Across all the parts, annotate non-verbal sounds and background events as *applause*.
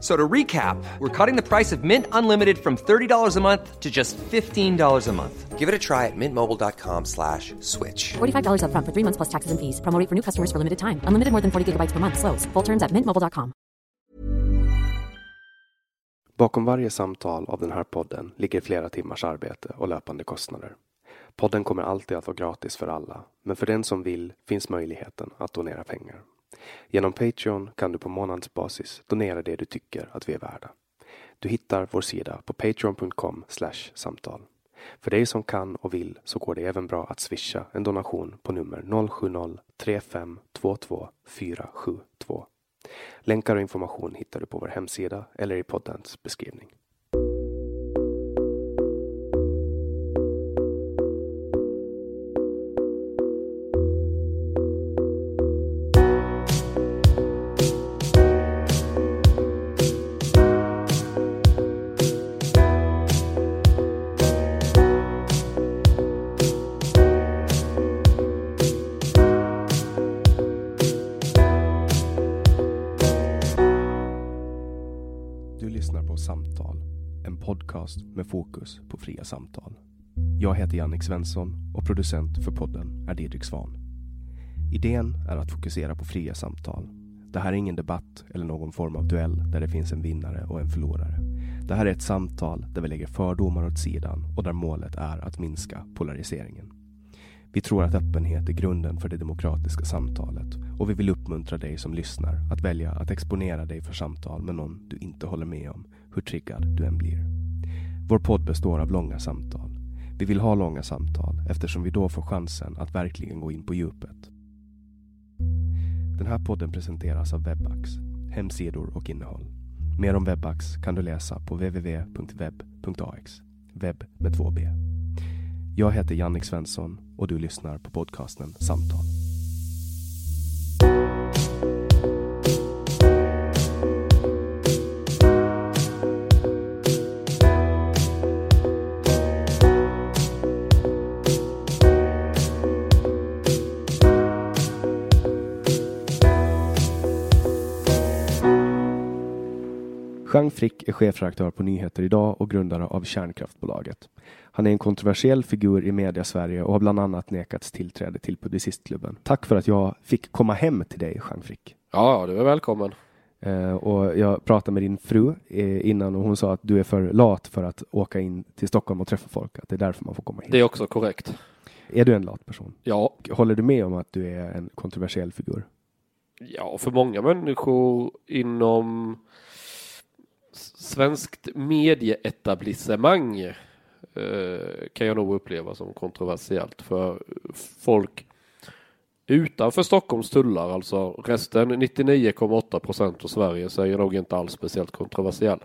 So to recap, we're cutting the price of Mint Unlimited from $30 a month to just $15 a month. Give it a try at mintmobile.com slash switch. $45 upfront for three months plus taxes and fees. Promo rate for new customers for limited time. Unlimited more than 40 gigabytes per month. Slows. Full terms at mintmobile.com. Bakom varje samtal av den här podden ligger flera timmars arbete och löpande kostnader. Podden kommer alltid att vara gratis för alla, men för den som vill finns möjligheten att donera pengar. Genom Patreon kan du på månadsbasis donera det du tycker att vi är värda. Du hittar vår sida på patreon.com samtal. För dig som kan och vill så går det även bra att swisha en donation på nummer 070-3522 472. Länkar och information hittar du på vår hemsida eller i poddens beskrivning. Podcast med fokus på fria samtal. Jag heter Jannik Svensson och producent för podden är Didrik Svan. Idén är att fokusera på fria samtal. Det här är ingen debatt eller någon form av duell där det finns en vinnare och en förlorare. Det här är ett samtal där vi lägger fördomar åt sidan och där målet är att minska polariseringen. Vi tror att öppenhet är grunden för det demokratiska samtalet och vi vill uppmuntra dig som lyssnar att välja att exponera dig för samtal med någon du inte håller med om, hur triggad du än blir. Vår podd består av långa samtal. Vi vill ha långa samtal eftersom vi då får chansen att verkligen gå in på djupet. Den här podden presenteras av Webax, hemsidor och innehåll. Mer om Webax kan du läsa på www.webb.ax, webb med två b. Jag heter Jannik Svensson och du lyssnar på podcasten Samtal. Frick är chefredaktör på Nyheter Idag och grundare av Kärnkraftbolaget. Han är en kontroversiell figur i media Sverige och har bland annat nekats tillträde till Publicistklubben. Tack för att jag fick komma hem till dig, Jean Frick. Ja, du är välkommen. Eh, och jag pratade med din fru eh, innan och hon sa att du är för lat för att åka in till Stockholm och träffa folk. Att det är därför man får komma hit. Det är också korrekt. Är du en lat person? Ja, Håller du med om att du är en kontroversiell figur? ja, för många människor inom svenskt medieetablissemang eh, kan jag nog uppleva som kontroversiellt för folk utanför Stockholms tullar, alltså resten 99,8 procent av Sverige så är jag nog inte alls speciellt kontroversiell.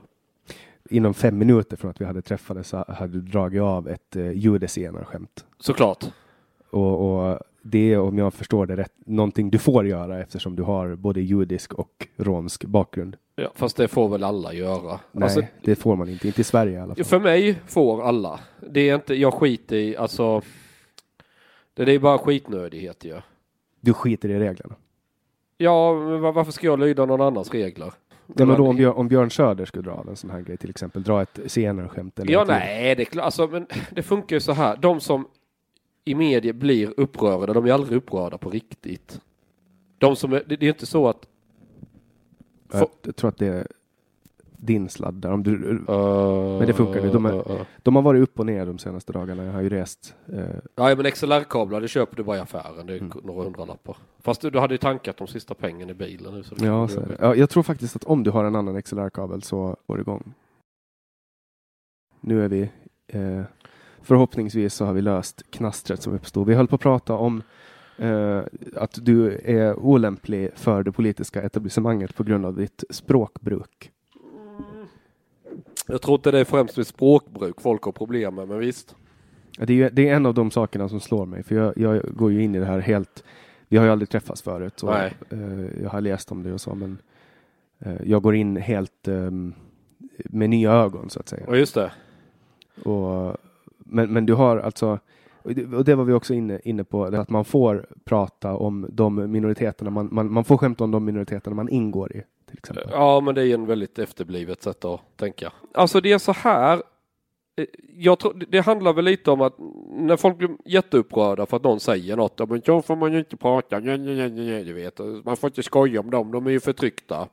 Inom fem minuter från att vi hade träffats så hade du dragit av ett eh, judescenarskämt. Såklart. Och, och det är, om jag förstår det rätt, någonting du får göra eftersom du har både judisk och romsk bakgrund. Ja, fast det får väl alla göra. Nej, Alltså, det får man inte. Inte i Sverige i alla fall. För mig får alla. Det är inte, jag skiter i, alltså. Det är bara skitnödighet ju. Du skiter i reglerna. Ja, men va- varför ska jag lyda någon annans regler? Ja, men då, om, Björn, om Björn Söder skulle dra av en sån här grej, till exempel dra ett senare skämt eller Ja, nej, det är klart. Alltså, men *sniffs* det funkar ju så här. De som i media blir upprörda, de är aldrig upprörda på riktigt. De som är, det, det är inte så att Jag, jag tror att det din sladd där. Om du, Uh, Men det funkar ju. De är- uh, uh. de har varit upp och ner de senaste dagarna. Jag har ju rest. Eh, Ja, men XLR-kablar det köper du bara i affären. Det är Mm. några hundralappar. Fast du, du hade ju tankat de sista pengarna i bilen nu. Så ja, så är ja, jag tror faktiskt att om du har en annan XLR-kabel så går det igång. Nu är vi eh, förhoppningsvis så har vi löst knastret som uppstod. Vi höll på att prata om eh, att du är olämplig för det politiska etablissemanget på grund av ditt språkbruk. Jag tror inte det är främst med språkbruk folk har problem med, men visst. Ja, Det är, det är en av de sakerna som slår mig, för jag, jag går ju in i det här helt... Vi har ju aldrig träffats förut och eh, jag har läst om det och så, men eh, jag går in helt ehm, med nya ögon så att säga. Och just det. Och, men, men du har alltså, och det, var vi också inne, inne på, att man får prata om de minoriteterna, man, man, man får skämta om de minoriteterna man ingår i. Till exempel. Ja, men det är en väldigt efterblivet sätt att tänka. Alltså det är så här. eh, Jag tror, det- handlar väl lite om att när folk blir jätteupprörda för att någon säger något, men så får man ju inte prata, ja, ja, ja, du vet, man får inte skoja om dem, de är ju förtryckta.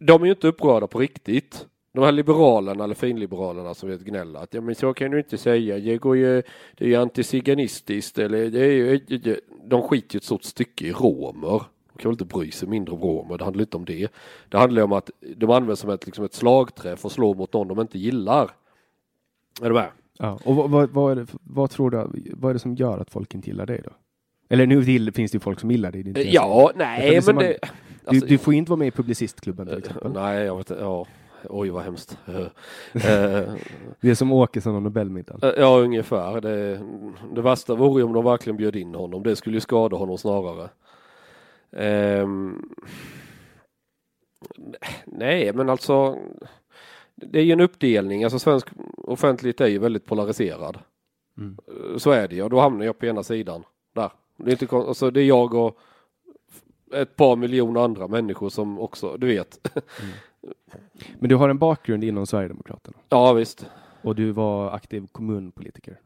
De är ju inte upprörda på riktigt. De här liberalerna eller finliberalerna som vet gnälla att ja men så kan du inte säga, det går ju, det är ju antiziganistiskt eller det är ju, de skiter ju ett stort stycke i romer. De kan väl inte bry sig mindre om romer, det handlar inte om det. Det handlar om att de används som ett, liksom ett slagträ för att slå mot någon de inte gillar. Är du med? Ja. Och vad, vad, vad, är det, vad tror du, vad är det som gör att folk inte gillar dig då? Eller nu till, finns det ju folk som gillar dig. det det jag Ja, nej Etablissemang- men det... Du, alltså- du får inte vara med i Publicistklubben till exempel. Nej, jag vet inte. Ja. Oj, vad hemskt. *laughs* Eh, Det är som Åkesson och Nobelmiddagen. Eh, Ja, ungefär. Det, det värsta vore om de verkligen bjöd in honom. Det skulle ju skada honom snarare. Ehm, nej, men alltså. Det är ju en uppdelning. Alltså svensk offentlighet är ju väldigt polariserad. Mm. Eh, Så är det ju. Och då hamnar jag på ena sidan. Där. Det är, inte, alltså, det är jag och ett par miljoner andra människor som också, du vet. *laughs* Men du har en bakgrund inom Sverigedemokraterna ja, visst. och du var aktiv kommunpolitiker.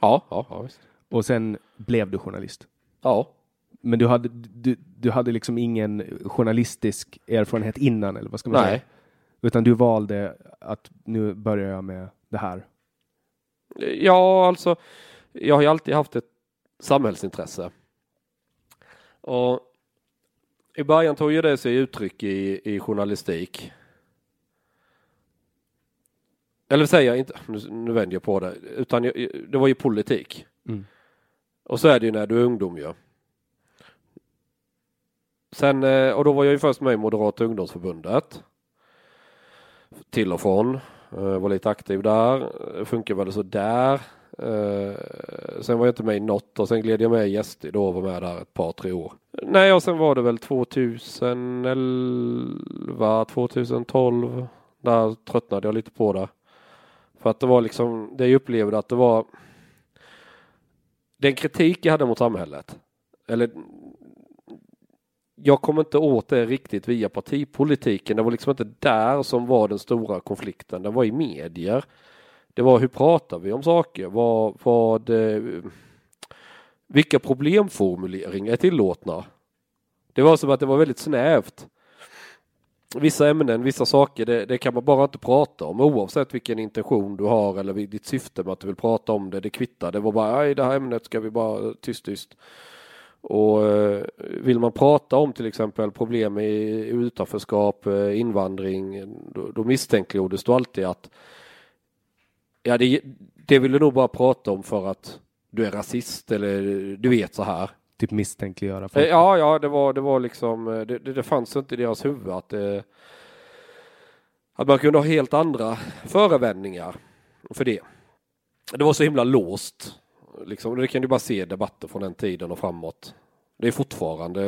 Ja, ja, ja visst. Och sen blev du journalist. Ja. Men du hade, du, du hade liksom ingen journalistisk erfarenhet innan, eller vad ska man säga? Nej. Utan du valde att nu börjar jag med det här. Ja, alltså, jag har ju alltid haft ett samhällsintresse. Och i början tog ju det sig uttryck i, i journalistik. Eller säger jag inte, nu, nu vänder jag på det, utan jag, det var ju politik. Mm. Och så är det ju när du är ungdom ju. Sen, eh, och då var jag ju först med i Moderata ungdomsförbundet. Till och från. Eh, Var lite aktiv där. Eh, Funkar väl så där. Eh, Sen var jag inte med i något och sen gled jag med i SD då och var med där ett par tre år. Nej och sen var det väl 2011, 2012. Där tröttnade jag lite på det. För att det var liksom, det jag upplevde att det var den kritik jag hade mot samhället. Eller jag kom inte åt det riktigt via partipolitiken. Det var liksom inte där som var den stora konflikten. Det var i medier. Det var hur pratar vi om saker? Vad, vad, eh, vilka problemformuleringar är tillåtna? Det var som att det var väldigt snävt. Vissa ämnen, vissa saker, det, det kan man bara inte prata om oavsett vilken intention du har eller ditt syfte med att du vill prata om det. Det kvittar. Det var bara, nej det här ämnet ska vi bara tyst tyst. Och eh, vill man prata om till exempel problem i utanförskap, eh, invandring, då, då misstänkliggjordes du alltid att ja, det, det vill du nog bara prata om för att du är rasist eller du vet så här. Typ misstänkliggöra Eh, folk. Ja, ja, det var, det var liksom, eh, det, det, det fanns inte i deras huvud att, det, att man kunde ha helt andra förevändningar för det. Det var så himla låst. Liksom, det kan du bara se i debatter från den tiden och framåt. Det är fortfarande,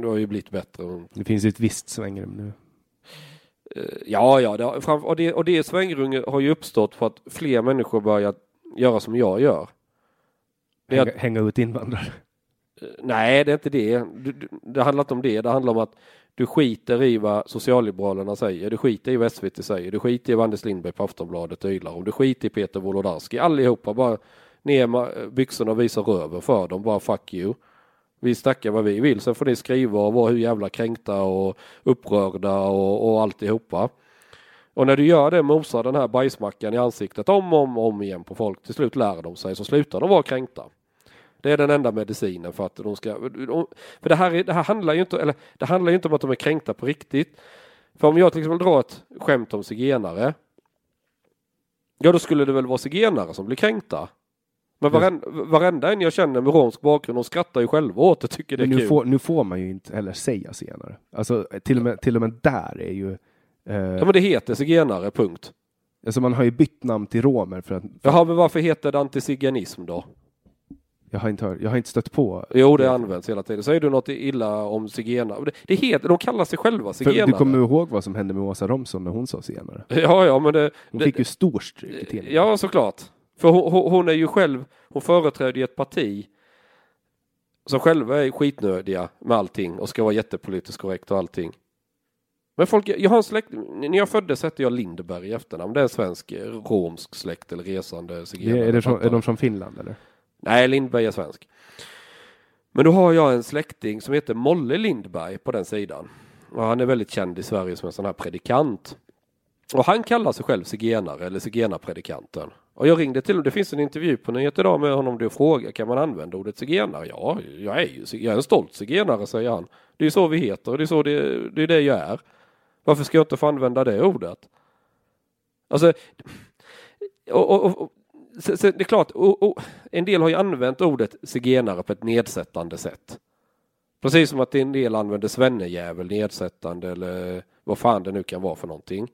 det har ju blivit bättre. Det finns ju ett visst svängrum nu. Eh, Ja, ja, det, har- och det, och det svängrummet har ju uppstått för att fler människor börjar göra som jag gör. Det är att- Hänga, hänga ut invandrare. Nej, det är inte det. Det handlar inte om det. Det handlar om att du skiter i vad socialliberalerna säger. Du skiter i vad SVT säger. Du skiter i vad Anders Lindberg på Aftonbladet ylar om. Du skiter i Peter Wolodarski. Allihopa bara ner med byxorna och visa röven för dem. Bara fuck you. Vi snackar vad vi vill. Sen får ni skriva och vara hur jävla kränkta och upprörda och, och alltihopa. Och när du gör det, mosar den här bajsmackan i ansiktet om och om, om igen på folk, till slut lär de sig, så slutar de vara kränkta. Det är den enda medicinen för att de ska, för det här, är, det här handlar ju inte, eller det handlar ju inte om att de är kränkta på riktigt. För om jag till exempel drar ett skämt om zigenare, ja då skulle det väl vara zigenare som blir kränkta. Men varenda, varenda en jag känner med romsk bakgrund, de skrattar ju själva åt det, tycker det är nu kul. får, nu får man ju inte heller säga senare. Alltså till och med, till och med där är ju... Eh, Ja men det heter zigenare, punkt. alltså man har ju bytt namn till romer för att... För, Jaha, men varför heter det antiziganism då? jag, har inte hört, jag har inte stött på... Jo, det används hela tiden. Säger du något illa om zigenare? Det, det heter, de kallar sig själva zigenare. du kommer ihåg vad som hände med Åsa Romson när hon sa senare? Ja, ja, men det... Hon det fick ju stor stryk i tidningen. Ja, såklart. För hon, hon- är ju själv, hon företräder ju ett parti som själva är skitnödiga med allting och ska vara jättepolitiskt korrekt och allting. Men folk, jag har en släkt, när jag föddes hette jag Lindberg i efternamn. Det är en svensk eh, romsk släkt eller resande zigenare. är, det fattar är de från Finland eller? Nej, Lindberg är svensk. Men då har jag en släkting som heter Molle Lindberg på den sidan. Och han är väldigt känd i Sverige som en sån här predikant. Och han kallar sig själv zigenare eller zigenarpredikanten. Och jag ringde till honom, det finns en intervju på Nyheter idag med honom där jag frågar kan man använda ordet zigenare? Ja, jag är ju jag är en stolt zigenare säger han. Det är så vi heter och det är så det, det är det jag är. Varför ska jag inte få använda det ordet? Alltså, och, och, och, så, så det är klart, och, och, en del har ju använt ordet zigenare på ett nedsättande sätt. Precis som att en del använder svennejävel nedsättande eller vad fan det nu kan vara för någonting.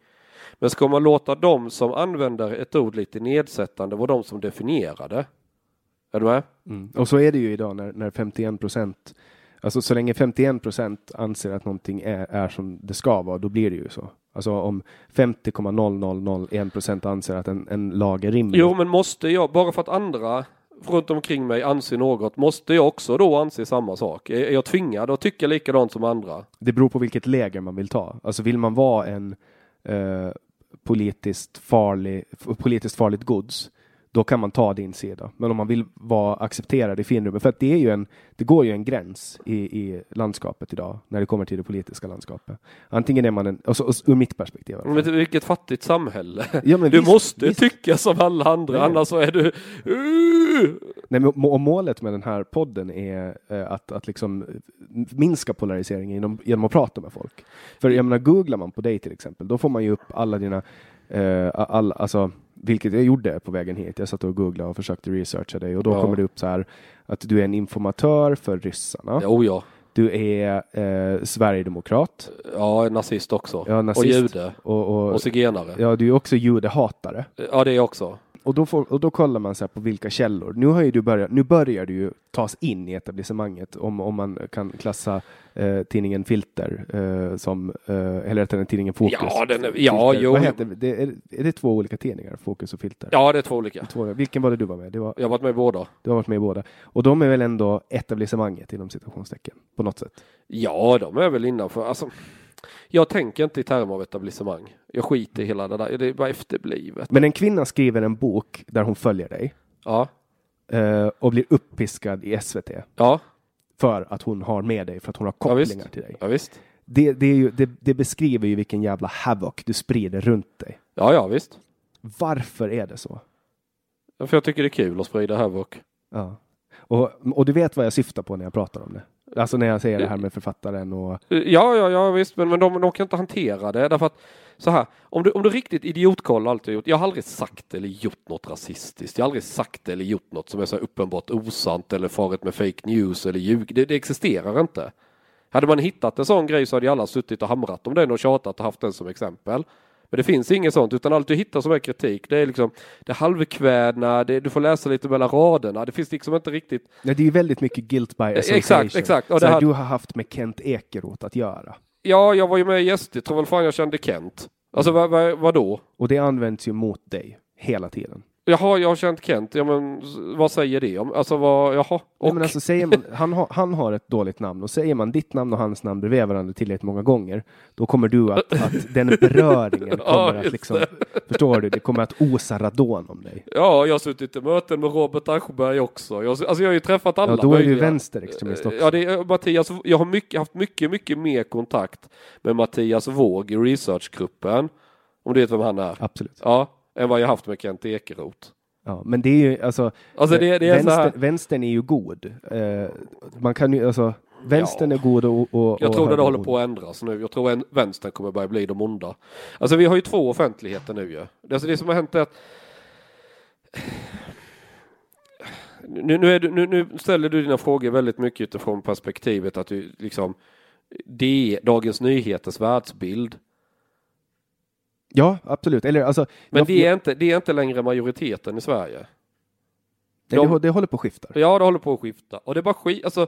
Men ska man låta dem som använder ett ord lite nedsättande vara de som definierar det? Är du med? Mm. Och så är det ju idag när, när 51 procent, alltså så länge 51 procent anser att någonting är, är som det ska vara, då blir det ju så. Alltså om 50,0001 procent anser att en, en lag är rimlig. Jo, men måste jag, bara för att andra runt omkring mig anser något, måste jag också då anse samma sak? Är är jag tvingad att tycka likadant som andra? Det beror på vilket läger man vill ta. Alltså vill man vara en eh, politiskt, farlig, politiskt farligt gods, då kan man ta din sida. Men om man vill vara accepterad i finrummet, för att det är ju en, det går ju en gräns i, i landskapet idag, när det kommer till det politiska landskapet. Antingen är man en, alltså, ur mitt perspektiv. i alla fall. Men vilket fattigt samhälle. Ja, men du visst, måste visst. tycka som alla andra, Nej. annars så är du... Uh! Nej, men, och målet med den här podden är eh, att, att liksom eh, minska polariseringen genom, genom att prata med folk. För jag menar, googlar man på dig till exempel, då får man ju upp alla dina, eh, all, alltså, vilket jag gjorde på vägen hit. Jag satt och googlade och försökte researcha dig och då Ja. kommer det upp så här att du är en informatör för ryssarna. Jo, ja. Du är eh, sverigedemokrat. Ja, nazist också. Ja, Och nazist. jude. Och, och, Och zigenare. ja, du är också judehatare. Ja, det är jag också. Och då, får, och då kollar man så på vilka källor. Nu har ju du börjat, nu börjar du ju tas in i etablissemanget om, om man kan klassa eh, tidningen Filter eh, som, eh, eller heter den tidningen Fokus? Ja, den är- ja, Filter. jo. Vad heter det? Är, är det två olika tidningar? Fokus och Filter? Ja, det är två olika. Två, vilken var det du var med? Var, Jag har varit med i båda. du har varit med i båda. Och de är väl ändå etablissemanget inom citationstecken på något sätt? Ja, de är väl innanför. Alltså, jag tänker inte i termer av etablissemang. Jag skiter i hela det där. Det är bara efterblivet. Men en kvinna skriver en bok där hon följer dig Ja, eh, och blir uppiskad i SVT ja, för att hon har med dig, för att hon har ja kopplingar till dig. Ja, visst. Det, det, ju, det, det beskriver ju vilken jävla havoc du sprider runt dig. Ja, ja, visst. Varför är det så? För jag tycker det är kul att sprida havoc. Ja. Och, och du vet vad jag syftar på när jag pratar om det? Alltså när jag säger det här med författaren och... Ja, ja, ja visst, men, men de, de kan inte hantera det därför att så här, om du, om du riktigt idiotkollar allt jag gjort. Jag har aldrig sagt eller gjort något rasistiskt. Jag har aldrig sagt eller gjort något som är så uppenbart osant eller farit med fake news eller ljug. Det, det existerar inte. Hade man hittat en sån grej så hade ju alla suttit och hamrat om den och tjatat och haft den som exempel. Men det finns inget sånt, utan allt du hittar som är kritik, det är liksom det halvkvädna, det, du får läsa lite mellan raderna. Det finns liksom inte riktigt Nej, det är ju väldigt mycket guilt by association. exakt, exakt. Och Så det här- Du har haft med Kent Ekeroth att göra. Ja, jag var ju med i SD, tror väl fan jag kände Kent. Alltså vad, vad, vadå? Och det används ju mot dig hela tiden. Jaha, jag har känt Kent. Ja, men vad säger det om? Alltså vad, jaha. Nej, Och, men alltså, säger man, *laughs* han, har, han har ett dåligt namn och säger man ditt namn och hans namn bredvid varandra tillräckligt många gånger, då kommer du att, *laughs* att den beröringen Ja, kommer att just liksom, förstår du, det kommer att osa radon om dig. Ja, jag har suttit i möten med Robert Aschberg också. Jag, alltså jag har ju träffat alla Ja, då är du vänsterextremist också. Ja, det är Mattias. Jag har mycket, haft mycket, mycket mer kontakt med Mattias Våg i researchgruppen. Om du vet vem han är? Absolut. Ja, än vad jag haft med Kent Ekeroth. Ja, men det är ju alltså, Alltså det, det är vänster, vänstern är ju god. Eh, man kan ju alltså, vänstern Ja. är god och, och jag och tror det är håller på att ändras nu. Jag tror en vänstern kommer börja bli de onda. Alltså vi har ju två offentligheter nu ju. Alltså det som har hänt är att nu, nu, du, nu, nu ställer du dina frågor väldigt mycket utifrån perspektivet att du liksom det är Dagens Nyheters världsbild. Ja, absolut. Eller alltså, Men jag, det är, inte, det är inte längre majoriteten i Sverige. de- det, det håller på att skifta. Ja, det håller på att skifta. Och det är bara skit, alltså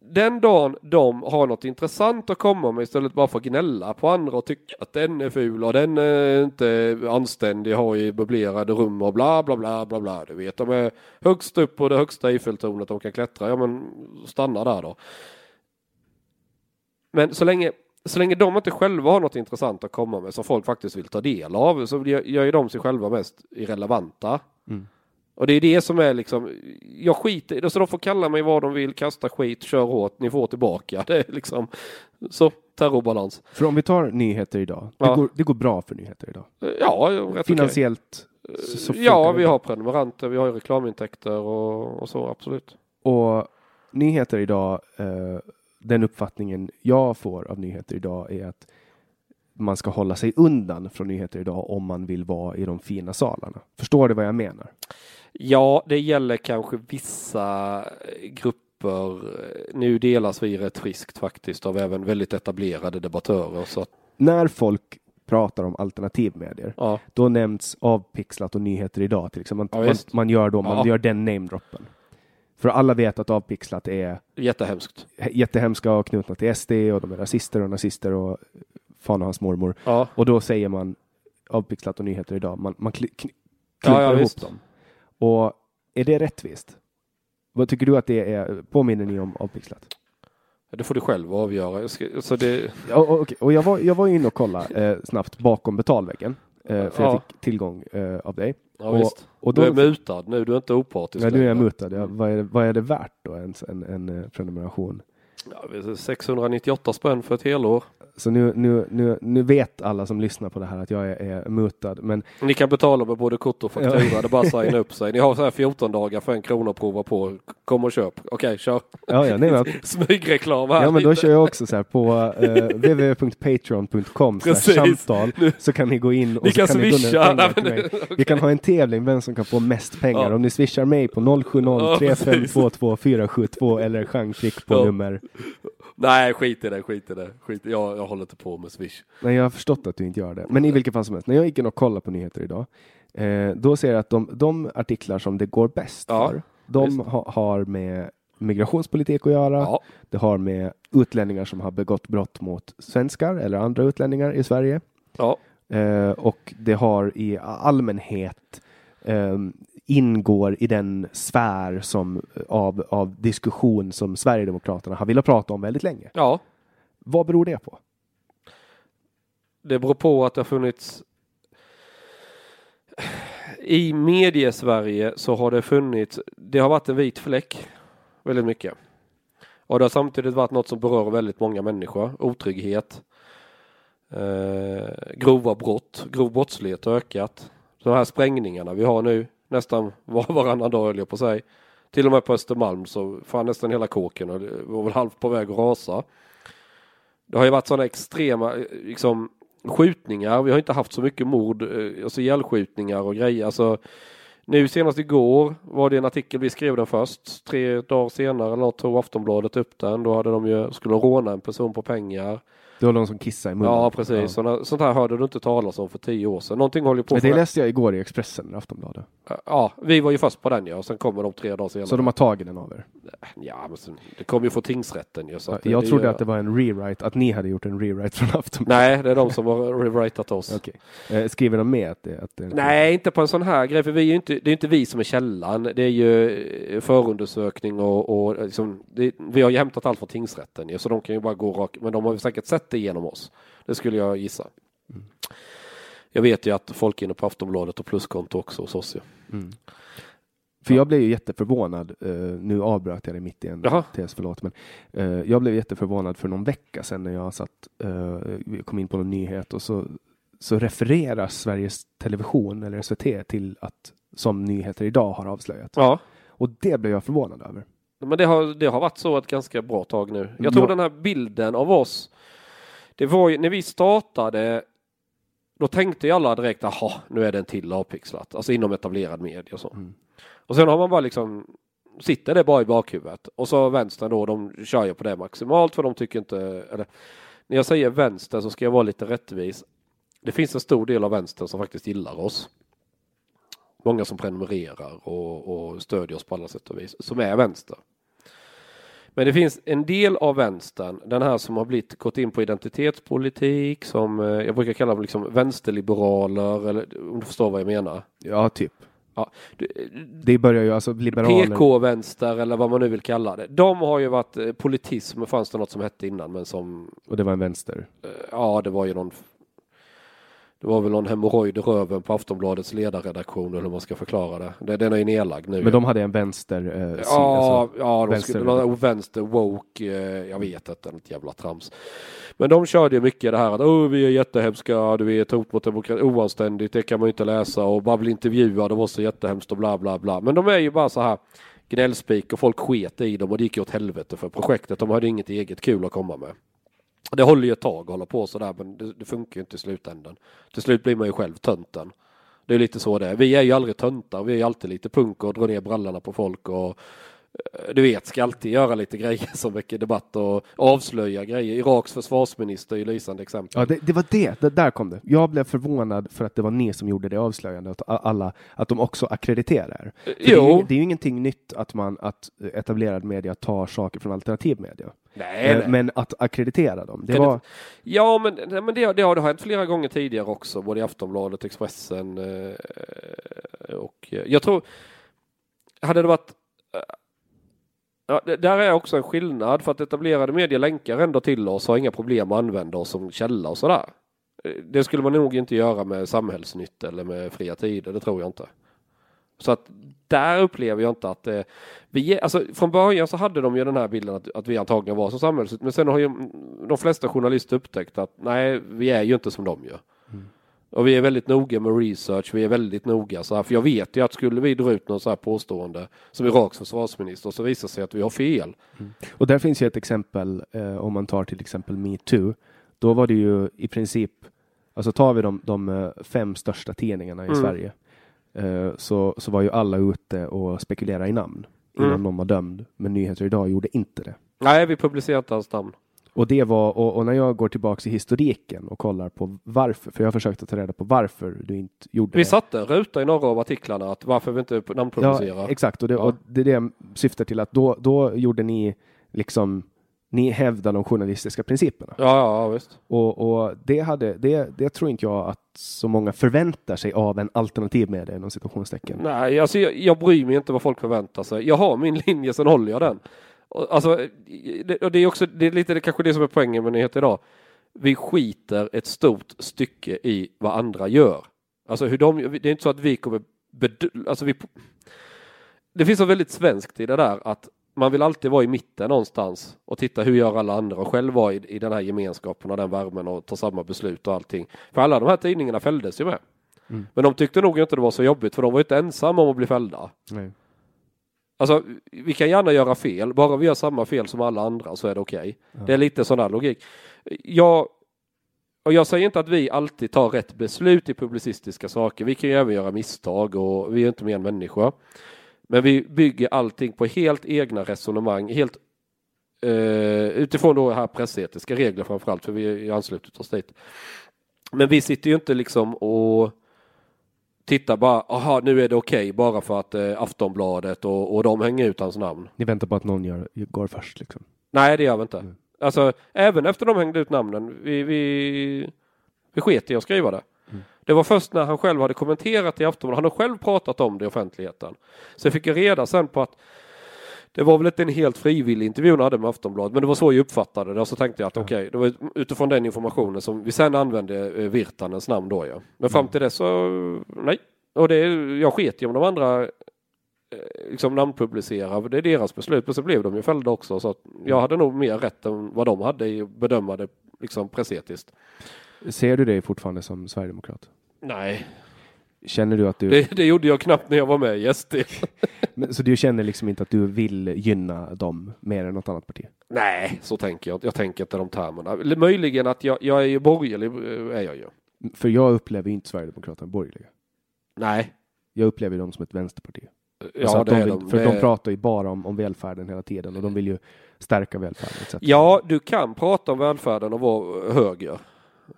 den dagen de har något intressant att komma med istället bara för att gnälla på andra och tycka att den är ful och den är inte anständig, har i möblerade rum och bla bla bla bla bla. Du vet, de är högst upp på det högsta Eiffeltornet de kan klättra. Ja, men stanna där då. Men så länge, så länge de inte själva har något intressant att komma med som folk faktiskt vill ta del av så gör ju de sig själva mest irrelevanta. Mm. Och det är det som är liksom, jag skiter i- så de får kalla mig vad de vill, kasta skit, kör hårt, ni får tillbaka. *laughs* Det är liksom så, terrorbalans. För om vi tar nyheter idag. Det, Ja. går, det går bra för nyheter idag. Ja, rätt. Finansiellt så, så funkar Ja, det vi har prenumeranter, vi har ju reklamintäkter och, och så, absolut. Och nyheter idag, eh, den uppfattningen jag får av nyheter idag är att man ska hålla sig undan från nyheter idag om man vill vara i de fina salarna. Förstår du vad jag menar? Ja, det gäller kanske vissa grupper. Nu delas vi rätt friskt faktiskt av även väldigt etablerade debattörer. Så att, När folk pratar om alternativmedier, ja, då nämns avpixlat och nyheter idag till exempel. Ja, Man, man, man gör då, man Ja. gör den namedroppen. För alla vet att avpixlat är jättehemskt. jättehemska och knutna till SD och de är rasister och nazister och fan och hans mormor. Ja, Och då säger man avpixlat och nyheter idag. Man, man kli, kn, Ja, klumpar ja, ihop visst. dem. Och är det rättvist? Vad tycker du att det är? Påminner ni om avpixlat? det får du själv avgöra. Jag ska, så det, Ja, och, okej. och jag var, jag var inne och kollade eh, snabbt bakom betalväggen. Eh, för jag Ja. fick tillgång eh, av dig. Ja, Och- visst. Och Du då, är mutad nu, du är inte opartisk ja, nu är jag mutad. Ja, vad, är, det- vad är det värt då, en, en, en eh, prenumeration? Ja, det är 698 spänn för ett helår. Så nu, nu, nu, nu vet alla som lyssnar på det här att jag är, är mutad. Men Ni kan betala med både kort och faktura. Ja. Det är bara att signa upp sig. Ni har så här 14 dagar för en krona att prova på. Kom och köp. Okej, kör. ja, ja, nej, men, *laughs* Smygreklam här. Ja men då kör jag också så här på uh, www.patreon.com samtal så kan ni gå in och Ni så kan kan ni swisha. Nej, men det- Vi kan ha en tävling vem som kan få mest pengar. Ja. Om ni swishar mig på 070 Ja, 3522 472 eller Jean-Klick på Ja. nummer. Nej, skit i det, skit i det. Skit jag, jag håller inte på med Swish. Nej jag har förstått att du inte gör det. Men i vilket fall som helst, när jag gick in och kollade på nyheter idag, eh, då ser jag att de, de artiklar som det går bäst Ja, för, de ha, har med migrationspolitik att göra. Ja, Det har med utlänningar som har begått brott mot svenskar eller andra utlänningar i Sverige. ja, Eh, och det har i allmänhet ehm, ingår i den sfär som, av, av diskussion som Sverigedemokraterna har velat prata om väldigt länge. ja. Vad beror det på? Det beror på att det har funnits i mediesverige så har det funnits, det har varit en vit fläck väldigt mycket. Och det har samtidigt varit något som berör väldigt många människor, otrygghet, eh, grova brott, grov brottslighet har ökat. De här sprängningarna vi har nu, nästan *laughs* var varannan dag höll jag på sig. Till och med på Östermalm så fan nästan hela kåken och var väl halvt på väg att rasa. Det har ju varit sådana extrema eh, liksom, skjutningar. Vi har inte haft så mycket mord, alltså ihjälskjutningar och grejer. Alltså, nu senast igår var det en artikel, vi skrev den först. Tre dagar senare eller något tog Aftonbladet upp den. Då hade de ju, skulle de råna en person på pengar. Det var någon som kissade i munnen. Ja precis, Såna, sånt här hörde du inte talas om för tio år sedan. Någonting håller på Men det läste jag igår i Expressen, Aftonbladet. Ja, vi var ju först på den ja, och sen kommer de tre dagar senare. Så de har tagit den av er. Ja, men sen, det kom ju från tingsrätten ju. Så det, jag det trodde gör- att det var en rewrite, att ni hade gjort en rewrite från Aftonbladet. Nej, det är de som har rewritat oss. Okej. Eh, skriver de med att det... Att det Nej, inte på en sån här grej, för vi är ju inte, det är inte vi som är källan. Det är ju eh, förundersökning och, och liksom, det, vi har ju hämtat allt från tingsrätten ju, så de kan ju bara gå rakt, men de har ju säkert sett det genom oss. Det skulle jag gissa. Jag vet ju att folk är inne på Aftonbladet och pluskonto också hos oss ju. Mm. För jag blev ju jätteförvånad, eh, nu avbröt jag det mitt i en Jaha. tes, förlåt, men eh, jag blev jätteförvånad för någon vecka sedan när jag satt, vi kom in på någon nyhet och så så refererar Sveriges Television eller SVT till att som Nyheter idag har avslöjat. Ja. Och det blev jag förvånad över. Men det har, det har varit så ett ganska bra tag nu. Jag tror Ja. den här bilden av oss, det var ju när vi startade, då tänkte ju alla direkt, jaha, nu är det en till avpixlat, alltså inom etablerad media och så. Mm. Och sen har man bara liksom, sitter det bara i bakhuvudet. Och så vänstern då, de kör ju på det maximalt för de tycker inte, eller när jag säger vänster så ska jag vara lite rättvis. Det finns en stor del av vänstern som faktiskt gillar oss. Många som prenumererar och, och stödjer oss på alla sätt och vis, som är vänster. Men det finns en del av vänstern, den här som har blivit gått in på identitetspolitik, som eh, jag brukar kalla dem liksom vänsterliberaler, eller om du förstår vad jag menar. Ja, typ. Ja, du- Det börjar ju alltså liberaler. PK-vänster eller vad man nu vill kalla det. De har ju varit eh, politism, fanns det något som hette innan, men som, Och det var en vänster. eh, ja det var ju någon det var väl någon hemorrojd i röven på Aftonbladets ledarredaktion eller hur man ska förklara det. den är ju nedlagd nu. Men de hade en vänster. Eh, Ja, alltså, ja de vänster- skulle, någon vänster woke, eh, jag vet inte, något jävla trams. Men de körde ju mycket det här att oh, vi är jättehemska, du är ett hot mot demokrati, oanständigt, det kan man ju inte läsa och bara bli intervjuad, var så jättehemskt och bla bla bla. Men de är ju bara så här gnällspik och folk sket i dem och det gick ju åt helvete för projektet. De hade inget eget kul att komma med. Det håller ju ett tag att hålla på sådär men det, det funkar ju inte i slutändan. Till slut blir man ju själv tönten. Det är lite så det är. Vi är ju aldrig töntar, vi är ju alltid lite punk och drar ner brallorna på folk och eh, du vet, ska alltid göra lite *laughs* grejer som väcker debatt och avslöja grejer. Iraks försvarsminister är ju lysande exempel. Ja, det, det var det. det. Där kom det. Jag blev förvånad för att det var ni som gjorde det avslöjandet. Att alla, att de också akkrediterar. För Det, är jo. ju, det är ju ingenting nytt att man, att etablerad media tar saker från alternativ media. Nej, Eh, nej. Men att akkreditera dem, det Kan var... Ja, men, nej, men det, det har det har hänt flera gånger tidigare också, både i Aftonbladet, Expressen eh, och eh, jag tror, hade det varit eh, Ja, det- där är också en skillnad för att etablerade medier länkar ändå till oss och har inga problem att använda oss som källa och sådär. Eh, Det skulle man nog inte göra med samhällsnytt eller med fria tider, det tror jag inte. Så att där upplever jag inte att det, vi, alltså från början så hade de ju den här bilden att, att vi antagligen var som samhället, men sen har ju de flesta journalister upptäckt att nej, vi är ju inte som de gör. Och vi är väldigt noga med research, vi är väldigt noga så här, för jag vet ju att skulle vi dra ut någon så här påstående som Iraks försvarsminister så visar det sig att vi har fel. Och där finns ju ett exempel eh, om man tar till exempel metoo. Då var det ju i princip, alltså tar vi de, de eh, fem största tidningarna i Mm. Sverige, eh, så, så var ju alla ute och spekulerade i namn innan Mm. någon var dömd. Men Nyheter idag gjorde inte det. Nej, vi publicerar inte hans namn. Och det var, och, och när jag går tillbaks i historiken och kollar på varför, för jag försökte ta reda på varför du inte gjorde Vi det. satte en ruta i några av artiklarna att varför vi inte namnpublicerar. Ja, exakt. Och det, Ja. och det är det jag syftar till att då, då gjorde ni liksom, ni hävdade de journalistiska principerna. Ja, ja, ja, visst. Och, och det, hade, det, det tror inte jag att så många förväntar sig av en alternativ media inom situationstecken. Nej, alltså jag, jag bryr mig inte vad folk förväntar sig. Jag har min *laughs* linje, sen håller jag den. Och, alltså, det, och det är också, det är lite det, kanske det som är poängen med nyheter idag. Vi skiter ett stort stycke i vad andra gör. Alltså hur de, det är inte så att vi kommer bedö- alltså vi, det finns något väldigt svenskt i det där att man vill alltid vara i mitten någonstans och titta hur gör alla andra och själv vara i, i den här gemenskapen och den värmen och ta samma beslut och allting. För alla de här tidningarna fälldes ju med. Men de tyckte nog inte det var så jobbigt för de var inte ensamma om att bli fällda. Nej. Alltså, vi kan gärna göra fel, bara vi gör samma fel som alla andra så är det okej. Det är lite sån här logik. Jag, och jag säger inte att vi alltid tar rätt beslut i publicistiska saker. Vi kan ju även göra misstag och vi är inte mer än människor. Men vi bygger allting på helt egna resonemang, helt eh, utifrån då här pressetiska regler framförallt, för vi är ju anslutit oss dit. Men vi sitter ju inte liksom och tittar bara, aha nu är det okej bara för att eh, Aftonbladet och, och de hänger ut hans namn. Ni väntar på att någon gör, går först liksom. Nej, det gör vi inte. Alltså, även efter de hängde ut namnen, vi, vi, vi sket i att skriva det. Det var först när han själv hade kommenterat i Aftonbladet, han har själv pratat om det i offentligheten. Så jag fick ju reda sen på att det var väl inte en helt frivillig intervju han hade med Aftonbladet, men det var så jag uppfattade det. Och så tänkte jag att okej, det var utifrån den informationen som vi sen använde eh, Virtanens namn då ja. Men fram till det så, nej. Och det, jag sket ju om de andra eh, liksom namnpublicerar, det är deras beslut. Men så blev de ju fällda också. Så jag hade nog mer rätt än vad de hade i att bedöma det liksom pressetiskt. Ser du dig fortfarande som sverigedemokrat? Nej, Känner du att du... det, det gjorde jag knappt när jag var med i SD. *laughs* Men, så du känner liksom inte att du vill gynna dem mer än något annat parti? Nej, så tänker jag inte. Jag tänker inte de termerna. Eller Möjligen att jag, jag är ju borgerlig, eh, är jag ju. För jag upplever inte Sverigedemokraterna borgerliga. Nej. Jag upplever dem som ett vänsterparti. Ja, Alltså de vill, de. För de är- pratar ju bara om, om välfärden hela tiden och de vill ju stärka välfärden. etc. Ja, du kan prata om välfärden och vara höger.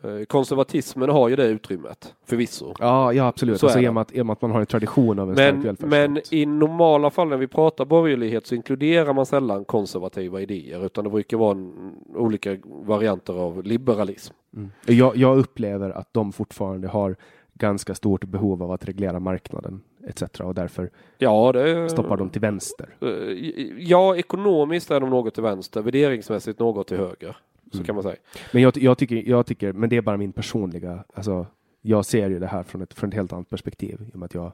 Eh, Konservatismen har ju det utrymmet, förvisso. Ja, ja absolut. Så alltså, är i det. och med att, i och med att man har en tradition av en stark Men, välfärdsstat. men i normala fall när vi pratar borgerlighet så inkluderar man sällan konservativa idéer utan det brukar vara en, olika varianter av liberalism. Mm. Jag, jag upplever att de fortfarande har ganska stort behov av att reglera marknaden etc. och därför Ja, det stoppar de till vänster. Eh, Ja, ekonomiskt är de något till vänster, värderingsmässigt något till höger. Så Mm. kan man säga. Men jag, jag, tycker, jag tycker, men det är bara min personliga, alltså jag ser ju det här från ett, från ett helt annat perspektiv. I och med att jag,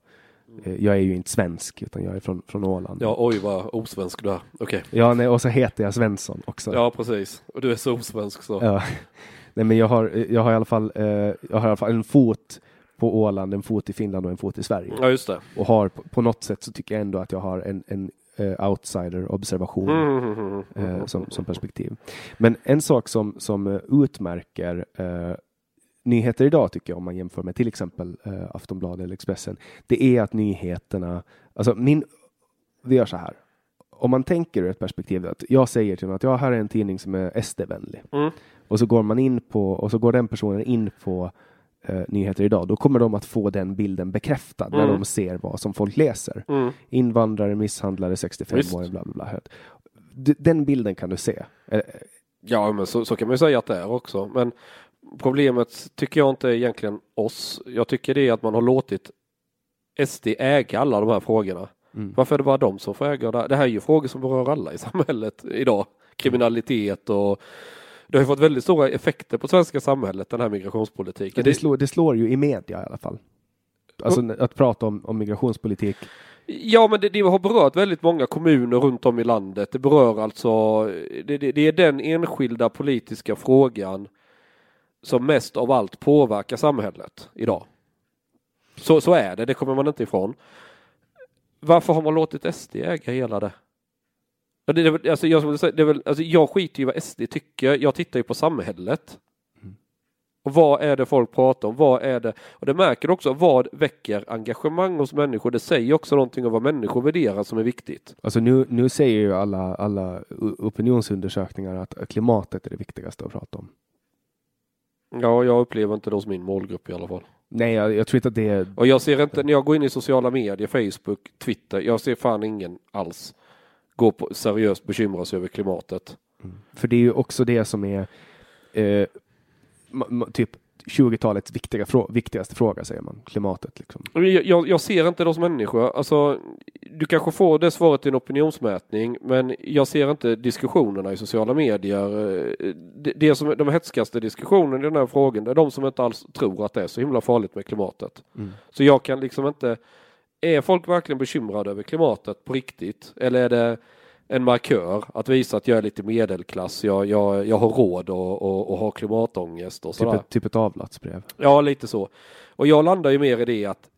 eh, jag är ju inte svensk utan jag är från, från Åland. Ja, oj vad osvensk du är. Okej. Ja, nej, och så heter jag Svensson också. Ja, precis. Och du är så osvensk så. Ja. *laughs* Nej, men jag har, jag har i alla fall, eh, jag har i alla fall en fot på Åland, en fot i Finland och en fot i Sverige. Ja, just det. Och har på, på något sätt så tycker jag ändå att jag har en, en eh, outsider-observation Mm, eh, som, som perspektiv. Men en sak som, som eh, utmärker eh, nyheter idag tycker jag om man jämför med till exempel eh, Aftonbladet eller Expressen. Det är att nyheterna, alltså min, vi gör så här. Om man tänker ur ett perspektiv att jag säger till någon att ja, här är en tidning som är SD-vänlig. Mm. Och så går man in på, och så går den personen in på eh, nyheter idag, då kommer de att få den bilden bekräftad när Mm. de ser vad som folk läser. Mm. Invandrare, misshandlare, 65 Visst. år, bla bla bla. Den bilden kan du se. Eh, Ja, men så, så kan man ju säga att det är också. Men problemet tycker jag inte är egentligen oss. Jag tycker det är att man har låtit SD äga alla de här frågorna. Mm. Varför är det bara de som får äga det? Det här är ju frågor som berör alla i samhället idag. Kriminalitet och det har fått väldigt stora effekter på svenska samhället, den här migrationspolitiken. Det slår, det slår ju i media i alla fall. Alltså att prata om, om migrationspolitik. Ja, men det, det har berört väldigt många kommuner runt om i landet. Det berör alltså, det, det, det är den enskilda politiska frågan som mest av allt påverkar samhället idag. Så, så är det, det kommer man inte ifrån. Varför har man låtit SD äga hela det? Ja, det, det, alltså, jag, skulle säga, det är väl, alltså, jag skiter ju vad SD tycker, jag tittar ju på samhället. Och vad är det folk pratar om? Vad är det? Och det märker också, vad väcker engagemang hos människor? Det säger också någonting om vad människor värderar som är viktigt. Alltså nu, nu säger ju alla, alla opinionsundersökningar att klimatet är det viktigaste att prata om. Ja, jag upplever inte det hos min målgrupp i alla fall. Nej, jag, jag tror inte att det är... Och jag ser inte, när jag går in i sociala medier, Facebook, Twitter, jag ser fan ingen alls gå på seriöst bekymra sig över klimatet. För det är ju också det som är eh, typ 20-talets viktiga frå- viktigaste fråga, säger man. Klimatet liksom. Jag, jag, ser inte det hos människor. Alltså, du kanske får det svaret i en opinionsmätning, men jag ser inte diskussionerna i sociala medier. Eh, Det, det som, de hetskaste diskussionerna i den här frågan, det är de som inte alls tror att det är så himla farligt med klimatet. Så jag kan liksom inte, är folk verkligen bekymrade över klimatet på riktigt? Eller är det en markör att visa att jag är lite medelklass, jag, jag, jag har råd och, och, och har klimatångest och Typ sådär. ett, typ ett avlatsbrev. Ja, lite så. Och jag landar ju mer i det att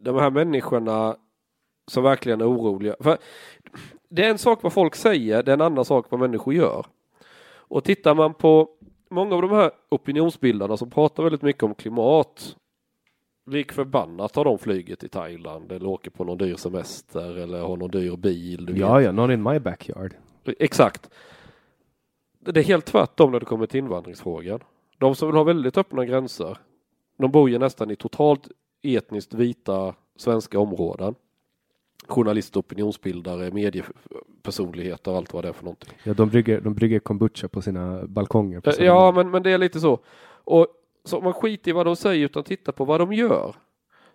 de här människorna som verkligen är oroliga. För det är en sak vad folk säger, det är en annan sak vad människor gör. Och tittar man på många av de här opinionsbildarna som pratar väldigt mycket om klimat. Lik förbannat har de flyget i Thailand eller åker på någon dyr semester eller har någon dyr bil. Du vet. Ja, ja, not in my backyard. Exakt. Det är helt tvärtom när det kommer till invandringsfrågan. De som vill ha väldigt öppna gränser, de bor ju nästan i totalt etniskt vita svenska områden. Journalister, opinionsbildare, mediepersonligheter och allt vad det är för någonting. Ja, de brygger, de brygger kombucha på sina balkonger. På Eh, sina- Ja, men, men det är lite så. Och så man skiter i vad de säger utan tittar på vad de gör.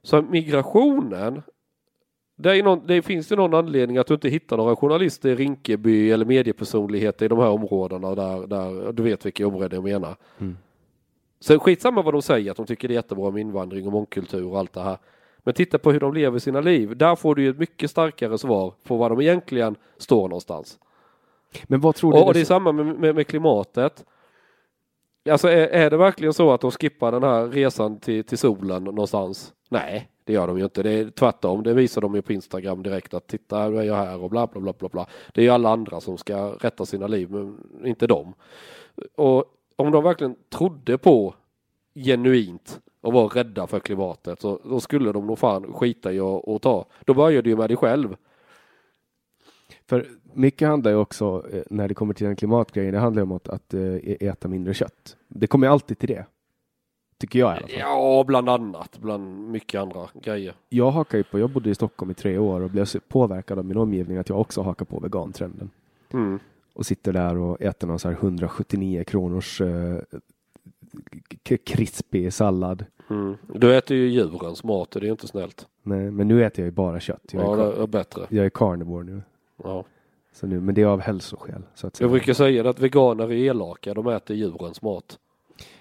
Så migrationen, det, är någon, det finns det någon anledning att du inte hittar några journalister i Rinkeby eller mediepersonligheter i de här områdena där, där du vet vilka områden jag menar. Mm. Så skitsamma vad de säger, att de tycker det är jättebra med invandring och mångkultur och allt det här. Men titta på hur de lever sina liv. Där får du ju ett mycket starkare svar på var de egentligen står någonstans. Men vad tror du? Och, och det är samma med, med, med klimatet. Alltså är, är det verkligen så att de skippar den här resan till, till solen någonstans? Nej, det gör de ju inte. Det är tvärtom. Det visar de ju på Instagram direkt att titta, nu är jag här och bla bla bla bla bla. Det är ju alla andra som ska rätta sina liv, men inte dem. Och om de verkligen trodde på genuint och var rädda för klimatet så då skulle de nog fan skita i att att ta. Då börjar du ju med dig själv. För mycket handlar ju också, eh, när det kommer till den klimatgrejen, det handlar om att, att eh, äta mindre kött. Det kommer ju alltid till det. Tycker jag i alla fall. Ja, bland annat. Bland mycket andra grejer. Jag hakar ju på, jag bodde i Stockholm i tre år och blev så påverkad av min omgivning att jag också hakar på vegantrenden. Mm. Och sitter där och äter någon så här 179 kronors eh, krispig sallad. Mm. Du äter ju djurens mat och det är inte snällt. Nej, men nu äter jag ju bara kött. Jag är, Ja, kar- det är bättre. jag är carnivore nu. Ja. Så nu. Men det är av hälsoskäl. Så att säga. Jag brukar säga att veganer är elaka, de äter djurens mat.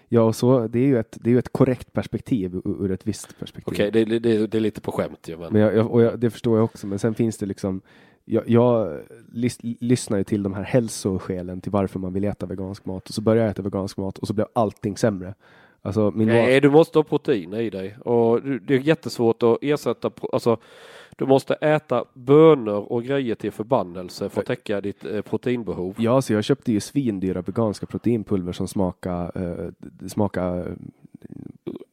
Ja, och så, det är ju ett, det är ju ett korrekt perspektiv ur, ett visst perspektiv. Okej, det, det, det är lite på skämt ju. Men... Men jag, jag, och jag, det förstår jag också, men sen finns det liksom jag, jag lys, lyssnar ju till de här hälsoskälen till varför man vill äta vegansk mat och så börjar jag äta vegansk mat och så blev allting sämre. Alltså min mat, Nej, du måste ha protein i dig och det är jättesvårt att ersätta. Alltså, du måste äta bönor och grejer till förbannelse för att täcka ditt eh, proteinbehov. Ja, så jag köpte ju svindyra veganska proteinpulver som smakar, eh, smakar eh,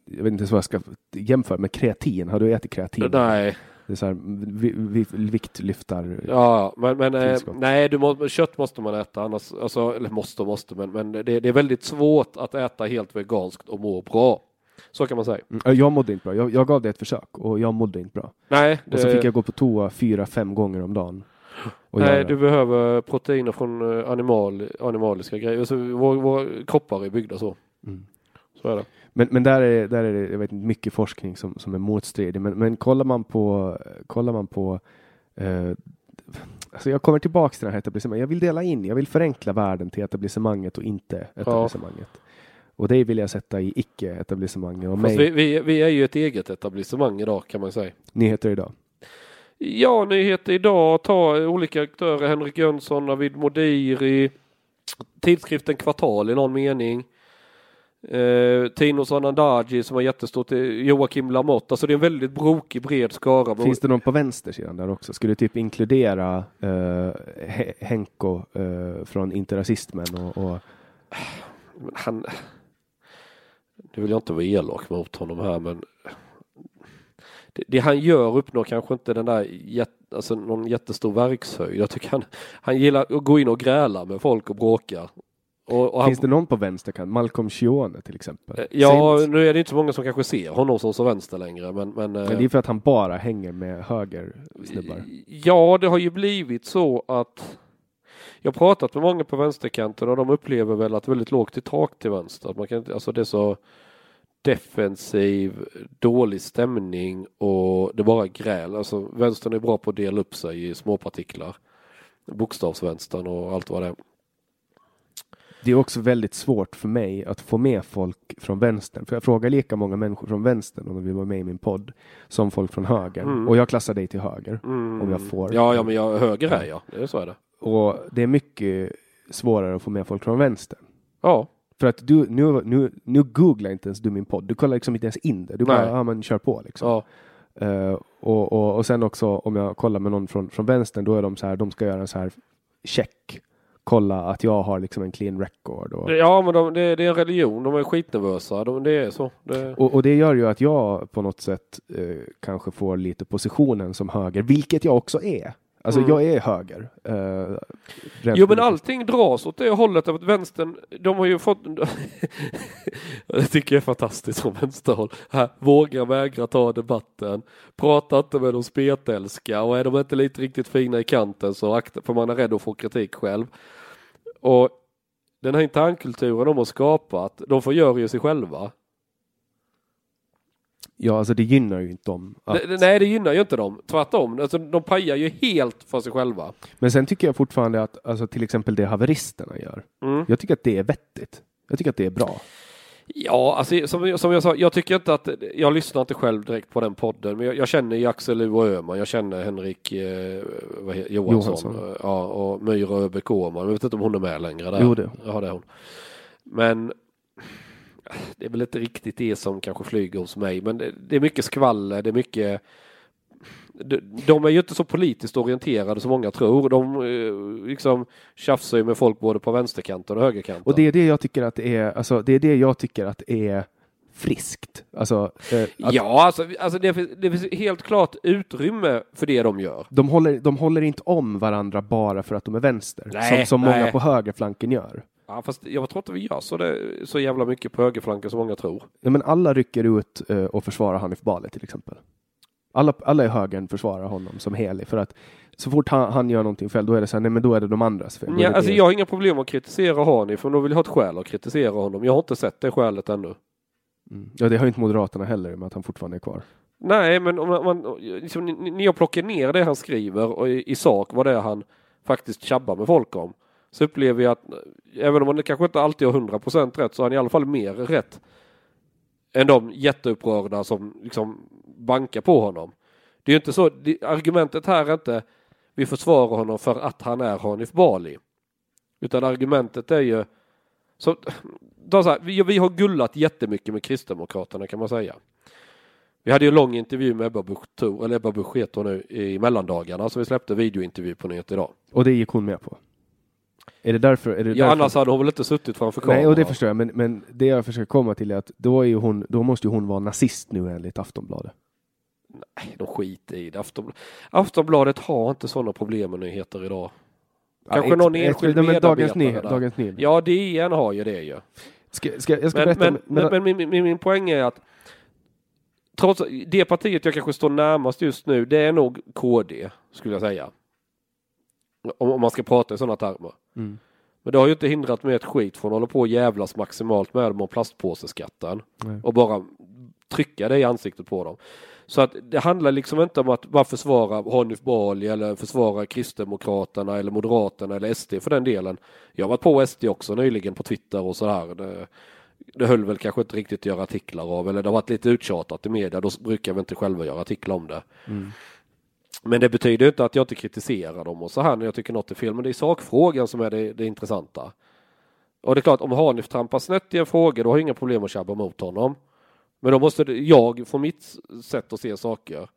jag vet inte ens vad jag ska jämföra med kreatin. Har du ätit kreatin? Nej, Det är så här, vi, vi, viktlyftar. ja, men, men eh, nej, du må, kött måste man äta annars, alltså, eller måste och måste, men, men det, det är väldigt svårt att äta helt veganskt och må bra. Så kan man säga. Mm, ja, Jag mådde inte bra. Jag, jag gav det ett försök och jag mådde inte bra. Nej, Och så det- fick jag gå på toa fyra, fem gånger om dagen. Nej, du behöver proteiner från eh, animal, animaliska grejer. Alltså, vår, våra kroppar är byggda så. Mm. Så är det. Men, men där är, där är det jag vet, mycket forskning som, som är motstridig. Men, men kollar man på, kollar man på eh, alltså jag kommer tillbaka till det här etablissemanget. Jag vill dela in, jag vill förenkla världen till etablissemanget och inte etablissemanget. Och det vill jag sätta i icke-etablissemanget. Och Fast mig, vi, vi, vi är ju ett eget etablissemang idag kan man säga. nyheter idag. Ja, nyheter idag. Ta olika aktörer. Henrik Jönsson, Navid Modiri. Tidskriften Kvartal i någon mening. Eh, Tino Sanandaji som var jättestort. eh, Joakim Lamotte. Alltså det är en väldigt brokig bred skara. Finns det någon på vänstersidan där också? Skulle typ inkludera eh, He- Henko eh, från Interrasismen och, och han... Nu vill jag inte vara elak mot honom här men det, det han gör uppnår kanske inte den där jätt, alltså någon jättestor verkshöjd. Jag tycker han, han gillar att gå in och gräla med folk och bråka. Och, och han, Finns det någon på vänsterkant? Malcolm Schione till exempel? Eh, Ja, Säg- nu är det inte så många som kanske ser honom som så vänster längre men, men, eh, Men det är för att han bara hänger med höger snubbar. Ja, det har ju blivit så att jag har pratat med många på vänsterkanten och de upplever väl att det är väldigt lågt i tak till vänster. Att man kan alltså det är så defensiv, dålig stämning och det är bara gräl. Alltså vänstern är bra på att dela upp sig i småpartiklar. Bokstavsvänstern och allt vad det är. Det är också väldigt svårt för mig att få med folk från vänstern. För jag frågar lika många människor från vänstern om de vill vara med i min podd som folk från höger. Mm. Och jag klassar dig till höger. Om jag får. Ja, ja, men jag, höger är jag. Det är så är det. Och det är mycket svårare att få med folk från vänstern. Ja, För att du, nu, nu, nu googlar inte ens du min podd. Du kollar liksom inte ens in det. Du bara, ja men kör på liksom. ja. Eh, och, och, och sen också om jag kollar med någon från, från vänstern, då är de så här, de ska göra en så här check. Kolla att jag har liksom en clean record. Och, Ja, men de, det, det är en religion. De är skitnervösa. De, det är så. Det, och, och det gör ju att jag på något sätt eh, kanske får lite positionen som höger, vilket jag också är. Alltså Mm. jag är höger. eh, Jo men allting dras åt det hållet av att vänstern, de har ju fått *laughs* Det tycker jag är fantastiskt från vänsterhåll. Här, våga vägra ta debatten. Prata inte med de spetälska och är de inte lite riktigt fina i kanten så akta, för man är rädd att få kritik själv. Och den här internkulturen de har skapat, de förgör ju sig själva. Ja, alltså det gynnar ju inte dem. Att, Nej, det gynnar ju inte dem. Tvärtom. Alltså, de pajar ju helt för sig själva. Men sen tycker jag fortfarande att alltså, till exempel det haveristerna gör. Mm. Jag tycker att det är vettigt. Jag tycker att det är bra. Ja, alltså, som, som jag sa, jag tycker inte att, jag lyssnar inte själv direkt på den podden, men jag, jag känner ju Axel U och Öhman, jag känner Henrik eh, heter, Johansson, Johansson. Ja, och Myra Öbeck Åhman, jag vet inte om hon är med längre där. Jo, det. Ja, det är hon. Men det är väl inte riktigt det som kanske flyger hos mig, men det, det är mycket skvaller, det är mycket de, är ju inte så politiskt orienterade som många tror. De eh, liksom tjafsar ju med folk både på vänsterkanten och högerkanten. Och det är det jag tycker att är, alltså det är det jag tycker att är friskt. Alltså, eh, att Ja, alltså, alltså det, finns, det finns helt klart utrymme för det de gör. de, håller, de håller inte om varandra bara för att de är vänster, Nej, som, som många på högerflanken gör. Ja, fast jag tror inte vi gör så, det, så jävla mycket på högerflanken som många tror. Ja, men alla rycker ut eh, och försvarar Hanif Bali till exempel. Alla, alla i högern försvarar honom som helig för att så fort han, han gör någonting fel, då är det så här, nej men då är det de andras fel. Ja, alltså jag har inga problem att kritisera Hanif, för då vill jag ha ett skäl att kritisera honom. Jag har inte sett det skälet ännu. Mm. Ja, det har inte Moderaterna heller, med att han fortfarande är kvar. Nej, men om man, liksom, ni- ni har plockat ner det han skriver och i, i sak vad det är han faktiskt tjabbar med folk om. Så upplever jag att även om han kanske inte alltid har 100% rätt så har han i alla fall mer rätt än de jätteupprörda som liksom bankar på honom. Det är ju inte så, det, argumentet här är inte vi försvarar honom för att han är Hanif Bali. Utan argumentet är ju så, så här, vi, vi har gullat jättemycket med Kristdemokraterna kan man säga. Vi hade ju en lång intervju med Ebba Busch, Thor- eller Ebba Busch nu, i mellandagarna, så vi släppte videointervju på Nyhet idag. Och det gick hon med på. Är det därför? Är det Ja, därför? annars hade hon väl inte suttit framför kameran. Nej, och det förstår jag, men, men det jag försöker komma till är att då, är hon, då måste ju hon vara nazist nu enligt Aftonbladet. Nej, de skiter i det. Aftonbl- Aftonbladet har inte sådana problem med nyheter idag. Kanske Ja, någon ett- enskild ett- medarbetare Dagens Nyheter. där. Dagens Nyheter. Ja, DN har ju det ju. Ska, ska, jag ska Men, berätta. men, men, men min, min, min poäng är att trots det partiet jag kanske står närmast just nu, det är nog KD, skulle jag säga. Om, man ska prata i sådana termer. Mm. Men det har ju inte hindrat mig ett skit från att hålla på och jävlas maximalt med dem om plastpåseskatten. Nej. Och bara trycka det i ansiktet på dem. Så att det handlar liksom inte om att bara försvara Hanif Bali eller försvara Kristdemokraterna eller Moderaterna eller SD för den delen. Jag har varit på SD också nyligen på Twitter och så här. Det, det höll väl kanske inte riktigt att göra artiklar av eller det har varit lite uttjatat i media. Då brukar vi inte själva göra artiklar om det. Men det betyder inte att jag inte kritiserar dem och så här när jag tycker något är fel. Men det är sakfrågan som är det, det intressanta. Och det är klart, om Hanif trampar snett i en fråga, då har jag inga problem att tjabba mot honom. Men då måste jag, från mitt sätt att se saker,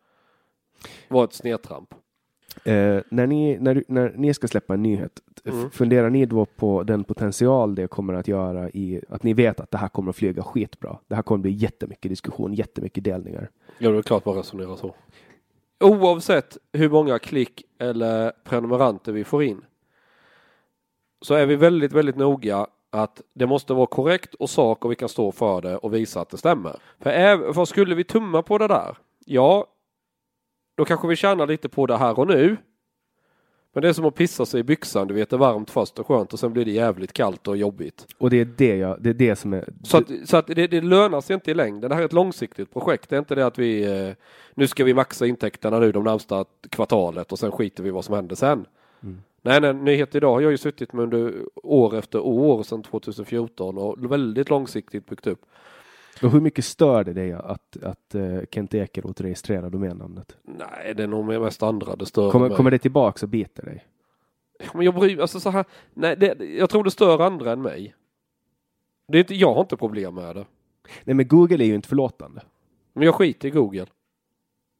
vara ett snedtramp. Eh, när, ni, när, när ni ska släppa en nyhet, Mm. funderar ni då på den potential det kommer att göra i att ni vet att det här kommer att flyga skitbra? Det här kommer bli jättemycket diskussion, jättemycket delningar. Ja, det är klart man resonerar så. Oavsett hur många klick eller prenumeranter vi får in så är vi väldigt, väldigt noga att det måste vara korrekt och sak och vi kan stå för det och visa att det stämmer. För, äv- för skulle vi tumma på det där, ja, då kanske vi tjänar lite på det här och nu. Men det är som att pissa sig i byxan, du vet det är varmt först och skönt och sen blir det jävligt kallt och jobbigt. Och det är det, jag, det, är det som är... Så att, så att det, det lönar sig inte i längden. Det här är ett långsiktigt projekt. Det är inte det att vi eh, nu ska vi maxa intäkterna nu de närmsta kvartalet och sen skiter vi vad som händer sen. Nej, nej, Nyhet idag har jag ju suttit med under år efter år sedan 2014 och väldigt långsiktigt byggt upp. Och hur mycket stör det dig att, att uh, Kent Ekeroth registrerar domännamnet? Nej, det är nog mest andra det stör Kommer, mig. kommer det tillbaks och biter dig? Men jag bryr alltså så här, nej, det, jag tror det stör andra än mig. Det är inte, jag har inte problem med det. Nej, men Google är ju inte förlåtande. Men jag skiter i Google.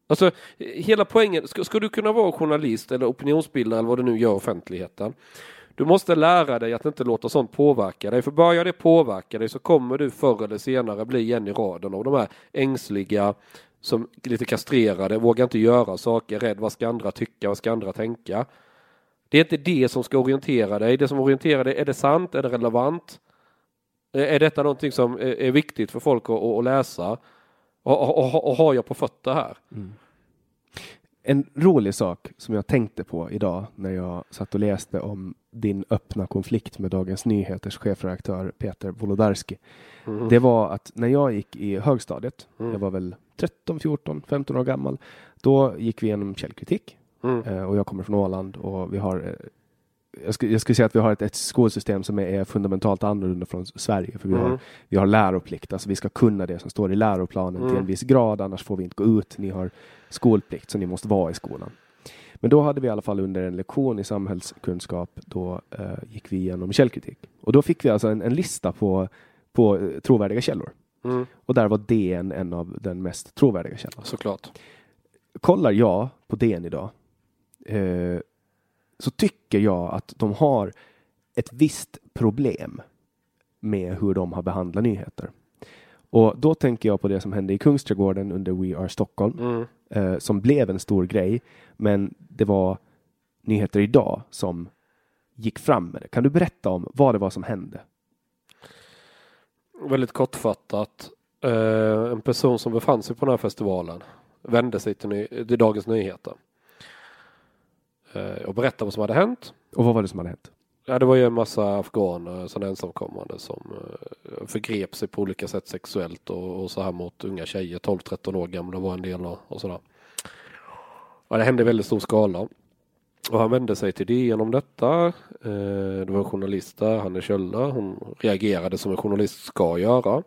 Alltså, hela poängen, ska, ska du kunna vara journalist eller opinionsbildare eller vad du nu gör i offentligheten. Du måste lära dig att inte låta sånt påverka dig. För börjar det påverka dig så kommer du förr eller senare bli en i raden av de här ängsliga, som lite kastrerade, vågar inte göra saker, rädd vad ska andra tycka, vad ska andra tänka. Det är inte det som ska orientera dig. Det som orienterar dig, är det sant, är det relevant? Är detta någonting som är viktigt för folk att, att läsa? Och, och, och, och har jag på fötter här? Mm. En rolig sak som jag tänkte på idag när jag satt och läste om din öppna konflikt med Dagens Nyheters chefredaktör Peter Wolodarski. Det var att när jag gick i högstadiet, jag var väl 13, 14, 15 år gammal, då gick vi igenom källkritik. Mm. Eh, och jag kommer från Åland och vi har eh, jag skulle, jag skulle säga att vi har ett, ett skolsystem som är, är fundamentalt annorlunda från Sverige. För vi, har, Mm. vi har läroplikt, alltså vi ska kunna det som står i läroplanen till Mm. en viss grad, annars får vi inte gå ut. Ni har skolplikt, så ni måste vara i skolan. Men då hade vi i alla fall under en lektion i samhällskunskap, då eh, gick vi igenom källkritik. Och då fick vi alltså en, en lista på, på eh, trovärdiga källor. Mm, Och där var DN en av den mest trovärdiga källan. såklart. Kollar jag på DN idag eh, så tycker jag att de har ett visst problem med hur de har behandlat nyheter. Och då tänker jag på det som hände i Kungsträdgården under We Are Stockholm Mm. Eh, som blev en stor grej. Men det var nyheter idag som gick fram med det. Kan du berätta om vad det var som hände? Väldigt kortfattat. Eh, en person som befann sig på den här festivalen vände sig till, ny- till Dagens Nyheter. Eh, och berättade vad som hade hänt. Och vad var det som hade hänt? Ja, det var ju en massa afghaner, sådana ensamkommande som eh, förgrep sig på olika sätt sexuellt och, och så här mot unga tjejer, 12-13 år gamla var en del och, och sådär. Ja, det hände i väldigt stor skala. Och han vände sig till DN om detta. Eh, det var en journalist där, Hanne Kjöller. Hon reagerade som en journalist ska göra.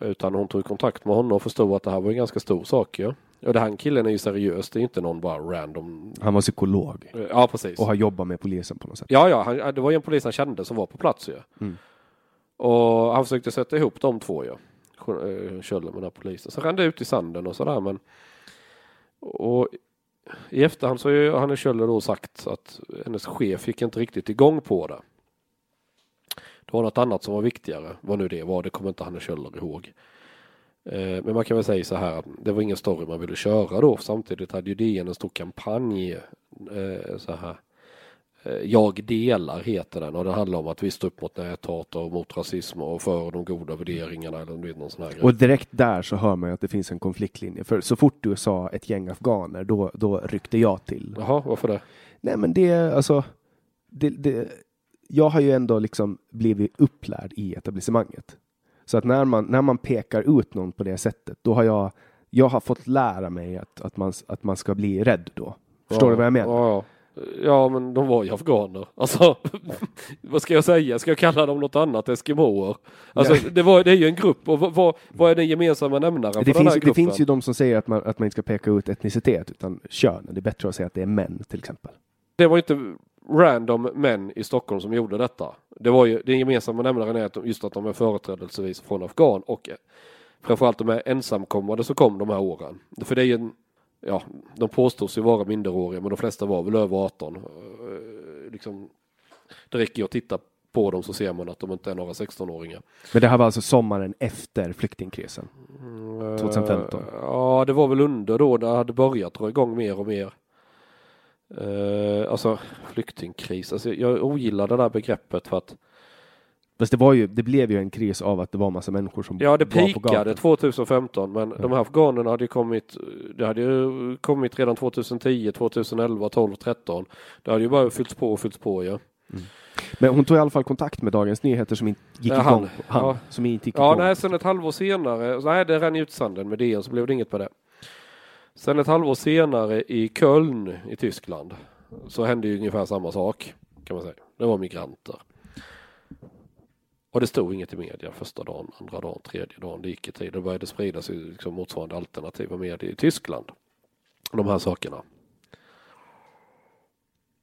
Utan hon tog kontakt med honom och förstod att det här var en ganska stor sak ju. Och det här killen är ju seriös, det är inte någon bara random. Han var psykolog Ja, precis. och har jobbat med polisen på något sätt. Ja, ja, han, det var ju en polis han kände som var på plats ju. Mm. Och han försökte sätta ihop de två ju. Eh, Kjöller med den här polisen. Så rann det ut i sanden och sådär men. Och i efterhand så har ju Hanne Kjöller då sagt att hennes chef gick inte riktigt igång på det. Det var något annat som var viktigare. Vad nu det var, det kommer inte Hanne Kjöller ihåg. Eh, Men man kan väl säga så här att det var ingen story man ville köra då. Samtidigt hade ju DN en stor kampanj. eh, Så här. Eh, Jag delar heter den och det handlar om att vi står upp mot näthat och mot rasism och för de goda värderingarna eller vet, någon sån här grej. Och direkt där så hör man ju att det finns en konfliktlinje. För så fort du sa ett gäng afghaner, då, då ryckte jag till. Jaha, varför det? Nej men det, alltså. Det, det, jag har ju ändå liksom blivit upplärd i etablissemanget. Så att när man, när man pekar ut någon på det sättet, då har jag, jag har fått lära mig att, att, man, att man ska bli rädd då. Förstår ja, du vad jag menar? Ja, ja. ja, men de var ju afghaner. Alltså, *laughs* vad ska jag säga? Ska jag kalla dem något annat? Eskimoer? Alltså, Nej. det, var, det är ju en grupp och vad, vad, är den gemensamma nämnaren för Det den här finns, gruppen? det finns ju de som säger att man, att man inte ska peka ut etnicitet utan kön. Det är bättre att säga att det är män till exempel. Det var inte random män i Stockholm som gjorde detta. Det var ju, den gemensamma nämnaren är att de, just att de är företrädelsevis från Afghan och framförallt de är ensamkommande som kom de här åren. För det är ju en, ja, de påstås ju vara minderåriga men de flesta var väl över 18. Eh, Liksom, det räcker ju att titta på dem så ser man att de inte är några 16-åringar. Men det här var alltså sommaren efter flyktingkrisen. 2015. Eh, Ja, det var väl under då det hade börjat dra igång mer och mer. Eh, alltså flyktingkris, alltså, jag ogillar det där begreppet för att Fast det var ju, det blev ju en kris av att det var massa människor som Ja, det pikade gatan. 2015, men de här afghanerna hade ju kommit, det hade ju kommit redan 2010, 2011, 12, 13. Det hade ju bara fyllts på och fyllts på ju. Men hon tog i alla fall kontakt med Dagens Nyheter som inte gick Ja, han. igång. Han, Ja. som inte gick Ja, igång. nej, sen ett halvår senare, nej det rann ut sanden med DN så blev det inget med det. Sen ett halvår senare i Köln i Tyskland så hände ju ungefär samma sak kan man säga. Det var migranter. Och det stod inget i media första dagen, andra dagen, tredje dagen. Det gick i tid. Det började spridas liksom motsvarande alternativa medier i Tyskland. De här sakerna.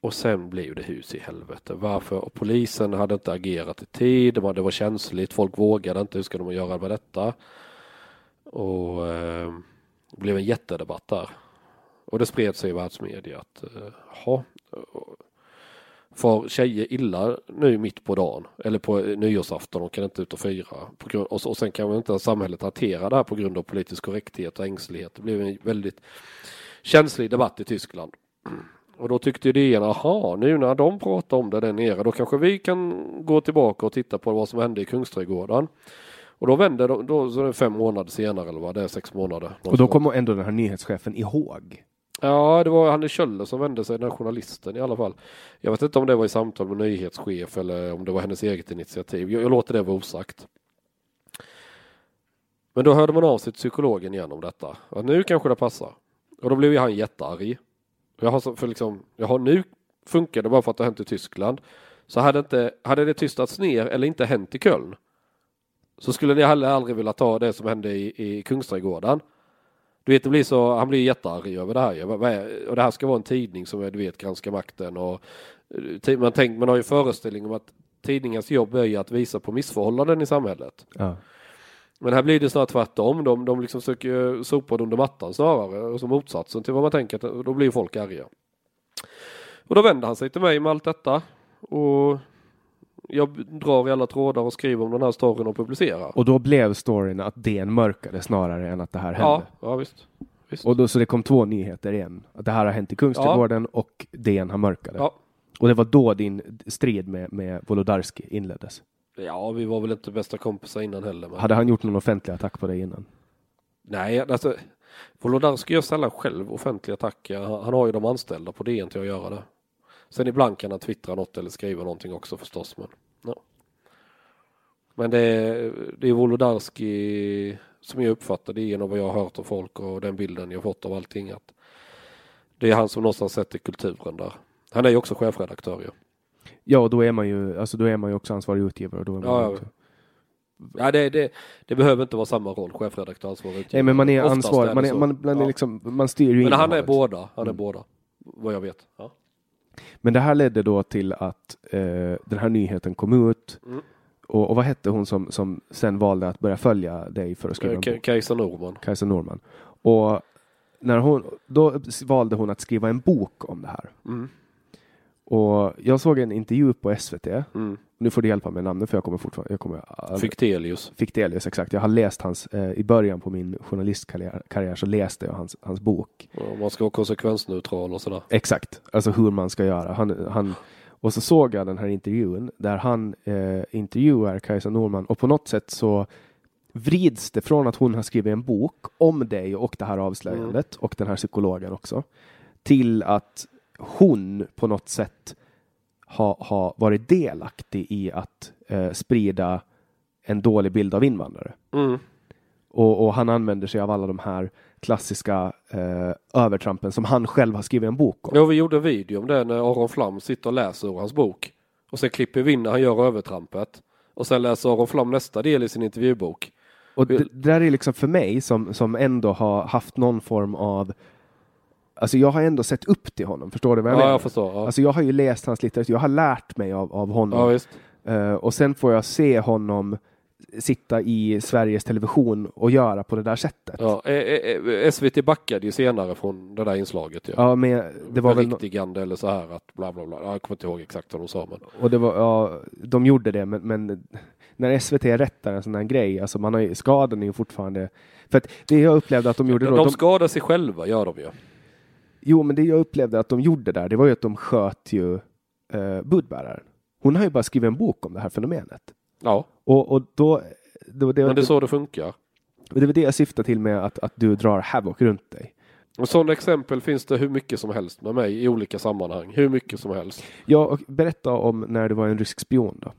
Och sen blev det hus i helvete. Varför? Och polisen hade inte agerat i tid. Det var, det var känsligt. Folk vågade inte. Hur ska de göra med detta? Och eh, det blev en jättedebatt där. Och det spred sig i världsmedia att eh, jaha. Eh, far tjejer illa nu mitt på dagen eller på eh, nyårsafton och kan inte ut och fira. På grund, och, och sen kan väl inte samhället hantera det här på grund av politisk korrekthet och ängslighet. Det blev en väldigt känslig debatt i Tyskland. Och då tyckte ju DN, aha, nu när de pratar om det där nere, då kanske vi kan gå tillbaka och titta på vad som hände i Kungsträdgården. Och då vände de, då, så är det fem månader senare eller vad det är, sex månader. Och då kommer ändå den här nyhetschefen ihåg. Ja, det var Hanne Kjöller som vände sig, den här journalisten i alla fall. Jag vet inte om det var i samtal med nyhetschef eller om det var hennes eget initiativ. Jag, jag låter det vara osagt. Men då hörde man av sig till psykologen igen om detta. Att nu kanske det passar. Och då blev ju han jättearg. Jag har, för liksom, jag har nu funkar det bara för att det har hänt i Tyskland. Så hade, inte, hade det tystats ner eller inte hänt i Köln så skulle ni heller aldrig vilja ta det som hände i, i Kungsträdgården. Du vet, det blir så, han blir jättearg över det här. Och det här ska vara en tidning som du vet, granskar makten och eh, man, tänk, man har ju föreställning om att tidningens jobb är ju att visa på missförhållanden i samhället. Ja. Men här blir det snarare tvärtom. De, de liksom söker sopa det under mattan snarare. Och så motsatsen till vad man tänker. Då blir folk arga. Och då vänder han sig till mig med allt detta. Och jag drar i alla trådar och skriver om den här storyn och publicerar. Och då blev storyn att DN mörkade snarare än att det här hände. ja, ja visst. visst. Och då, så det kom två nyheter igen. Att det här har hänt i Kungsträdgården och DN har mörkade. ja. Och det var då din strid med, med Wolodarski inleddes. ja, vi var väl inte bästa kompisar innan heller. Men... Hade han gjort någon offentlig attack på dig innan? Nej, alltså Wolodarski gör sällan själv offentliga attacker. Han, har ju de anställda på DN till att göra det. Sen ibland kan han twittra något eller skriva någonting också förstås. Men, ja. Men det, är- det är Wolodarski som jag uppfattar det genom vad jag har hört av folk och den bilden jag fått av allting. Att det är han som någonstans sätter kulturen där. Han är ju också chefredaktör ju. Ja, och då är man ju, alltså då är man ju också ansvarig utgivare. Och då är man Ja, ja. också... Ja, det, det, det behöver inte vara samma roll, chefredaktör, ansvarig utgivare. Nej, men man är Oftast ansvarig. Man, är, man, man, är Ja. liksom, man styr ju Men han är båda, han är Mm. båda. Vad jag vet. Ja. Men det här ledde då till att eh, den här nyheten kom ut. Mm. Och, och vad hette hon som, som sen valde att börja följa dig för att skriva en bok? Kajsa Norman. Kajsa Norman. Och när hon, då valde hon att skriva en bok om det här. Mm. Och jag såg en intervju på SVT. Mm. Nu får du hjälpa mig med namnet för jag kommer fortfarande, jag kommer Fichtelius. Fichtelius, exakt. Jag har läst hans, eh, i början på min journalistkarriär karriär så läste jag hans, hans bok. Ja, Man ska vara konsekvensneutral och sådär. Exakt, alltså hur man ska göra. Han, han, och så såg jag den här intervjun där han eh, intervjuar Kajsa Norman och på något sätt så vrids det från att hon har skrivit en bok om dig och det här avslöjandet och den här psykologen också till att hon på något sätt har ha varit delaktig i att eh, sprida en dålig bild av invandrare. Mm. Och, och han använder sig av alla de här klassiska eh, övertrampen som han själv har skrivit en bok om. Ja, vi gjorde en video om det när Aron Flam sitter och läser ur hans bok. Och sen klipper vi in när han gör övertrampet. Och sen läser Aron Flam nästa del i sin intervjubok. Och det, det där är liksom för mig som, som ändå har haft någon form av Alltså jag har ändå sett upp till honom, förstår du vad jag Ja, menar? jag förstår. Ja, Alltså jag har ju läst hans litteratur, jag har lärt mig av, av honom. ja visst. Eh, och sen får jag se honom sitta i Sveriges Television och göra på det där sättet. Ja, eh, eh, SVT backade ju senare från det där inslaget. Ja. Ja, men det var väl... Beriktigande eller så här att bla bla bla. Ja, Jag kommer inte ihåg exakt vad de sa men. Och det var, ja, de gjorde det, men, men när SVT rättar en sån här grej, alltså man har ju, skadan är ju fortfarande... För att det jag upplevde att de gjorde De, då... de De, skadar sig själva gör de ju. jo, men det jag upplevde att de gjorde där, det var ju att de sköt ju eh, budbäraren. Hon har ju bara skrivit en bok om det här fenomenet. Ja, Och, och då... Var det, men det är så det funkar. det var det jag syftade till med att, att du drar havoc runt dig. Och sådana exempel finns det hur mycket som helst med mig i olika sammanhang. Hur mycket som helst. Ja, och berätta om när du var en rysk spion då.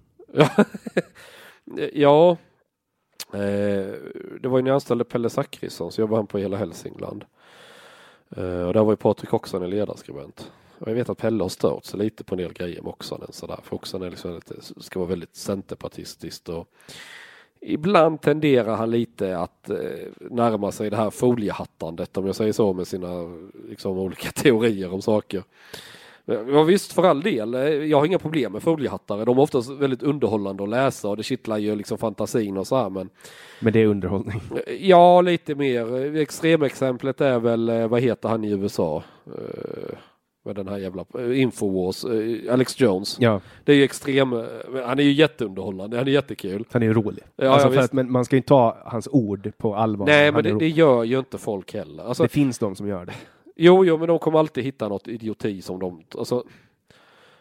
ja, *laughs* eh, det var ju när jag anställde Pelle Zackrisson så jobbade han på Hela Hälsingland. Eh, och där var ju Patrik Oxan en ledarskribent. Och jag vet att Pelle har stört sig lite på en del grejer med Oxanen sådär. För Oxanen liksom lite, ska vara väldigt centerpartistiskt och ibland tenderar han lite att eh, närma sig det här foliehattandet om jag säger så med sina liksom, olika *laughs* teorier om saker. Ja visst för all del, Eh, jag har inga problem med foliehattare. De är oftast väldigt underhållande att läsa och det kittlar ju liksom fantasin och så här men Men det är underhållning. eh, Ja, lite mer. Extremexemplet är väl, vad heter han i USA? Med den här jävla eh, Infowars, eh, Alex Jones. Ja, Det är ju extrem, eh, han är ju jätteunderhållande, han är jättekul. han är ju rolig. Ja, alltså ja, att, men man ska ju inte ta hans ord på allvar. Nej, men det, det gör ju inte folk heller. Alltså, det finns de som gör det. Jo, jo, men de kommer alltid hitta något idioti som de... Alltså,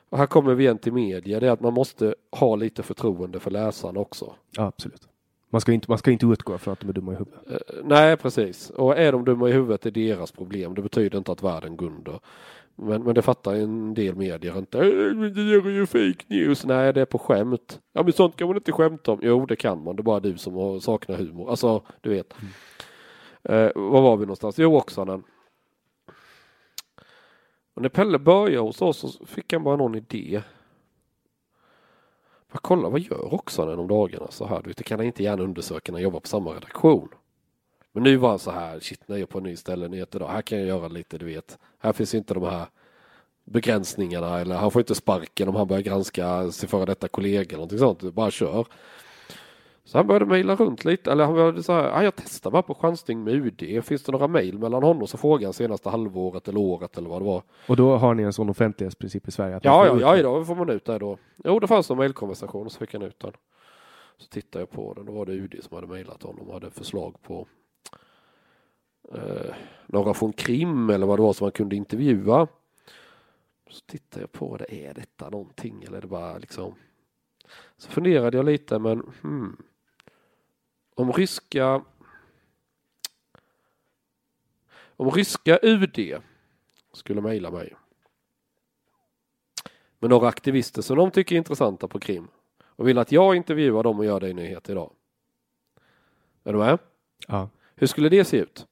och här kommer vi igen till media, det är att man måste ha lite förtroende för läsarna också. Ja, absolut. Man ska, inte, man ska inte utgå från att de är dumma i huvudet. Eh, nej, precis. Och är de dumma i huvudet är deras problem. Det betyder inte att världen går under. Men, men det fattar en del medier inte. "Eh, men Det är ju fake news. Nej, det är på skämt. Ja, men sånt kan man inte skämta om. Jo, det kan man. Det är bara du som saknar humor. Alltså, du vet. Eh, var var vi någonstans? Jo, Oksanen. Och när Pelle började hos oss så fick han bara någon idé. Bara kolla, vad gör Oksanen om dagarna så här? Du vet, det kan han inte gärna undersöka när han jobbar på samma redaktion. Men nu var han så här, shit, när jag är på en ny ställe nyheter idag, här kan jag göra lite, du vet. Här finns inte de här begränsningarna eller han får inte sparken om han börjar granska sin före detta kollega eller någonting sånt. Bara kör. Så han började mejla runt lite, eller han började så här, ah, jag testar bara på chansning med UD. Finns det några mejl mellan honom? Så frågade han senaste halvåret eller året eller vad det var. Och då har ni en sån offentlighetsprincip i Sverige? Ja, ja, ja, då får man ut det då. Jo, det fanns en mejlkonversation och så fick han ut den. Så tittade jag på den, då var det UD som hade mejlat honom och hade förslag på eh, några från Krim eller vad det var som man kunde intervjua. Så tittade jag på det, är detta någonting eller är det bara liksom Så funderade jag lite men hmm. Om ryska Om ryska UD skulle mejla mig med några aktivister som de tycker är intressanta på Krim och vill att jag intervjuar dem och gör det i nyhet idag. Är du med? Ja. Hur skulle det se ut?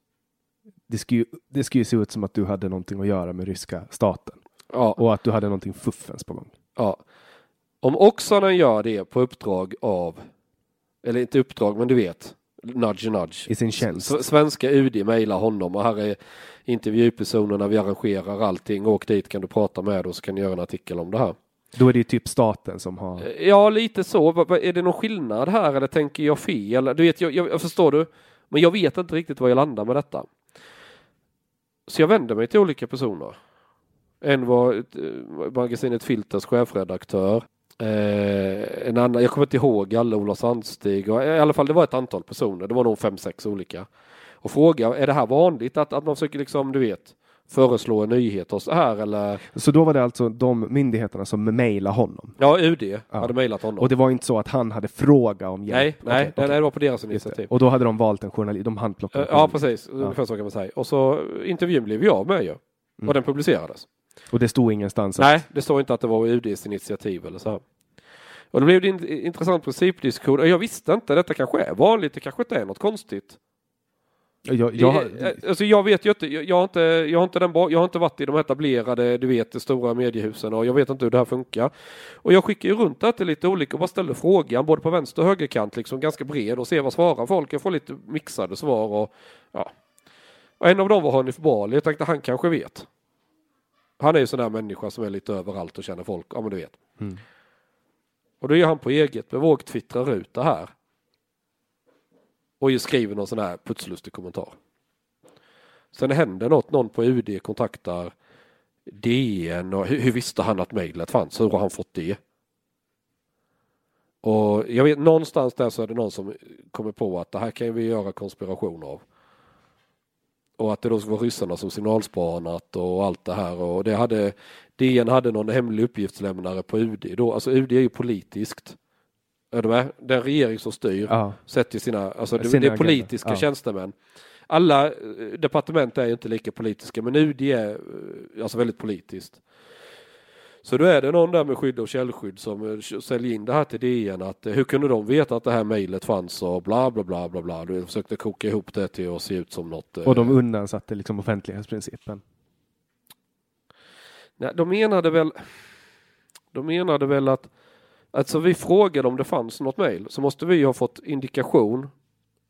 Det skulle, ju, det skulle ju se ut som att du hade någonting att göra med ryska staten Ja, och att du hade någonting fuffens på gång. ja. Om Oksanen gör det på uppdrag av, eller inte uppdrag, men du vet, nudge nudge. I sin tjänst. S- Svenska UD mejlar honom och här är intervjupersonerna, vi arrangerar allting, åk dit kan du prata med och så kan du göra en artikel om det här. Då är det ju typ staten som har... Ja, lite så. Är det någon skillnad här eller tänker jag fel? Du vet, jag, jag förstår du, men jag vet inte riktigt var jag landar med detta. Så jag vänder mig till olika personer. En var ett, eh, magasinet Filters chefredaktör. Eh, en annan, jag kommer inte ihåg alla, Ola Sandstig. Och, eh, I alla fall det var ett antal personer. Det var nog fem, sex olika. Och fråga, är det här vanligt att, att man försöker liksom, du vet, föreslå en nyhet och så här eller? Så då var det alltså de myndigheterna som mejlade honom. Ja, UD hade mejlat honom. Och det var inte så att han hade fråga om hjälp? nej, nej, Okej, nej, okej. det var på deras initiativ. Och då hade de valt en journalist, de handplockade Eh, en Ja, precis. Ungefär så kan man säga. Och så intervjun blev jag med ju. Och den publicerades. Och det stod ingenstans att... Nej, det står inte att det var UDs initiativ eller så här. Och då blev det en intressant principdiskussion. Jag visste inte, detta kanske är vanligt, det kanske inte är något konstigt. Jag, jag, Eh, alltså jag vet ju inte, jag, har inte, jag, har inte den, jag har inte varit i de etablerade, du vet, de stora mediehusen och jag vet inte hur det här funkar. Och jag skickar ju runt det till lite olika och bara ställer frågan både på vänster och högerkant, liksom ganska bred och ser vad svarar folk. Jag får lite mixade svar och ja. Och en av dem var Hanif Bali, jag tänkte han kanske vet. Han är ju sån där människa som är lite överallt och känner folk, ja men du vet. Mm. Och då är han på eget bevåg twittrar ut det här. Och ju skriver någon sån här putslustig kommentar. Sen händer något, någon på UD kontaktar DN och hur, hur visste han att mejlet fanns? Hur har han fått det? Och jag vet någonstans där så är det någon som kommer på att det här kan vi göra konspiration av. Och att det då ska vara ryssarna som signalspanat och allt det här och det hade DN hade någon hemlig uppgiftslämnare på UD då. Alltså UD är ju politiskt. Är du med? Den regering som styr Ja. sätter sina, alltså det, Sina det är politiska Ja. tjänstemän. Alla eh, departement är inte lika politiska men UD är eh, alltså väldigt politiskt. Så då är det någon där med skydd och källskydd som eh, säljer in det här till DN att hur kunde de veta att det här mejlet fanns och bla bla bla bla bla. Du försökte koka ihop det till att se ut som något. Och de undansatte liksom offentlighetsprincipen. Nej, de menade väl De menade väl att Alltså vi frågade om det fanns något mejl så måste vi ha fått indikation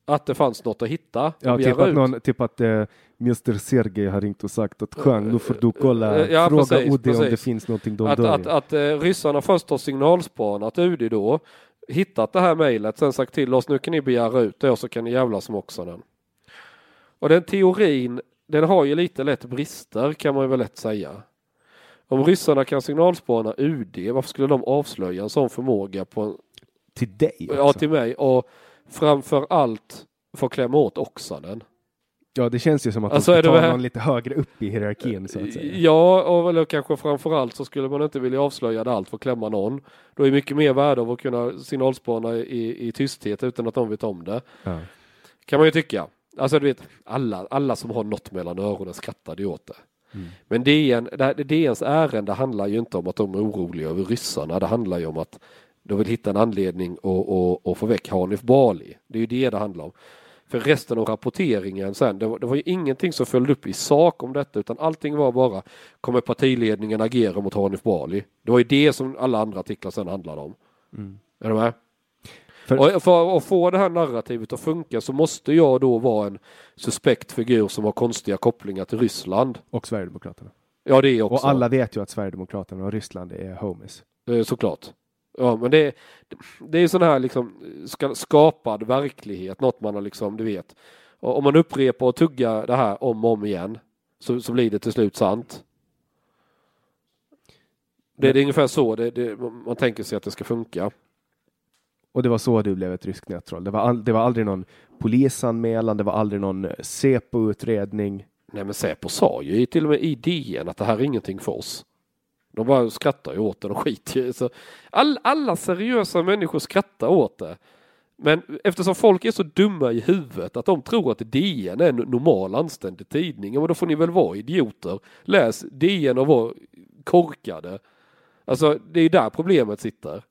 att det fanns något att hitta. Ja, typ att, någon, typ att eh, Mr Sergej har ringt och sagt att Chang, nu får du kolla, Eh, ja, fråga precis, Odi om det precis. finns någonting de att, dör att, i. att eh, ryssarna först har signalspanat UD då, hittat det här mejlet, sen sagt till oss nu kan ni begära ut det och så kan ni jävlas med också den. Och den teorin, den har ju lite lätt brister kan man ju väl lätt säga. Om ryssarna kan signalspana UD, varför skulle de avslöja en sån förmåga på en, Till dig också. ja, till mig och framför allt få klämma åt Oksanen. Ja, det känns ju som att Alltså, de är ska det ta väl- någon lite högre upp i hierarkin så att säga. Ja, och eller kanske framförallt så skulle man inte vilja avslöja det allt för att klämma någon. Då är mycket mer värde av att kunna signalspana i, i tysthet utan att de vet om det. Ja. Kan man ju tycka. Alltså du vet, alla, alla som har något mellan öronen skrattade ju åt det. Men DN, DNs ärende handlar ju inte om att de är oroliga över ryssarna. Det handlar ju om att de vill hitta en anledning att, att, att få väck Hanif Bali. Det är ju det det handlar om. För resten av rapporteringen sen, det var, det var ju ingenting som följde upp i sak om detta utan allting var bara kommer partiledningen agera mot Hanif Bali? Det var ju det som alla andra artiklar sen handlade om. Är du med? För- Och för att få det här narrativet att funka så måste jag då vara en suspekt figur som har konstiga kopplingar till Ryssland. Och Sverigedemokraterna. Ja, det är också. Och alla vet ju att Sverigedemokraterna och Ryssland är homies. Eh, Såklart. Ja, men det, det är sån här liksom ska- skapad verklighet, något man har liksom, du vet. Och om man upprepar och tuggar det här om och om igen så, så blir det till slut sant. Det, det är ungefär så det, det, man tänker sig att det ska funka. Och det var så du blev ett ryskt nättroll. Det var, all, det var aldrig någon polisanmälan, det var aldrig någon eh, Säpo-utredning. Nej men Säpo sa ju till och med i DN att det här är ingenting för oss. De bara skrattar ju åt det, de skiter ju så all, Alla seriösa människor skrattar åt det. Men eftersom folk är så dumma i huvudet att de tror att DN är en normal anständig tidning, ja, men då får ni väl vara idioter. Läs DN och var korkade. Alltså det är ju där problemet sitter.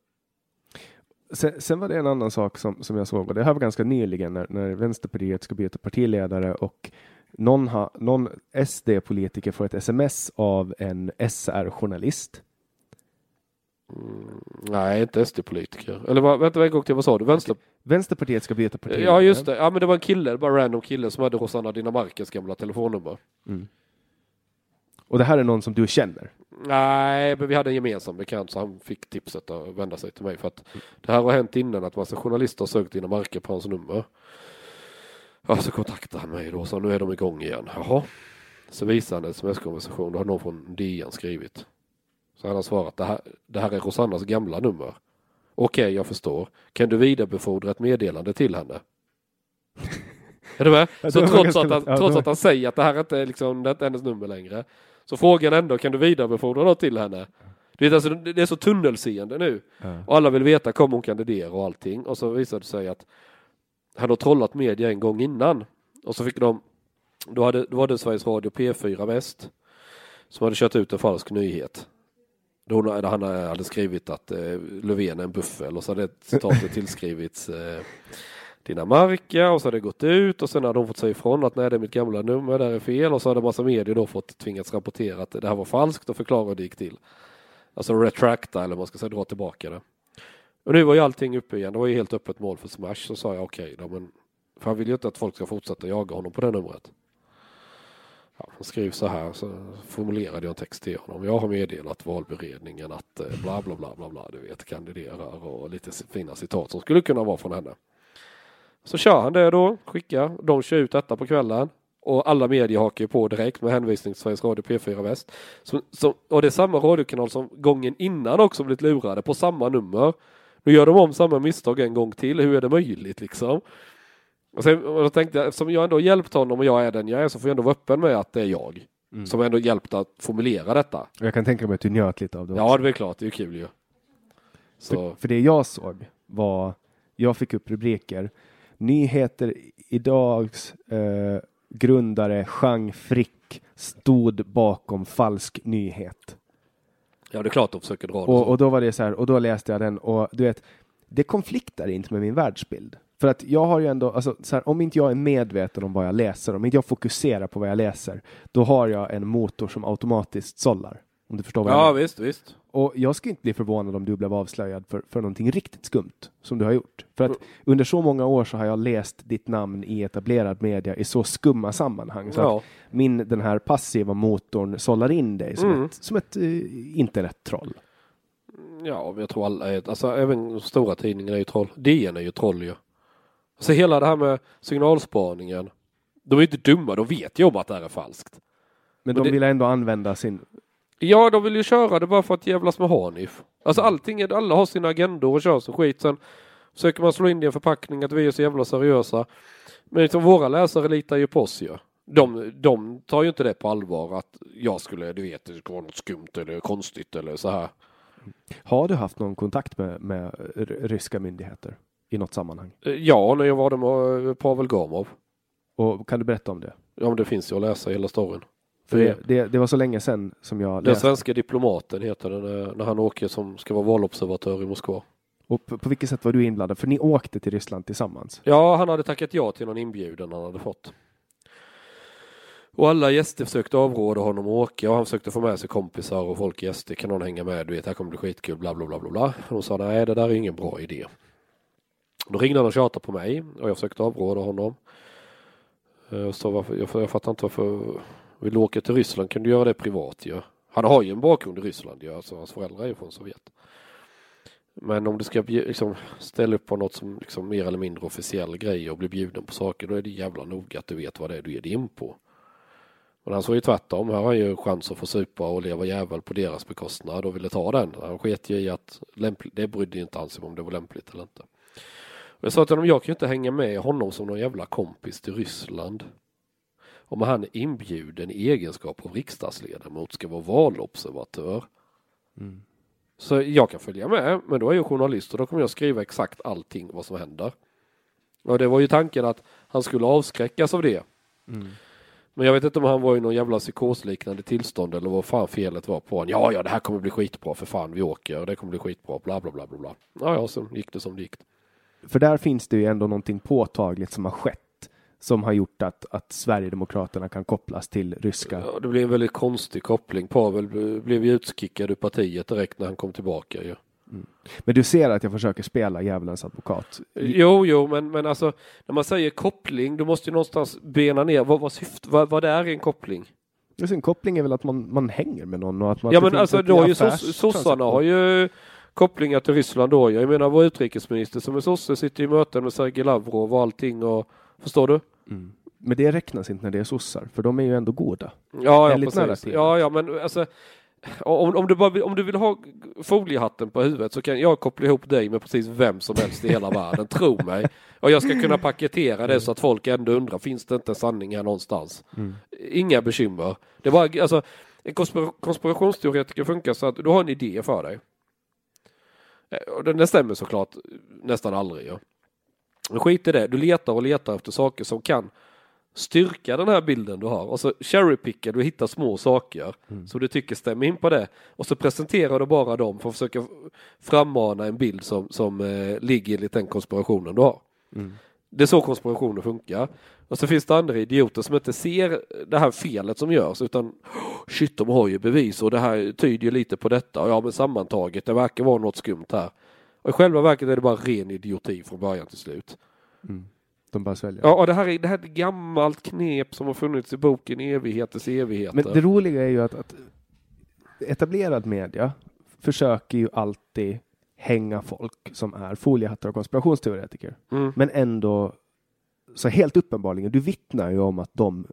Sen, sen var det en annan sak som, som jag såg och det här var ganska nyligen när, när Vänsterpartiet ska byta partiledare och någon, ha, någon SD-politiker får ett sms av en SR-journalist. Nej, inte SD-politiker. Eller vad, vänta en gång till, vad sa du? Vänster... Vänsterpartiet ska byta partiledare. Ja just det, ja men det var en kille, bara en random kille som hade Rosanna Dinamarcas gamla telefonnummer. Och det här är någon som du känner. Nej, men vi hade en gemensam bekant så han fick tipset att vända sig till mig för att det här har hänt innan att massa journalister har sökt Dinamarca på hans nummer. Ja, så kontaktade han mig då så nu är de igång igen. Jaha. Så visade han en sms-konversation, då har någon från DN skrivit. Så han har svarat, det här, det här är Rosannas gamla nummer. Okej, jag förstår. Kan du vidarebefordra ett meddelande till henne? Är du med? Så trots, att, han, trots att han säger att det här inte är, liksom, det är inte hennes nummer längre. Så frågan ändå, kan du vidarebefordra något till henne? Du vet, alltså, det är så tunnelseende nu. Och alla vill veta, kommer hon kandidera och allting? Och så visade det sig att han har trollat media en gång innan. Och så fick de, då hade, då var det Sveriges Radio P4 Väst som hade kört ut en falsk nyhet. Då hon- han hade skrivit att eh, Löfven är en buffel och så hade citatet *laughs* tillskrivits eh, Dinamarca och så har det gått ut och sen hade de fått säga ifrån att nej det är mitt gamla nummer, det här är fel och så hade massa medier då fått tvingats rapportera att det här var falskt och förklara hur det gick till. Alltså retracta eller vad man ska säga, dra tillbaka det. Och nu var ju allting uppe igen, det var ju helt öppet mål för Smash så sa jag okej då men för han vill ju inte att folk ska fortsätta jaga honom på det numret. Ja, han skrev så här, så formulerade jag en text till honom. Jag har meddelat valberedningen att eh, bla bla bla bla bla, du vet, kandiderar och lite fina citat som skulle kunna vara från henne. Så kör han det då, skickar. De kör ut detta på kvällen. Och alla medier hakar ju på direkt med hänvisning till Sveriges Radio P4 Väst. Så, så, och det är samma radiokanal som gången innan också blivit lurade på samma nummer. Nu gör de om samma misstag en gång till. Hur är det möjligt liksom? Och, sen, och då tänkte jag, eftersom jag ändå hjälpt honom och jag är den jag är så får jag ändå vara öppen med att det är jag. Som ändå hjälpt att formulera detta. Jag kan tänka mig att du njöt lite av det Ja, också. det är klart. Det är kul ju. Så, För, för det jag såg var, jag fick upp rubriker. Nyheter idags eh, grundare Jean Frick stod bakom falsk nyhet. ja, det är klart de försöker dra det Och, och då var det så här, och då läste jag den och du vet, det konfliktar inte med min världsbild. För att jag har ju ändå, alltså, så här, om inte jag är medveten om vad jag läser, om inte jag fokuserar på vad jag läser, då har jag en motor som automatiskt sållar. Om du förstår vad jag Ja, menar. visst, visst. Och jag skulle inte bli förvånad om du blev avslöjad för, för någonting riktigt skumt som du har gjort. För att under så många år så har jag läst ditt namn i etablerad media i så skumma sammanhang. Så Ja. min, den här passiva motorn sållar in dig som Mm. ett, som ett uh, internettroll. Ja, jag tror alla är, alltså även stora tidningarna är ju troll. DN är ju troll ju. Alltså hela det här med signalspaningen. De är ju inte dumma, de vet ju om att det här är falskt. Men Och de det- vill ändå använda sin... Ja, de vill ju köra det bara för att jävlas med Hanif. Alltså allting, är, alla har sina agendor och kör så skit. Sen försöker man slå in det i en förpackning att vi är så jävla seriösa. Men liksom våra läsare litar ju på oss ju. De, de tar ju inte det på allvar att jag skulle, du vet, det ska vara något skumt eller konstigt eller så här. Har du haft någon kontakt med, med ryska myndigheter i något sammanhang? Eh, Ja, när jag var där med eh, Pavel Gamov. Och kan du berätta om det? Ja, men det finns ju att läsa hela storyn. För det, det, det var så länge sedan som jag Den läste. svenska diplomaten heter den eh, när han åker som ska vara valobservatör i Moskva. Och på, på vilket sätt var du inblandad? För ni åkte till Ryssland tillsammans. Ja, han hade tackat ja till någon inbjudan han hade fått. Och alla gäster försökte avråda honom att åka och han försökte få med sig kompisar och folk SD. Kan någon hänga med? Du vet, här kommer bli skitkul, bla bla bla bla bla. Och de sa nej, det där är ingen bra idé. Då ringde han och tjatade på mig och jag försökte avråda honom. Eh, Så varför, jag, jag fattar inte varför, vill du åka till Ryssland kan du göra det privat ju. Han har ju en bakgrund i Ryssland ju, alltså hans föräldrar är ju från Sovjet. Men om du ska liksom, ställa upp på något som liksom mer eller mindre officiell grej och bli bjuden på saker, då är det jävla noga att du vet vad det är du ger dig in på. Men han såg ju tvärtom. Här har han ju chans att få supa och leva jävel på deras bekostnad och ville ta den. Han sket ju i att lämpligt, det brydde inte han sig om det var lämpligt eller inte. Och jag sa till honom, jag kan ju inte hänga med honom som någon jävla kompis till Ryssland. Om han är inbjuden i egenskap av riksdagsledamot ska vara valobservatör. Mm. Så jag kan följa med, men då är jag journalist och då kommer jag skriva exakt allting vad som händer. Och det var ju tanken att han skulle avskräckas av det. Mm. Men jag vet inte om han var i någon jävla psykosliknande tillstånd eller vad fan felet var på honom. Ja, ja, det här kommer bli skitbra för fan, vi åker och det kommer bli skitbra, bla bla bla bla bla. Ja, ja, så gick det som det gick. För där finns det ju ändå någonting påtagligt som har skett som har gjort att, att Sverigedemokraterna kan kopplas till ryska. Ja, det blev en väldigt konstig koppling. Pavel blev ju utskickad ur partiet direkt när han kom tillbaka ju. Men du ser att jag försöker spela djävulens advokat. Jo, jo, men, men alltså när man säger koppling, du måste ju någonstans bena ner vad, vad, syft, vad, vad det är en koppling. Just en koppling är väl att man, man hänger med någon och att man Ja, men alltså då har ju sossarna har ju kopplingar till Ryssland då. Jag menar vår utrikesminister som är sosse sitter i möten med Sergej Lavrov och allting och förstår du? Mm. Men det räknas inte när det är sossar, för de är ju ändå goda. Ja, ja precis. Ja, ja, men alltså om, om, du bara, vill- om du vill ha foliehatten på huvudet så kan jag koppla ihop dig med precis vem som helst i hela världen, *laughs* tro mig. Och jag ska kunna paketera det så att folk ändå undrar, finns det inte sanning här någonstans? Inga bekymmer. Det var alltså, en konspira- konspirationsteoretiker funkar så att du har en idé för dig. Eh, Och den, den stämmer såklart nästan aldrig. Ja. Men skit i det, du letar och letar efter saker som kan styrka den här bilden du har och så cherrypickar du och hittar små saker som du tycker stämmer in på det och så presenterar du bara dem för att försöka frammana en bild som, som eh, ligger enligt den konspirationen du har. Det är så konspirationer funkar. Och så finns det andra idioter som inte ser det här felet som görs utan "Oh, shit de har ju bevis och det här tyder ju lite på detta och ja men sammantaget det verkar vara något skumt här. Och i själva verket är det bara ren idioti från början till slut. De bara sväljer. Ja, och det här är, det här är ett gammalt knep som har funnits i boken Evigheters evigheter. Men det roliga är ju att, att etablerad media försöker ju alltid hänga folk som är foliehattar och konspirationsteoretiker. Mm. Men ändå, så helt uppenbarligen, du vittnar ju om att de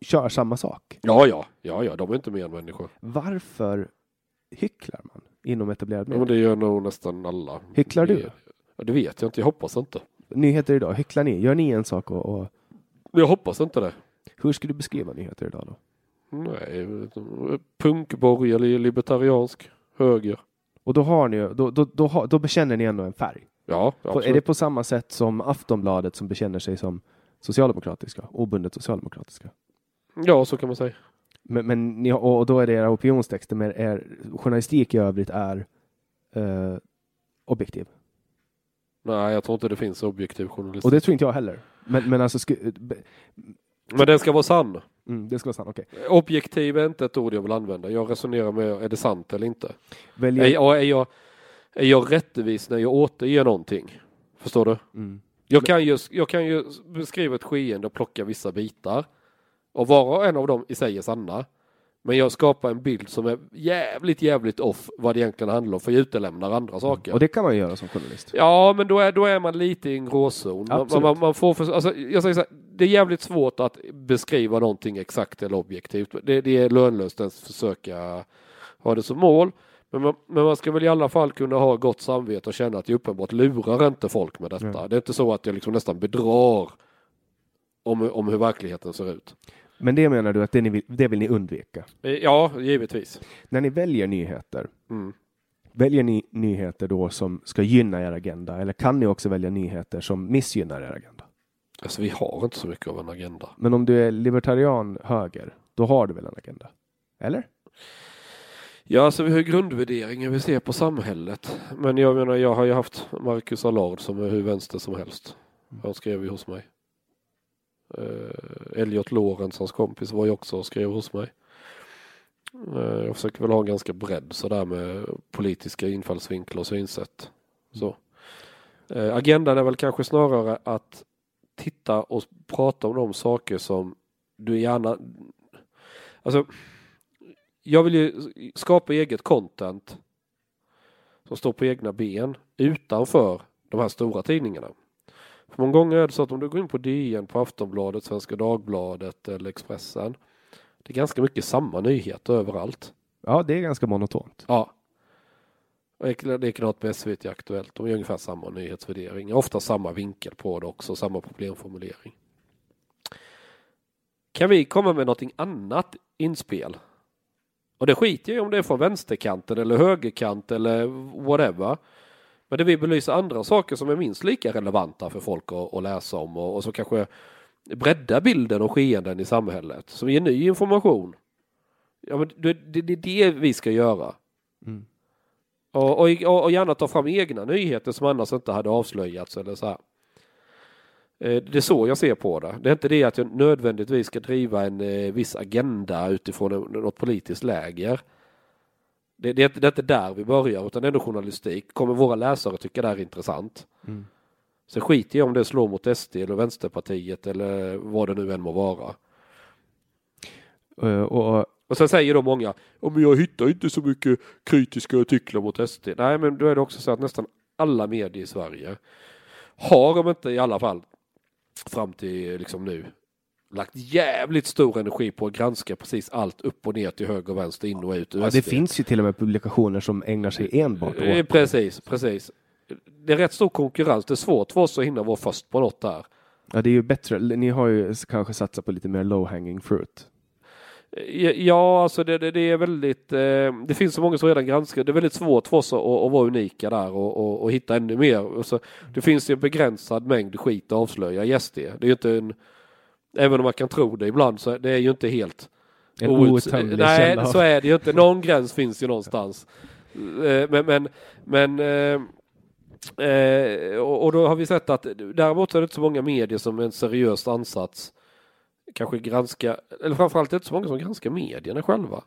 kör samma sak. Ja, ja, ja, ja, de är inte mer än människor. Varför hycklar man inom etablerad Ja, men media? det gör nog nästan alla. Hycklar du? Ja, det vet jag inte, jag hoppas inte. Nyheter idag, hycklar ni? Gör ni en sak och, och Jag hoppas inte det. hur skulle du beskriva nyheter idag då? Nej, punkborgerlig, libertariansk, höger. Och då har ni ju- då, då, då, har, då bekänner ni ändå en färg. Ja, På, är det absolut. på samma sätt som Aftonbladet som bekänner sig som socialdemokratiska, obundet socialdemokratiska? Ja, så kan man säga. Men, men ni, och då är det era opinionstexter, men er journalistik i övrigt är eh, objektiv. Nej, jag tror inte det finns objektiv journalistik. Och det tror inte jag heller. Men, men alltså, sku, be, Men den ska vara sann. mm, det ska vara sant, okej. Objektiv är inte ett ord jag vill använda. Jag resonerar med, är det sant eller inte? Väljer, Är, jag- är, jag, är jag rättvis när jag återger någonting? Förstår du? mm, Jag kan, ju, jag kan ju beskriva ett skeende och plocka vissa bitar. Och var och en av dem i sig är sanna. Men jag skapar en bild som är jävligt, jävligt off vad det egentligen handlar om. För jag utelämnar andra saker. och det kan man ju göra som journalist. Ja, men då är, då är man lite i en gråzon. Man, man, man får för, alltså, jag säger så här, det är jävligt svårt att beskriva någonting exakt eller objektivt. Det, det är lönlöst att försöka ha det som mål. Men man, men man ska väl i alla fall kunna ha gott samvete och känna att jag uppenbart lurar inte folk med detta. Ja. Det är inte så att jag liksom nästan bedrar om, om hur verkligheten ser ut. Men det menar du att det, vill, det vill ni undvika? Eh, Ja, givetvis. När ni väljer nyheter, Mm. väljer ni nyheter då som ska gynna er agenda? Eller kan ni också välja nyheter som missgynnar er agenda? Alltså vi har inte så mycket av en agenda. Men om du är libertarian höger, då har du väl en agenda? Eller? Ja, alltså vi har ju grundvärderingar vi ser på samhället. Men jag menar, jag har ju haft Marcus Allard som är hur vänster som helst. Han skrev ju hos mig. Eh, Elliot Lorentzons hans kompis, var ju också och skrev hos mig. Eh, jag försöker väl ha en ganska bredd sådär med politiska infallsvinklar och synsätt. Så. Eh, agendan är väl kanske snarare att titta och prata om de saker som du gärna Alltså, jag vill ju skapa eget content som står på egna ben utanför de här stora tidningarna. För många gånger är det så att om du går in på DN, på Aftonbladet, Svenska Dagbladet eller Expressen. Det är ganska mycket samma nyheter överallt. Ja, det är ganska monotont. Ja. Och Det är likadant med SVT Aktuellt. De gör ungefär samma nyhetsvärdering. Ofta samma vinkel på det också, samma problemformulering. Kan vi komma med någonting annat inspel? Och det skiter jag i om det är från vänsterkanten eller högerkant eller whatever. Men det vi belyser andra saker som är minst lika relevanta för folk att, att läsa om och, och så kanske bredda bilden och skeenden i samhället. Som ger ny information. Ja, men det, det, det är det vi ska göra. Mm. Och, och, och gärna ta fram egna nyheter som annars inte hade avslöjats eller så här. Eh, Det är så jag ser på det. Det är inte det att jag nödvändigtvis ska driva en eh, viss agenda utifrån något politiskt läger. Det, det, det är inte där vi börjar utan det är ändå journalistik. Kommer våra läsare tycka det här är intressant? Mm. Sen skiter jag om det slår mot SD eller Vänsterpartiet eller vad det nu än må vara. Eh, och, Och sen säger då många, om jag hittar inte så mycket kritiska artiklar mot SD. Nej, men då är det också så att nästan alla medier i Sverige har, om inte i alla fall fram till liksom nu, lagt jävligt stor energi på att granska precis allt upp och ner till höger och vänster, in och ut ja, det finns ju till och med publikationer som ägnar sig enbart Eh, åt Precis, precis. Det är rätt stor konkurrens. Det är svårt för oss att hinna vara först på något där. Ja, det är ju bättre. Ni har ju kanske satsat på lite mer low hanging fruit. Ja, alltså det, det, det är väldigt, eh, det finns så många som redan granskar. Det är väldigt svårt för oss att, att vara unika där och, och, och hitta ännu mer. Och så, det finns ju en begränsad mängd skit att avslöja i SD. Det är ju inte en, även om man kan tro det ibland så det är ju inte helt En outs- outtömlig Nej, så är det ju inte. Någon gräns finns ju någonstans. Eh, Men, men, men eh, eh, och då har vi sett att däremot är det inte så många medier som en seriös ansats kanske granska, eller framförallt är det inte så många som granskar medierna själva.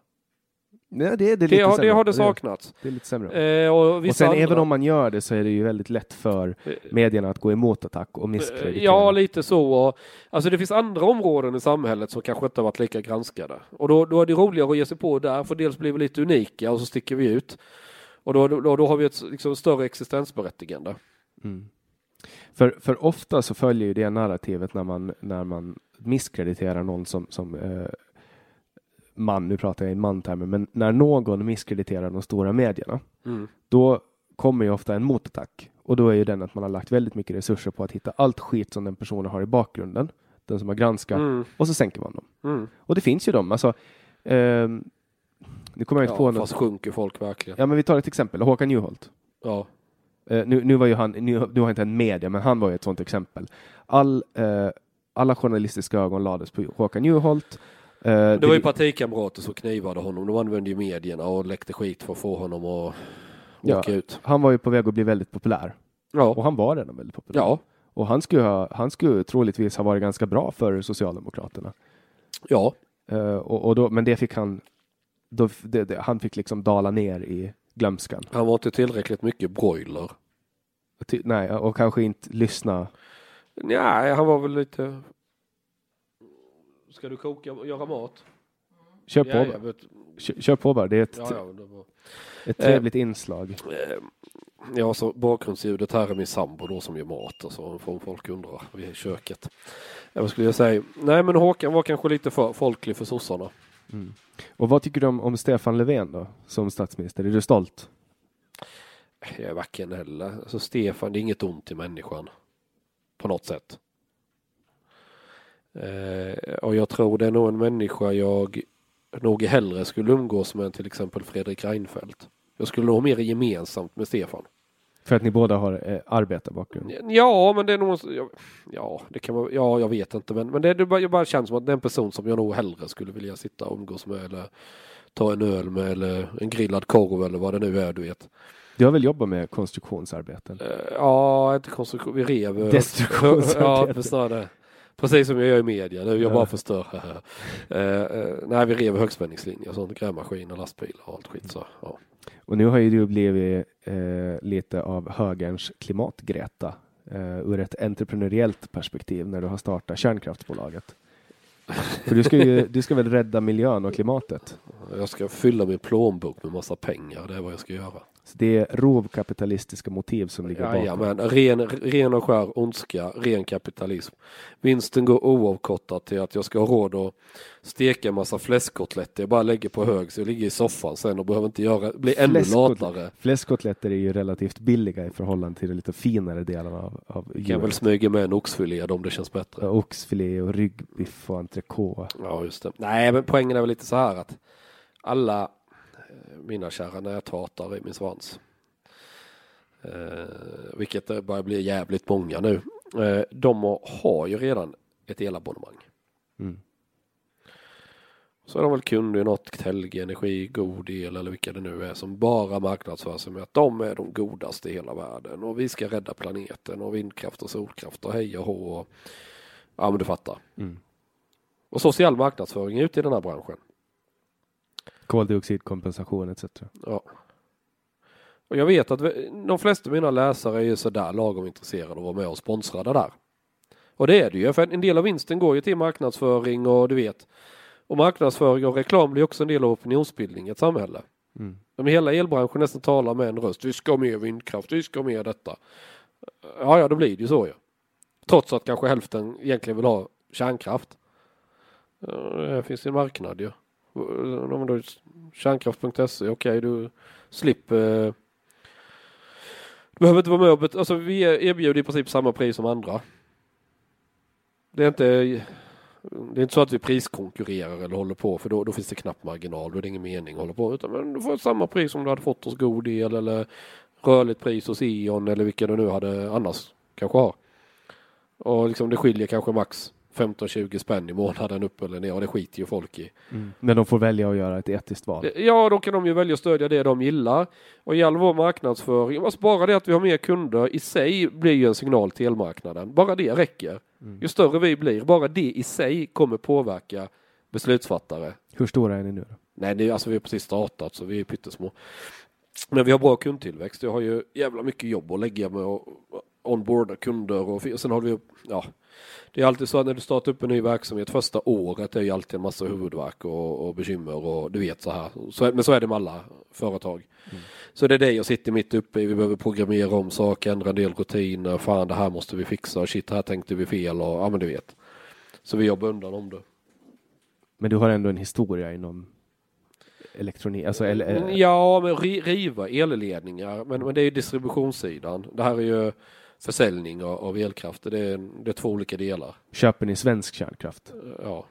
Nej, det är det Det, lite har, det sämre. har det saknats. Det är lite sämre. Eh, och och sen andra, även om man gör det så är det ju väldigt lätt för Eh, medierna att gå emot attack och misskreditera. Ja, lite så. Och, alltså det finns andra områden i samhället som kanske inte har varit lika granskade. Och då, då är det roligare att ge sig på där, för dels blir vi lite unika och så sticker vi ut. Och då, då, då har vi ett liksom, större existensberättigande. Mm. För, för ofta så följer ju det narrativet när man, när man misskrediterar någon som, som eh, man, nu pratar jag i mantermer, men när någon misskrediterar de stora medierna, Mm. då kommer ju ofta en motattack. Och då är ju den att man har lagt väldigt mycket resurser på att hitta allt skit som den personen har i bakgrunden, den som har granskat, Mm. och så sänker man dem. Mm. Och det finns ju dem, alltså ehm, nu kommer jag inte på Ja, något. fast sjunker folk verkligen. Ja, men vi tar ett exempel, Håkan Juholt. Ja. Eh, nu, nu var ju han, nu, nu har inte en media, men han var ju ett sådant exempel. All, eh, alla journalistiska ögon lades på Håkan Juholt. Eh, Det var ju partikamrater som knivade honom. De använde ju medierna och läckte skit för att få honom att Ja. åka ut. Han var ju på väg att bli väldigt populär. Och Ja. han var redan väldigt populär. Ja. Och han skulle, ha, han skulle troligtvis ha varit ganska bra för Socialdemokraterna. Ja. Eh, och, och då, men det fick han, då, det, det, han fick liksom dala ner i glömskan. Han var inte tillräckligt mycket broiler. Ty, nej, och kanske inte lyssna. Nej, han var väl lite... Ska du koka och göra mat? Kör på, Ja, vet. kör, kör på bara. Det är ett, Ja, ja, det var... ett trevligt inslag. Eh, Ja, så bakgrundsljudet här är min sambo då som gör mat och så får folk undra. Vi är i köket. Ja, vad skulle jag säga? Nej, men Håkan var kanske lite för folklig för sossarna. Och vad tycker du om, om Stefan Löfven då, som statsminister? Är du stolt? Jag är varken heller. Alltså Stefan, det är inget ont i människan. På något sätt. Eh, och jag tror det är nog en människa jag nog hellre skulle umgås med än till exempel Fredrik Reinfeldt. Jag skulle nog ha mer gemensamt med Stefan. För att ni båda har eh, arbetarbakgrund? Ja, men det är nog... ja, det kan vara... Ja, jag vet inte. Men, men det, det, bara, jag bara känns som att det är en person som jag nog hellre skulle vilja sitta och umgås med eller ta en öl med eller en grillad korv eller vad det nu är, du vet. Du har väl jobbat med konstruktionsarbeten? Eh, Ja, inte konstruktion. Vi rev... eh, Destruktionsarbete. *laughs* Ja, förstår det. Precis som jag gör i media nu. Jag Ja. bara förstör. Eh, nej, vi rev högspänningslinjer och sånt. Grävmaskiner, lastbilar och allt skit. Så, ja. Och nu har ju du blivit eh, lite av högerns klimatgreta eh, ur ett entreprenöriellt perspektiv när du har startat kärnkraftsbolaget. För du ska ju du ska väl rädda miljön och klimatet? Jag ska fylla min plånbok med massa pengar. Det är vad jag ska göra. Så det är rovkapitalistiska motiv som ligger bakom. Jajamän, ren, ren och skär ondska, ren kapitalism. Vinsten går oavkortat till att jag ska ha råd att steka en massa fläskkotletter. Jag bara lägger på hög så jag ligger i soffan sen och behöver inte göra, bli ännu latare. Fläskkotletter är ju relativt billiga i förhållande till de lite finare delarna av, av Kan djuret. väl smyga med en oxfilé om det känns bättre. Oxfilé och ryggbiff och entrecote. Ja, just det. Nej, men poängen är väl lite så här att alla mina kära näthatare i min svans, eh, vilket det börjar bli jävligt många nu, eh, de har- ju redan ett elabonnemang. Mm. Så är de väl kunder i något Telge Energi, God El eller vilka det nu är som bara marknadsför sig med att de är de godaste i hela världen och vi ska rädda planeten och vindkraft och solkraft och hej och hå. och- Ja men du fattar. Mm. Och social marknadsföring ute i den här branschen. Koldioxidkompensation etc. Ja. Och jag vet att vi- de flesta av mina läsare är ju sådär lagom intresserade av att vara med och sponsra det där. Och det är det ju, för en del av vinsten går ju till marknadsföring och du vet. Och marknadsföring och reklam blir också en del av opinionsbildning i ett samhälle. Mm. Hela elbranschen nästan talar med en röst. Vi ska ha mer vindkraft, vi ska ha mer detta. Ja, ja, då blir det ju så ju. Trots att kanske hälften egentligen vill ha kärnkraft. Ja, Det finns ju en marknad ju. Då Kärnkraft.se, okej du slipper. Du behöver inte vara med och bet- alltså vi erbjuder i princip samma pris som andra. Det är inte det är inte så att vi priskonkurrerar eller håller på för då, då finns det knappt marginal. Då är det ingen mening att hålla på. Utan men du får samma pris som du hade fått hos God El eller rörligt pris hos E.ON eller vilka du nu hade annars kanske har. Och liksom det skiljer kanske max 15-20 spänn i månaden upp eller ner och det skiter ju folk i. Men de får välja att göra ett etiskt val. Ja, då kan de ju välja att stödja det de gillar. Och i all vår marknadsföring, alltså bara det att vi har mer kunder i sig blir ju en signal till elmarknaden. Bara det räcker. Ju större vi blir, bara det i sig kommer påverka beslutsfattare. Hur stora är ni nu då? Nej, det är, alltså vi har precis startat så vi är pyttesmå. Men vi har bra kundtillväxt. Jag har ju jävla mycket jobb att lägga med att onboarda kunder och och sen har vi, ja, det är alltid så att när du startar upp en ny verksamhet första året är ju alltid en massa huvudvärk och, och bekymmer och du vet så här. Så, men så är det med alla företag. Så det är det jag sitter mitt uppe i. Vi behöver programmera om saker, ändra en del rutiner. Fan, det här måste vi fixa. Shit, här tänkte vi fel och ja, men du vet. Så vi jobbar undan om det. Men du har ändå en historia inom elektronik, alltså eller, Mm, Ja, men ri- riva elledningar. Men, men det är ju distributionssidan. Det här är ju försäljning av, av elkraft. Det är, det är två olika delar. köper ni svensk kärnkraft? Ja.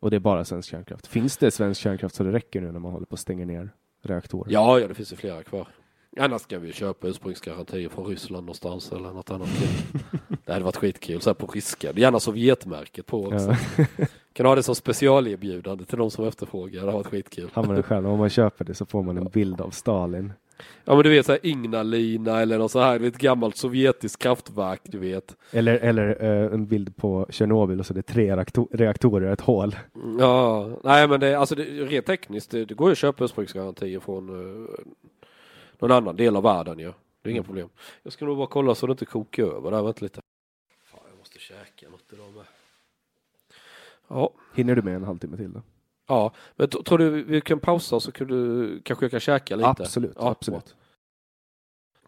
Och det är bara svensk kärnkraft. Finns det svensk kärnkraft så det räcker nu när man håller på att stänga ner reaktorer? Ja, ja, det finns ju flera kvar. Annars ska vi köpa ursprungsgarantier från Ryssland någonstans eller något annat. *laughs* Det hade varit skitkul, så här på ryska. Gärna Sovjetmärket på också. Ja. *laughs* Kan ha det som specialerbjudande till de som efterfrågar. Det hade varit skitkul. Använder själv. Om man köper det så får man en bild av Stalin. Ja men du vet såhär Ignalina eller något så här, ett gammalt sovjetiskt kraftverk du vet. Eller, eller eh, en bild på Tjernobyl och så är det tre reaktor- reaktorer och ett hål. Ja, nej men det, alltså det, rent tekniskt, det, det går ju att köpa ursprungsgarantier från uh, någon annan del av världen ju. Det är inga problem. Jag ska nog bara kolla så det inte kokar över där, vänta lite. Fan, jag måste käka något idag med. Ja, Hinner du med en halvtimme till då? Ja. men tror du vi kan pausa så kan du, kanske jag kan käka lite? Absolut, Ja, absolut.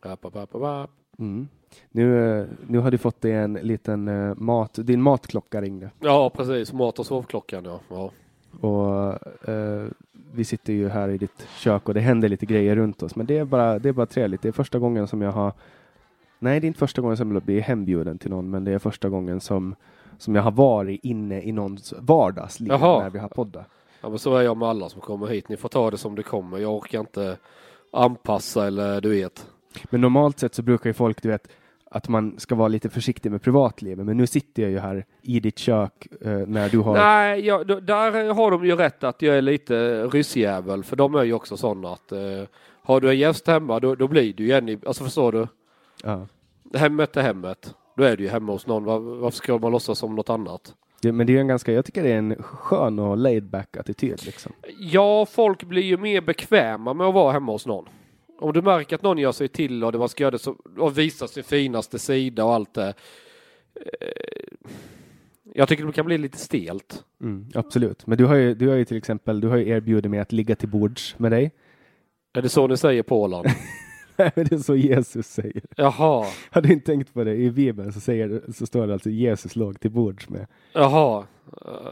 App, app, app, app. Mm. Nu, eh, nu har du fått dig en liten eh, mat, din matklocka ringde. Ja, precis. Mat och sovklockan ja. ja. Och eh, vi sitter ju här i ditt kök och det händer lite grejer runt oss. Men det är bara, det är bara trevligt. Det är första gången som jag har Nej, det är inte första gången som jag blir hembjuden till någon, men det är första gången som, som jag har varit inne i någons vardagsliv Jaha. när vi har poddat. Ja men så är jag med alla som kommer hit. Ni får ta det som det kommer. Jag orkar inte anpassa eller du vet. Men normalt sett så brukar ju folk, du vet, att man ska vara lite försiktig med privatlivet. Men nu sitter jag ju här i ditt kök eh, när du har... Nej, då- där har de ju rätt att jag är lite ryssjävel. För de är ju också sådana att eh, har du en gäst hemma då, då blir du ju en i, alltså förstår du? Ja. Hemmet är hemmet. Då är du ju hemma hos någon. Var, varför ska man låtsas som något annat? Det, men det är en ganska, jag tycker det är en skön och laid back attityd liksom. Ja, folk blir ju mer bekväma med att vara hemma hos någon. Om du märker att någon gör sig till och det det så, och visa sin finaste sida och allt det. Eh, Jag tycker det kan bli lite stelt. Mm, absolut. Men du har, ju, du har ju till exempel du har ju erbjudit mig att ligga till bords med dig. Är det så ni säger på Åland? *laughs* Nej, men det är så Jesus säger. Jaha, Har du inte tänkt på det? I Bibeln så, säger, så står det alltså Jesus låg till bords med. jaha,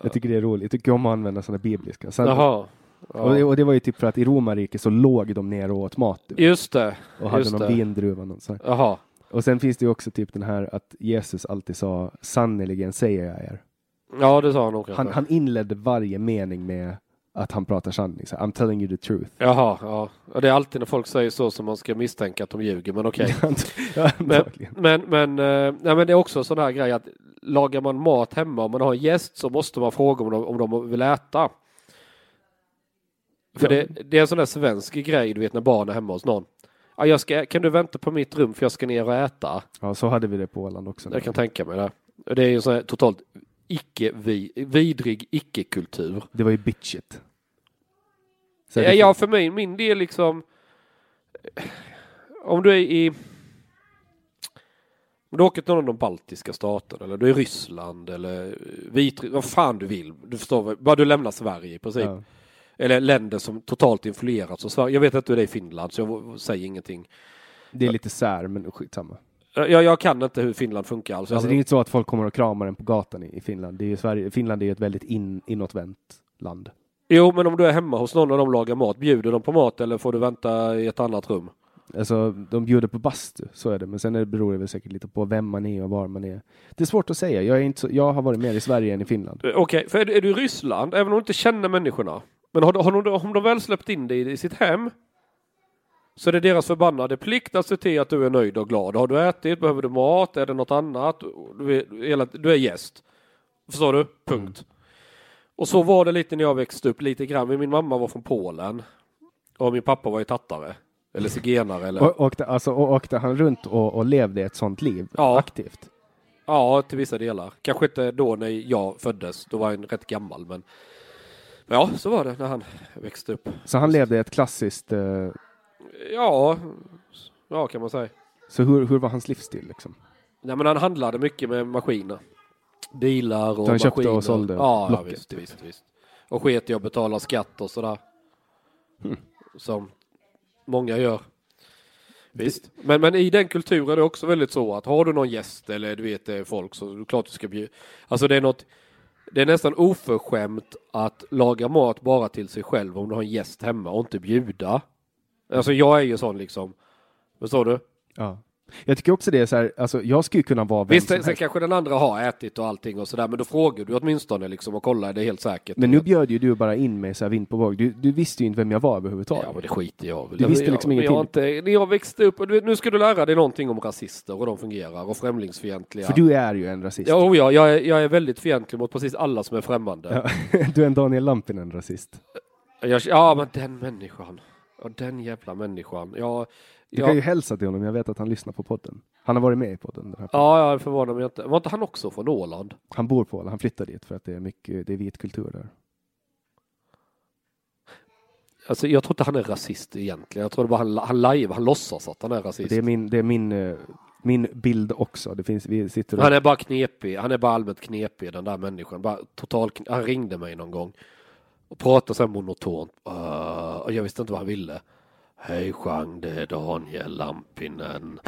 Jag tycker det är roligt. Jag tycker om att använda sådana bibliska. Sen, jaha. och, det, Ja. och det var ju typ för att i romarriket så låg de ner och åt mat. du Just det, Och hade just någon det. vindruva. Någon. Jaha. Och sen finns det ju också typ den här att Jesus alltid sa sannerligen säger jag er. Ja, det sa han nog. Han, han inledde varje mening med att han pratar sanning. Så, I'm telling you the truth. Jaha, ja. Och det är alltid när folk säger så som man ska misstänka att de ljuger, men okej. *laughs* *laughs* ja, Men, men, men, eh, nej, men det är också en sån här grej att lagar man mat hemma, om man har en gäst så måste man fråga om de, om de vill äta. För det, det är en sån där svensk grej, du vet när barn är hemma hos någon. Ja, jag ska, kan du vänta på mitt rum för jag ska ner och äta? Ja, så hade vi det på Åland också. Jag kan tänka mig det. Det är ju sån här totalt icke vi, vidrig icke-kultur. Det var ju bitchigt. Så Ja, ja, för mig, min del liksom. Om du är i. Om du åker till någon av de baltiska staterna eller du är i Ryssland eller Vitryssland, vad fan du vill. Du förstår, bara du lämnar Sverige i princip. ja. Eller länder som totalt influerats av Sverige. Jag vet hur det är i Finland så jag säger ingenting. Det är lite sär, men skitsamma. Jag, jag kan inte hur Finland funkar alls. Alltså, det är inte så att folk kommer och kramar en på gatan i, i Finland. Det är Sverige, Finland är ju ett väldigt in, inåtvänt land. Jo, men om du är hemma hos någon och de lagar mat, bjuder de på mat eller får du vänta i ett annat rum? Alltså, de bjuder på bastu, så är det. Men sen är det, beror det väl säkert lite på vem man är och var man är. Det är svårt att säga. Jag, är inte så, jag har varit mer i Sverige än i Finland. Eh, Okej, för är du, är du i Ryssland, även om du inte känner människorna, men har, har, de, om de väl släppt in dig i, i sitt hem, så är det deras förbannade plikt att se till att du är nöjd och glad. Har du ätit, behöver du mat, är det något annat, du är, du är gäst. Förstår du? Punkt. Och så var det lite när jag växte upp, lite grann. Min mamma var från Polen och min pappa var ju tattare. Eller zigenare eller... Och, åkte, alltså, och åkte han runt och, och levde ett sånt liv Ja. aktivt? Ja, till vissa delar. Kanske inte då när jag föddes, då var jag rätt gammal men... men ja, så var det när han växte upp. Så han levde ett klassiskt... Eh, Ja, ja kan man säga. så hur, hur var hans livsstil liksom? Nej, men han handlade mycket med maskiner. Bilar och Så han köpte och maskiner. sålde Ja, ja visst, typ. visst, visst. Och sket i att betala skatt och sådär. Hmm. Som många gör. Visst. Men, men i den kulturen är det också väldigt så att har du någon gäst eller du vet det är folk så är det klart du ska bjuda. Alltså det är något det är nästan oförskämt att laga mat bara till sig själv om du har en gäst hemma och inte bjuda. Alltså jag är ju sån liksom. Förstår du? Ja. Jag tycker också det är så här, alltså jag skulle kunna vara vem Visst, som sen helst. kanske den andra har ätit och allting och sådär, men då frågar du åtminstone liksom och kollar, är det helt säkert? Men nu bjöd ju du bara in mig så här vind på våg. Du, du visste ju inte vem jag var överhuvudtaget. Ja, men det skiter jag väl Du visste jag, liksom jag ingenting. inte, När jag växte upp, och du vet, nu ska du lära dig någonting om rasister och hur de fungerar och främlingsfientliga. För du är ju en rasist. Ja, oh ja jag, är, jag är väldigt fientlig mot precis alla som är främmande. Ja. *laughs* Du är en Daniel Lampinen rasist. Jag, ja, men den människan. Ja, den jävla människan. Ja, Du ja, kan ju hälsa till honom, jag vet att han lyssnar på podden. Han har varit med i podden. Den här podden. ja, jag förvånar mig inte. Var inte han också från Åland? Han bor på Åland, han flyttar dit för att det är mycket, det är vit kultur där. Alltså, jag tror inte han är rasist egentligen. Jag tror det bara han, han live, han låtsas att han är rasist. Det är min, det är min, eh, min bild också. Det finns, vi sitter och, Han är bara knepig. Han är bara allmänt knepig den där människan. Bara total, han ringde mig någon gång och pratade så här monotont. Uh, och jag visste inte vad han ville. Hej Jean, det är Daniel Lampinen.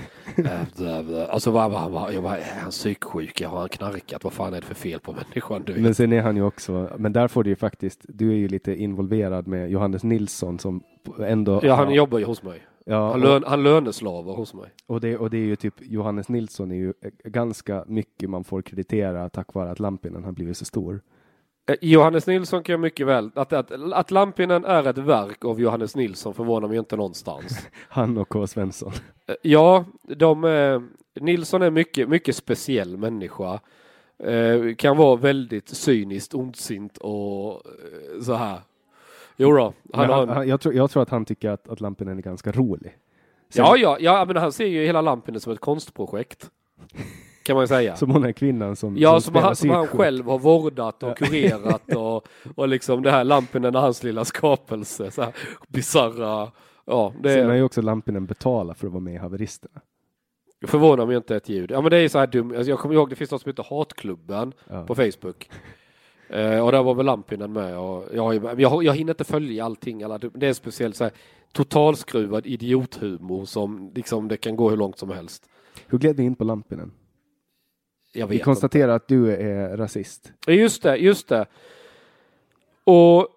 Alltså vad var han? Jag bara, är han psyksjuk? Har han knarkat? Vad fan är det för fel på människan? Du? Men sen är han ju också, men där får du ju faktiskt, du är ju lite involverad med Johannes Nilsson som ändå Ja, han jobbar ju hos mig. ja, Han, och, lön, han löneslavar hos mig. och, det, och det är ju typ, Johannes Nilsson är ju eh, ganska mycket man får kreditera tack vare att Lampinen har blivit så stor. Eh, Johannes Nilsson kan jag mycket väl, att, att, att Lampinen är ett verk av Johannes Nilsson förvånar mig inte någonstans. *laughs* Han och K. Svensson. Eh, Ja, de, eh, Nilsson är mycket, mycket speciell människa. Eh, kan vara väldigt cyniskt, ondsint och eh, så här. Jo då, han han, han, jag, tror, jag tror att han tycker att, att Lampinen är ganska rolig. Sen- Ja, ja, ja, men han ser ju hela Lampinen som ett konstprojekt. *laughs* Kan man säga. Som hon är kvinnan som Ja, som, spelar han, som han själv har vårdat och kurerat och, *laughs* och liksom det här Lampinen är hans lilla skapelse. Så här bisarra. Ja, det Sen har ju också Lampinen betalat för att vara med i Haveristerna. Det förvånar mig inte ett ljud. Ja men det är så här dumt. Alltså, jag kommer ihåg det finns något som heter Hatklubben Ja. på Facebook. Eh, och där var väl Lampinen med. Och jag, jag, jag hinner inte följa allting. Alla, det är speciellt så här totalskruvad idiothumor som liksom det kan gå hur långt som helst. Hur gled vi in på Lampinen? Jag Vi vet inte. konstaterar att du är rasist. Just det, just det. Och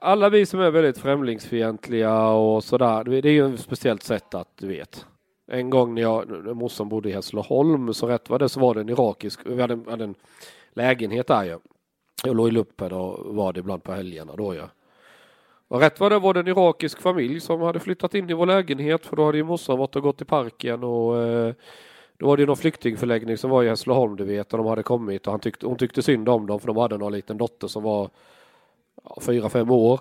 alla vi som är väldigt främlingsfientliga och sådär, det är ju ett speciellt sätt att du vet. En gång när jag, morsan bodde i Hässleholm, så rätt var det så var det en irakisk, vi hade, en- hade en lägenhet där ju. Jag låg i luppen och var det ibland på helgerna då ja. Och rätt var det var det en irakisk familj som hade flyttat in i vår lägenhet för då hade ju morsan varit och gått i parken och eh, då var det ju någon flyktingförläggning som var i Hässleholm du vet och de hade kommit och han tyckte, hon tyckte synd om dem för de hade någon liten dotter som var fyra, fem år.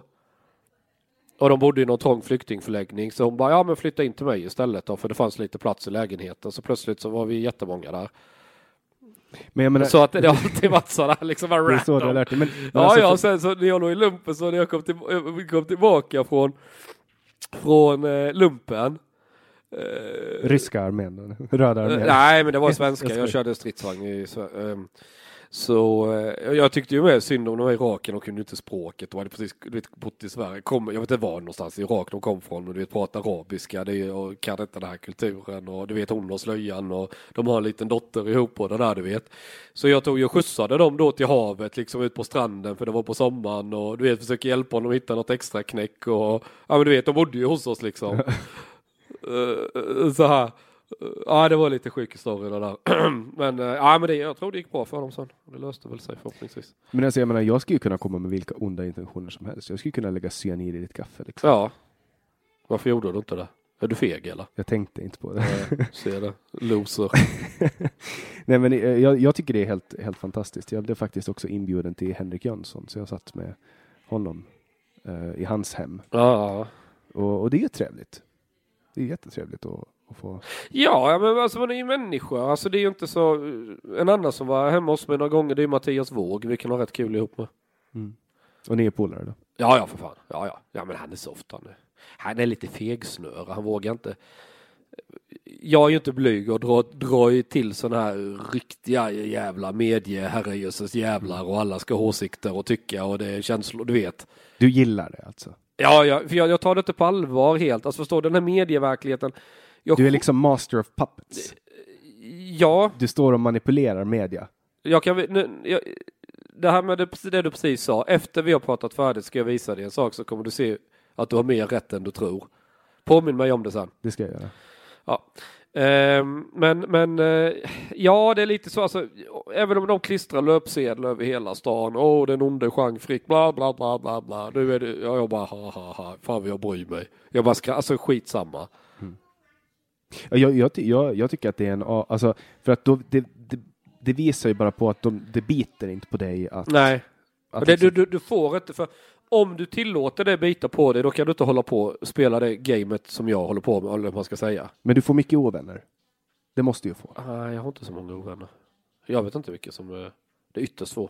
Och de bodde i någon trång flyktingförläggning så hon bara ja men flytta in till mig istället då för det fanns lite plats i lägenheten så plötsligt så var vi jättemånga där. Men menar, Så att det har alltid varit sådär liksom bara det är så random. lärt dig. Men, men Ja, alltså, ja, för- sen så när jag låg i lumpen så när jag kom, till, kom tillbaka från, från eh, lumpen. Eh, Ryska armén, röda eh, armén. nej, men det var svenska. Jag körde stridsvagn i Sve- ehm, Så eh, jag tyckte ju med synd om de här irakerna, de kunde inte språket. De hade precis du vet, bott i Sverige. Kom, jag vet inte var någonstans i Irak de kom från, men du vet pratar arabiska det och kan inte den här kulturen och du vet hon och slöjan och de har en liten dotter ihop och det där du vet. Så jag tog ju skjutsade dem då till havet, liksom ut på stranden för det var på sommaren och du vet försöker hjälpa dem att hitta något extra knäck och ja men du vet de bodde ju hos oss liksom. *laughs* Eh, så här. Eh, Ja det var lite sjuk historia där. *clears throat* men eh, ja men det, jag tror det gick bra för dem sen. Det löste väl sig förhoppningsvis. Men alltså, jag menar, jag skulle ju kunna komma med vilka onda intentioner som helst. Jag skulle kunna lägga cyanid i ditt kaffe. Liksom. Ja. Varför gjorde du inte det? Är du feg eller? Jag tänkte inte på det. Eh, Ser det. Loser. *laughs* Nej, men eh, jag, jag tycker det är helt, helt fantastiskt. Jag blev faktiskt också inbjuden till Henrik Jönsson, så jag satt med honom eh, i hans hem. Ja. Och, och det är trevligt. Det är jättetrevligt att, att få... Ja, men alltså man är ju människa. Alltså det är ju inte så. En annan som var hemma hos mig några gånger det är Mattias Våg. Vi kan ha rätt kul ihop med. Och ni är polare då? Ja, ja för fan. Ja, ja. Ja, men han är soft han. Han är lite fegsnöre. Han vågar inte. Jag är ju inte blyg och drar, drar ju till sådana här riktiga jävla medieherrejösses jävlar och alla ska ha åsikter och tycka och det är känslor, du vet. Du gillar det alltså? Ja, ja för jag, jag tar det inte på allvar helt. Alltså förstår du, den här medieverkligheten. Jag, Du är liksom master of puppets. Ja, Du står och manipulerar media. jag kan... Nu, jag, det här med det, det du precis sa. Efter vi har pratat färdigt ska jag visa dig en sak så kommer du se att du har mer rätt än du tror. Påminn mig om det sen. Det ska jag göra. Ja. Ehm, men men eh, ja, det är lite så. Alltså, även om de klistrar löpsedlar över hela stan. Åh, den onde Jean Frick, bla bla bla bla bla. Nu är det, ja, jag bara ha ha ha. Fan vad jag bryr mig. Jag bara ska, alltså skitsamma. Ja, Jag, jag, jag, jag tycker att det är en... Alltså, för att då, det, det, det visar ju bara på att de, det biter inte på dig att... Nej, att det, liksom- du, du, du får inte för om du tillåter det bita på dig då kan du inte hålla på och spela det gamet som jag håller på med, eller vad man ska säga. Men du får mycket ovänner. Det måste du få. Nej, jag har inte så många ovänner. Jag vet inte vilka som är det är ytterst få.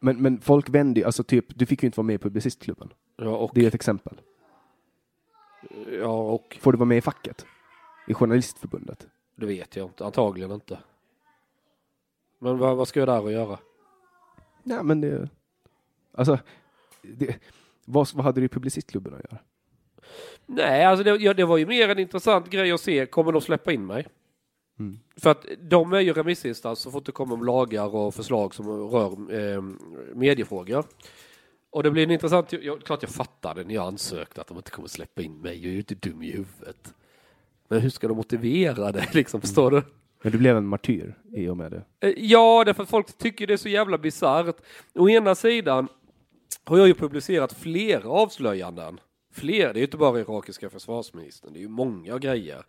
Men, men folk vänder ju, alltså typ, du fick ju inte vara med i Publicistklubben. Ja, och, Det är ett exempel. ja, och Får du vara med i facket? I Journalistförbundet? det vet jag inte. Antagligen inte. Men vad, vad ska jag där och göra? Nej, men det... Alltså, det, vad, vad hade du i Publicistklubben att göra? Nej, alltså det, ja, det var ju mer en intressant grej att se. Kommer de släppa in mig? Mm. För att de är ju remissinstans så fort det kommer om lagar och förslag som rör eh, mediefrågor. Och det blir en intressant, jag, klart jag fattade när jag ansökte att de inte kommer släppa in mig, jag är ju inte dum i huvudet. Men hur ska de motivera det *laughs* liksom, förstår du? Men du blev en martyr i och med det. Eh, Ja, därför att folk tycker det är så jävla bisarrt. Å ena sidan har jag ju publicerat flera avslöjanden. Fler, det är ju inte bara irakiska försvarsministern, det är ju många grejer.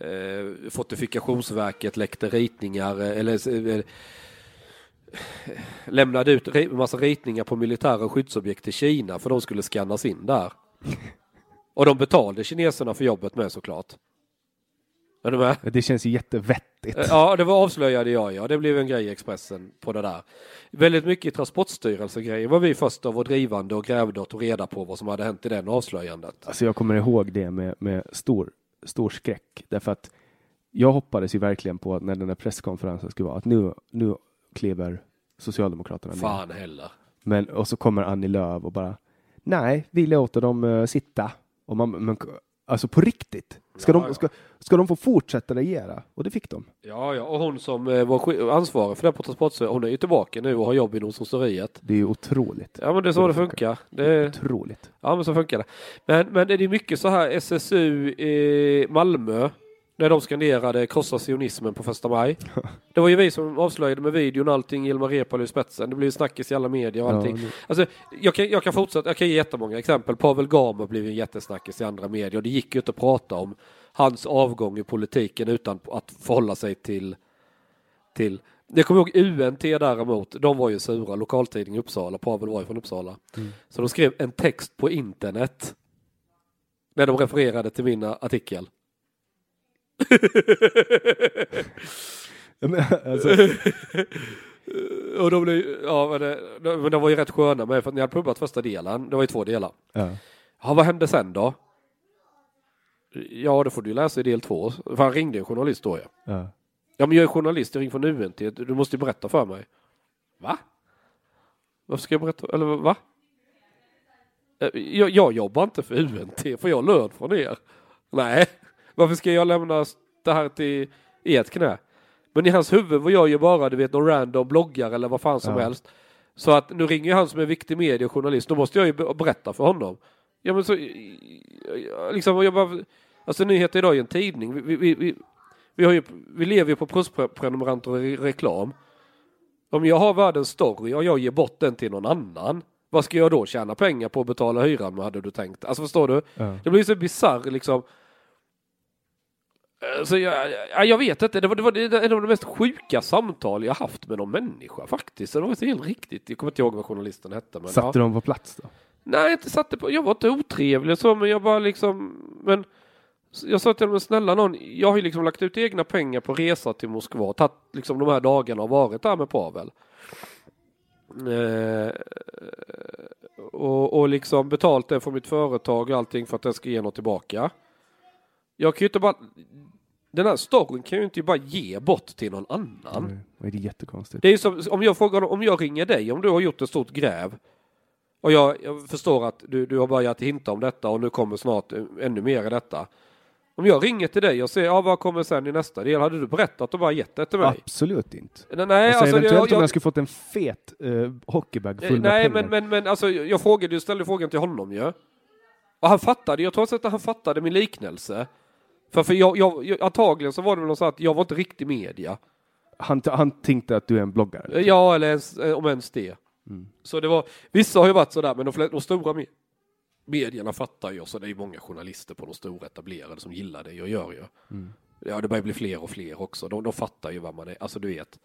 Eh, Fortifikationsverket läckte ritningar, eh, eller eh, eh, lämnade ut en massa ritningar på militära skyddsobjekt till Kina för de skulle skannas in där. Och de betalade kineserna för jobbet med såklart. Är du med? Det känns ju jättevettigt. Ja, det var avslöjade jag, ja. Det blev en grej i Expressen på det där. Väldigt mycket Transportstyrelse-grejer var vi först av och drivande och grävde och tog reda på vad som hade hänt i den avslöjandet. Alltså jag kommer ihåg det med, med stor, stor skräck. Därför att Jag hoppades ju verkligen på att när den där presskonferensen skulle vara att nu, nu kliver Socialdemokraterna ner. Fan heller. Men, och så kommer Annie Lööf och bara nej, vi låter dem uh, sitta. Och man, men, alltså på riktigt. Ska, Ja, de, ska, ska de få fortsätta regera? Och det fick de. Ja, ja, och hon som eh, var ansvarig för det på Transportstyrelsen, hon är ju tillbaka nu och har jobb inom sosseriet. Det är ju otroligt. Ja, men det är så det funkar. Det är, Otroligt. ja, men så funkar det. Men, men det är mycket så här SSU i Malmö, när de skanderade krossa sionismen på första maj. *laughs* Det var ju vi som avslöjade med videon och allting, Ilmar Reepalu i spetsen. Det blev ju snackis i alla medier och Ja, allting. nu- Alltså, jag, kan, jag kan fortsätta, jag kan ge jättemånga exempel. Pavel Gamer blev ju en jättesnackis i andra medier och det gick ju inte att prata om hans avgång i politiken utan att förhålla sig till, till jag kommer ihåg UNT däremot, de var ju sura, lokaltidning i Uppsala, Pavel var ju från Uppsala. Så de skrev en text på internet när de refererade till min artikel. *laughs* Alltså, *laughs* Och de blev, ja, men, det, men de var ju rätt sköna med för att ni hade pubbat första delen, det var ju två delar. ja. Ja, vad hände sen då? Ja, det får du läsa i del två. För han ringde en journalist då ja. Ja. Ja, men jag är journalist, jag ringer från UNT. Du måste ju berätta för mig. Va? Varför ska jag berätta? Eller va? Eh, Jag, jag jobbar inte för UNT, får jag lön från er? Nej, varför ska jag lämna det här till ert knä? Men i hans huvud var jag ju bara, du vet, någon random bloggare eller vad fan som Ja. helst. Så att nu ringer han som är viktig mediejournalist, då måste jag ju be- berätta för honom. Ja men så, liksom, jag bara, alltså nyheter idag är ju en tidning. Vi, vi, vi, vi, har ju, vi lever ju på plusprenumeranter och re- reklam. Om jag har världens story och jag ger bort den till någon annan, vad ska jag då tjäna pengar på att betala hyran med hade du tänkt? Alltså förstår du? Ja. Det blir så bisarr liksom. Alltså, jag, jag, jag vet inte, det var, det var en av de mest sjuka samtal jag haft med någon människa faktiskt. Det var så helt riktigt. Jag kommer inte ihåg vad journalisten hette. Men, Satte ja. de på plats då? Nej, jag inte satte på, jag var inte otrevlig så, men jag bara liksom, men jag sa till dem, snälla någon, jag har ju liksom lagt ut egna pengar på resa till Moskva, tagit liksom de här dagarna och varit där med Pavel. Eh, och, och liksom betalt det från mitt företag och allting för att den ska ge något tillbaka. Jag kan ju inte bara, den här storyn kan jag ju inte bara ge bort till någon annan. Nej, Det är jättekonstigt. Det är ju som om jag frågar om jag ringer dig om du har gjort ett stort gräv och jag, jag förstår att du, du har börjat hinta om detta och nu kommer snart eh, ännu mer i detta. Om jag ringer till dig och säger ja, vad kommer sen i nästa del? Hade du berättat och bara gett det till mig? Absolut inte. Nej, nej alltså, alltså, eventuellt jag, om jag jag, skulle fått en fet uh, hockeybag full med nej pengar. men, men, men alltså jag frågade, jag ställde frågan till honom ju. Och han fattade, jag tror att han fattade min liknelse. För, för jag, jag, jag, antagligen så var det väl så att jag var inte riktig media. han, han tänkte att du är en bloggare. Ja, eller ens, eh, om ens det. Så det var, vissa har ju varit sådär, men de, de stora me- medierna fattar ju, så det är ju många journalister på de stora etablerade som gillar det jag gör ju. Ja, det börjar bli fler och fler också. De, de fattar ju vad man är, alltså du vet.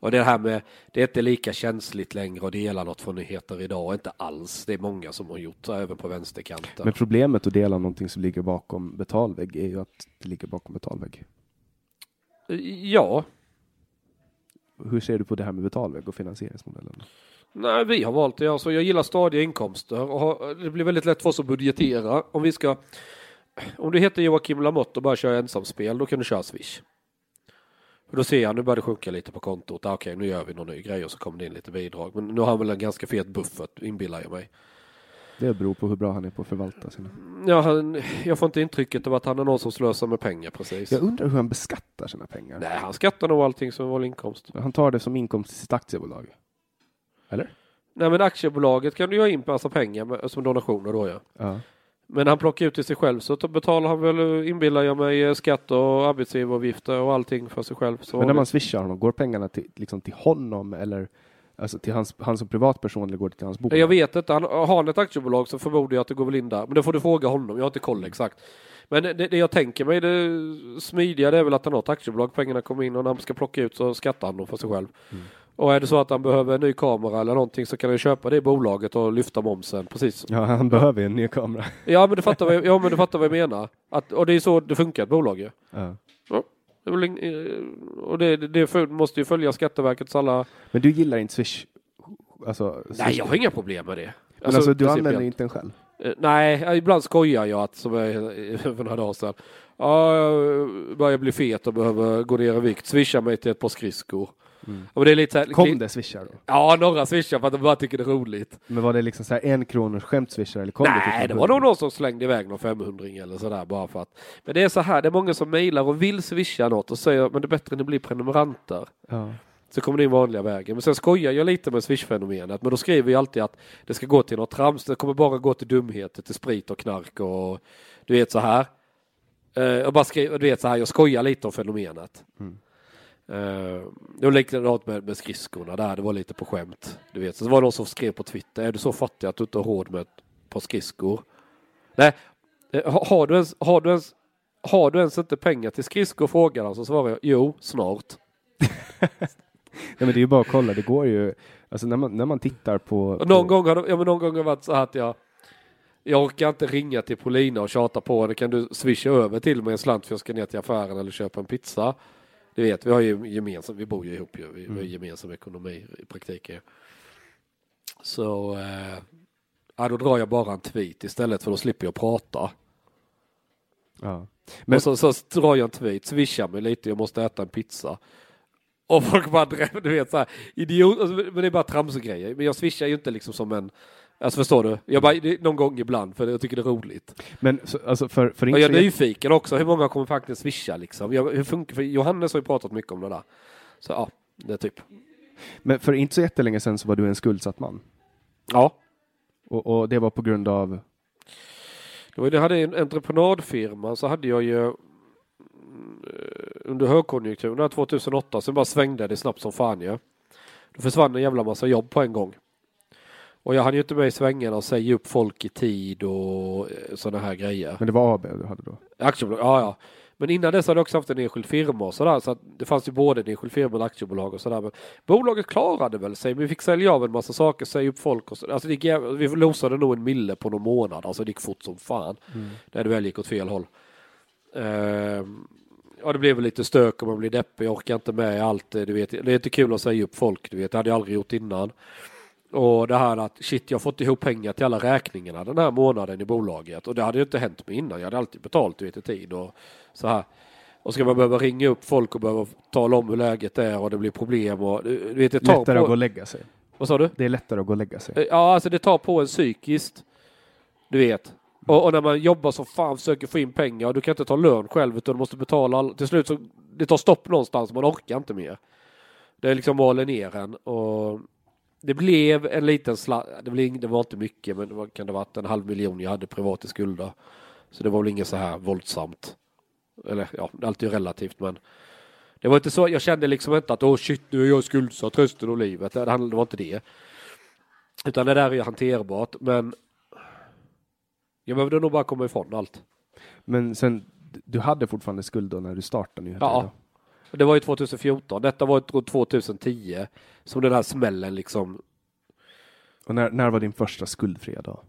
Och det här med, det är inte lika känsligt längre att dela något från nyheter idag, inte alls. Det är många som har gjort det, även på vänsterkanten. Men problemet att dela någonting som ligger bakom betalvägg är ju att det ligger bakom betalvägg. Ja, Hur ser du på det här med betalvägg och finansieringsmodellen? Nej, vi har valt det. Alltså, jag gillar stadiga inkomster och det blir väldigt lätt för oss att budgetera. Om vi ska, om du heter Joakim Lamotte och bara kör ensamspel, då kan du köra Swish. För då ser jag, nu börjar det sjunka lite på kontot. Ah, Okej, nu gör vi någon ny grej och så kommer det in lite bidrag. Men nu har han väl en ganska fet buffert, inbillar jag mig. Det beror på hur bra han är på att förvalta sina. Ja, han, jag får inte intrycket av att han är någon som slösar med pengar precis. Jag undrar hur han beskattar sina pengar. Nej, han skattar nog allting som vanlig inkomst. Han tar det som inkomst till sitt aktiebolag. Eller? Nej, men aktiebolaget kan du ju ha in massa pengar med, som donationer då ja. Ja. Men han plockar ut till sig själv så då betalar han väl, inbillar jag mig, skatt och arbetsgivaravgifter och allting för sig själv. Så Men när man swishar honom, går pengarna till, liksom till honom eller alltså till hans, han som privatperson eller går det till hans bolag? Jag vet inte, han, har han ett aktiebolag så förmodar jag att det går väl in där. Men det får du fråga honom, jag har inte koll exakt. Men det, det jag tänker mig, det smidiga det är väl att han har ett aktiebolag, pengarna kommer in och när han ska plocka ut så skattar han dem för sig själv. Och är det så att han behöver en ny kamera eller någonting så kan han köpa det i bolaget och lyfta momsen, precis. Ja, han behöver en ny kamera. Ja men du fattar vad jag, ja, men du fattar vad jag menar. Att, och det är så det funkar ett bolag ju. Ja. Ja, eh, och det, det, det måste ju följa Skatteverkets alla... Men du gillar inte swish? Alltså, Nej, jag har inga problem med det. Men alltså, du principiellt. använder inte den själv? Eh, nej, ibland skojar jag att, som jag *laughs* för några dagar sedan, ja, jag börjar bli fet och behöver gå ner i vikt, swisha mig till ett par skridskor. Mm. Men det är lite så här, Kom det swishar då? Ja, några swishar för att de bara tycker det är roligt. Men var det liksom så här en kronors skämtswishar eller kom det Nej, typ det var nog någon som slängde iväg någon 500 eller sådär bara för att. Men det är så här, det är många som mejlar och vill swisha något och säger men det är bättre att ni blir prenumeranter. Ja. Så kommer det in vanliga vägen. Men sen skojar jag lite med swish-fenomenet. Men då skriver jag alltid att det ska gå till något trams. Det kommer bara gå till dumheter, till sprit och knark och du vet så här. Jag bara skriver, du vet så här, jag skojar lite om fenomenet. Mm. Eh, Det var likadant med, med skridskorna där, det var lite på skämt. Du vet, så det var någon som skrev på Twitter, är du så fattig att du inte har råd med ett par skridskor? Nej, eh, har, du ens, har, du ens, har du ens inte pengar till skridskor? Frågar han, så svarar jag, jo, snart. *laughs* Ja, men det är ju bara att kolla, det går ju, alltså när man, när man tittar på... Och någon på, gång har det, ja, men någon gång har det varit så här att jag jag orkar inte ringa till Polina och tjata på henne. Kan du swisha över till mig en slant för jag ska ner till affären eller köpa en pizza? Du vet, vi har ju gemensam, vi bor ju ihop ju. Vi, vi har Mm. gemensam ekonomi i praktiken. Så, eh, ja, då drar jag bara en tweet istället för då slipper jag prata. Ja. Men, Och så, så drar jag en tweet, swishar mig lite, jag måste äta en pizza. Och folk bara, du vet så här, idiot, alltså, men det är bara tramsgrejer. Men jag swishar ju inte liksom som en, alltså förstår du? Jag bara, någon gång ibland för jag tycker det är roligt. men så, alltså för, för jag är så nyfiken också, hur många kommer faktiskt swisha liksom? Jag, hur funkar, för Johannes har ju pratat mycket om det där. Så ja, det är typ. men för inte så jättelänge sedan så var du en skuldsatt man. Ja. Och, och det var på grund av, Det var, det hade en entreprenadfirma så hade jag ju mm, eh, under högkonjunkturen där 2008 sen bara svängde det snabbt som fan ju. Då försvann en jävla massa jobb på en gång. Och jag hann ju inte med i svängarna och säga upp folk i tid och sådana här grejer. men det var AB du hade då? Aktiebolag, ja ja. Men innan dess hade jag också haft en enskild firma och sådär. Så det fanns ju både en enskild firma och aktiebolag och sådär. Men bolaget klarade väl sig. Men vi fick sälja av en massa saker, säga upp folk och så. Alltså det gick, vi losade nog en mille på någon månad. Alltså det gick fort som fan. När det väl gick åt fel håll. Ehm, ja det blev väl lite stök och man blir deppig. Jag orkar inte med allt. Du vet. Det är inte kul att säga upp folk. Du vet. Det hade jag aldrig gjort innan. Och det här att shit, jag har fått ihop pengar till alla räkningarna den här månaden i bolaget. Och det hade ju inte hänt mig innan. Jag hade alltid betalt du vet, i tid och så här. Och ska man behöva ringa upp folk och behöva tala om hur läget är och det blir problem och du vet, det tar Lättare att gå på... och lägga sig. Vad sa du? Det är lättare att gå och lägga sig. Ja, alltså det tar på en psykiskt. Du vet. Och, och när man jobbar som fan försöker få in pengar och du kan inte ta lön själv utan du måste betala all... Till slut så det tar stopp någonstans man orkar inte mer. Det är liksom maler ner en och det blev en liten slant. Det, blev det var inte mycket men det var, kan det ha varit en halv miljon jag hade privat i skulder. Så det var väl inget så här våldsamt. Eller ja, det är alltid relativt men det var inte så, jag kände liksom inte att åh shit nu är jag skuldsatt resten av livet. Det, det var inte det. Utan det där är ju hanterbart men jag behövde nog bara komma ifrån allt. Men sen, du hade fortfarande skuld då när du startade? Ja. Det var ju 2014, detta var ju 2010 som den här smällen liksom. Och när, när var din första skuldfria dag?